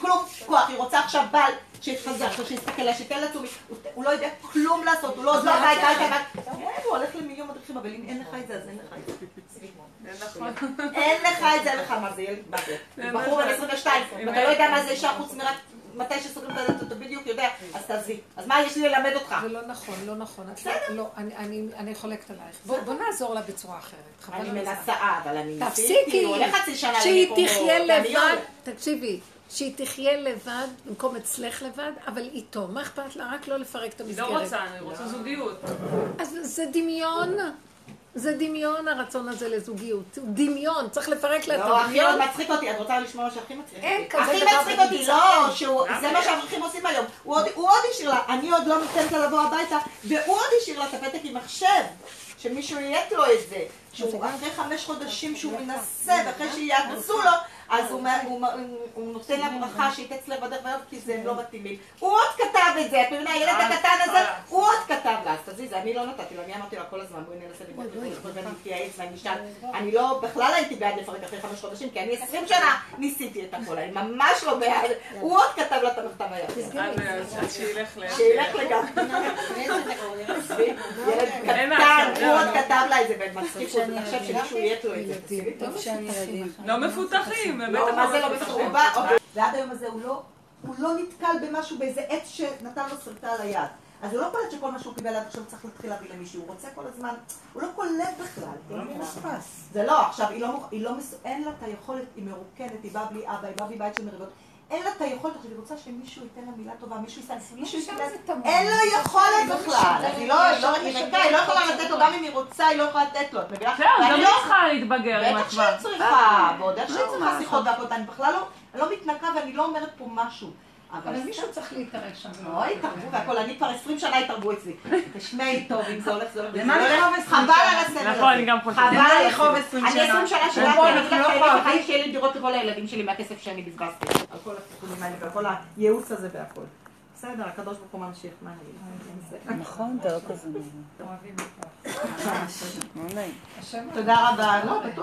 כלום כוח, היא רוצה עכשיו בעל שיתחזק, שיסתכל לה, שייתן לה תשומת, הוא- הוא לא יודע כלום לעשות, הוא לא עוד לא הביתה, אל. כן, הוא הולך למיליון מדריכים, אבל אם אין לך את זה, אז אין לך את זה. אין לך את זה, אין לך מה זה, ילד, בחור בן נכון. 22, ואתה לא יודע מה זה אישה חוץ מרק מתי שסוגרים את הדלת, אתה בדיוק יודע, אז תעזבי. אז מה יש לי ללמד אותך? זה לא נכון, לא נכון. את לא- לא, אני- אני- אני חולקת עלייך. בוא בוא נעזור לה בצורה אחרת. אני. מנסה, אבל אני ניסיתי, תפסיקי, חצי שנה שהיא תחיה לבד. תקשיבי, שהיא תחיה לבד, במקום אצלך לבד, אבל איתו. מה אכפת לה? רק לא לפרק את לא המסגרת. רוצה, אני רוצה זוגיות. אז זה דמיון. זה דמיון הרצון הזה לזוגיות. הוא דמיון, צריך לפרק לה את לא, הכי הדמיון. מאוד מצחיק אותי, את רוצה לשמוע שהכי מצחיק אין אותי? כזה הכי דבר מצחיק אותי, לא. שהוא- זה מה שהאברכים עושים היום. הוא עוד- הוא עוד השאיר לה, אני עוד לא נותנת לה לבוא הביתה, והוא עוד השאיר לה את הפתק עם מחשב, שמישהו יהיה לו את זה. שהוא אחרי חמש חודשים שהוא מנסה, ואחרי שיעצו לו, אז הוא נותן לה ברכה שהיא תצא לבדך ויום, כי זה הם לא מתאימים. הוא עוד כתב את זה, את מבינה, הילד הקטן הזה, הוא עוד כתב לה, אז תזיזי, אני לא נתתי לו, אני אמרתי לה כל הזמן, בואי ננסה לבדוק ואני אתייעץ ואני אשאל. אני לא, בכלל הייתי בעד לפרק אחרי חמש חודשים, כי אני עשרים שנה ניסיתי את הכל, אני ממש לא בעד. הוא עוד כתב לה את המכתב היד. אז שילך ל... שילך לגמרי. ילד קטן, מעשה, הוא עוד לא. כתב לה את זה, ומצחיק, הוא חושב שמישהו יהיה לו את זה. לא מפותחים. לא, מה זה לא מפותחים. מסורבה? אוקיי. ועד היום הזה הוא לא, הוא לא נתקל במשהו, באיזה עץ שנתן לו סרטה על היד. אז הוא לא קולט שכל מה שהוא קיבל עד עכשיו צריך להתחיל להביא למישהו, הוא רוצה כל הזמן, הוא לא קולט בכלל. הוא לא מפספס. זה לא, עכשיו, היא לא, לא, אין לה את היכולת, היא מרוקנת, היא באה בלי אבא, היא באה מבית של מריבות. אין לה את היכולת, עכשיו היא רוצה שמישהו ייתן לה מילה טובה, מישהו ייסע, מישהו ייתן. אין לה יכולת בכלל. היא לא, היא לא, היא היא לא יכולה לתת לו, גם אם היא רוצה, היא לא יכולה לתת לו, את מבינה? ואני גם לא- היא צריכה להתבגר עם בטח עצמה. שהיא צריכה, ועוד איך שהיא צריכה שיחות והכל, אני בכלל לא, לא מתנקה ואני לא אומרת פה משהו. אבל מישהו צריך להתערב שם. לא התערבו והכל, אני כבר 20 שנה התערבו אצלי. תשמעי טוב, אם זה הולך, זה הולך. למה לכאוב הולך, 20 חבל שנה? על הסבל נכון. אני גם חושבת. חבל לכאוב הסבל. 20 אני שנה? 20 שנה שילמתי, אני לא. אני שיהיה לי דירות לכל הילדים שלי מהכסף שאני בזבזתי. על כל הטיפולים האלה ועל כל הייעוץ הזה והכל. בסדר, הקדוש ברוך הוא ממשיך, מה אני אגיד? נכון, אתה לא כזה. לא. תודה רבה. לא.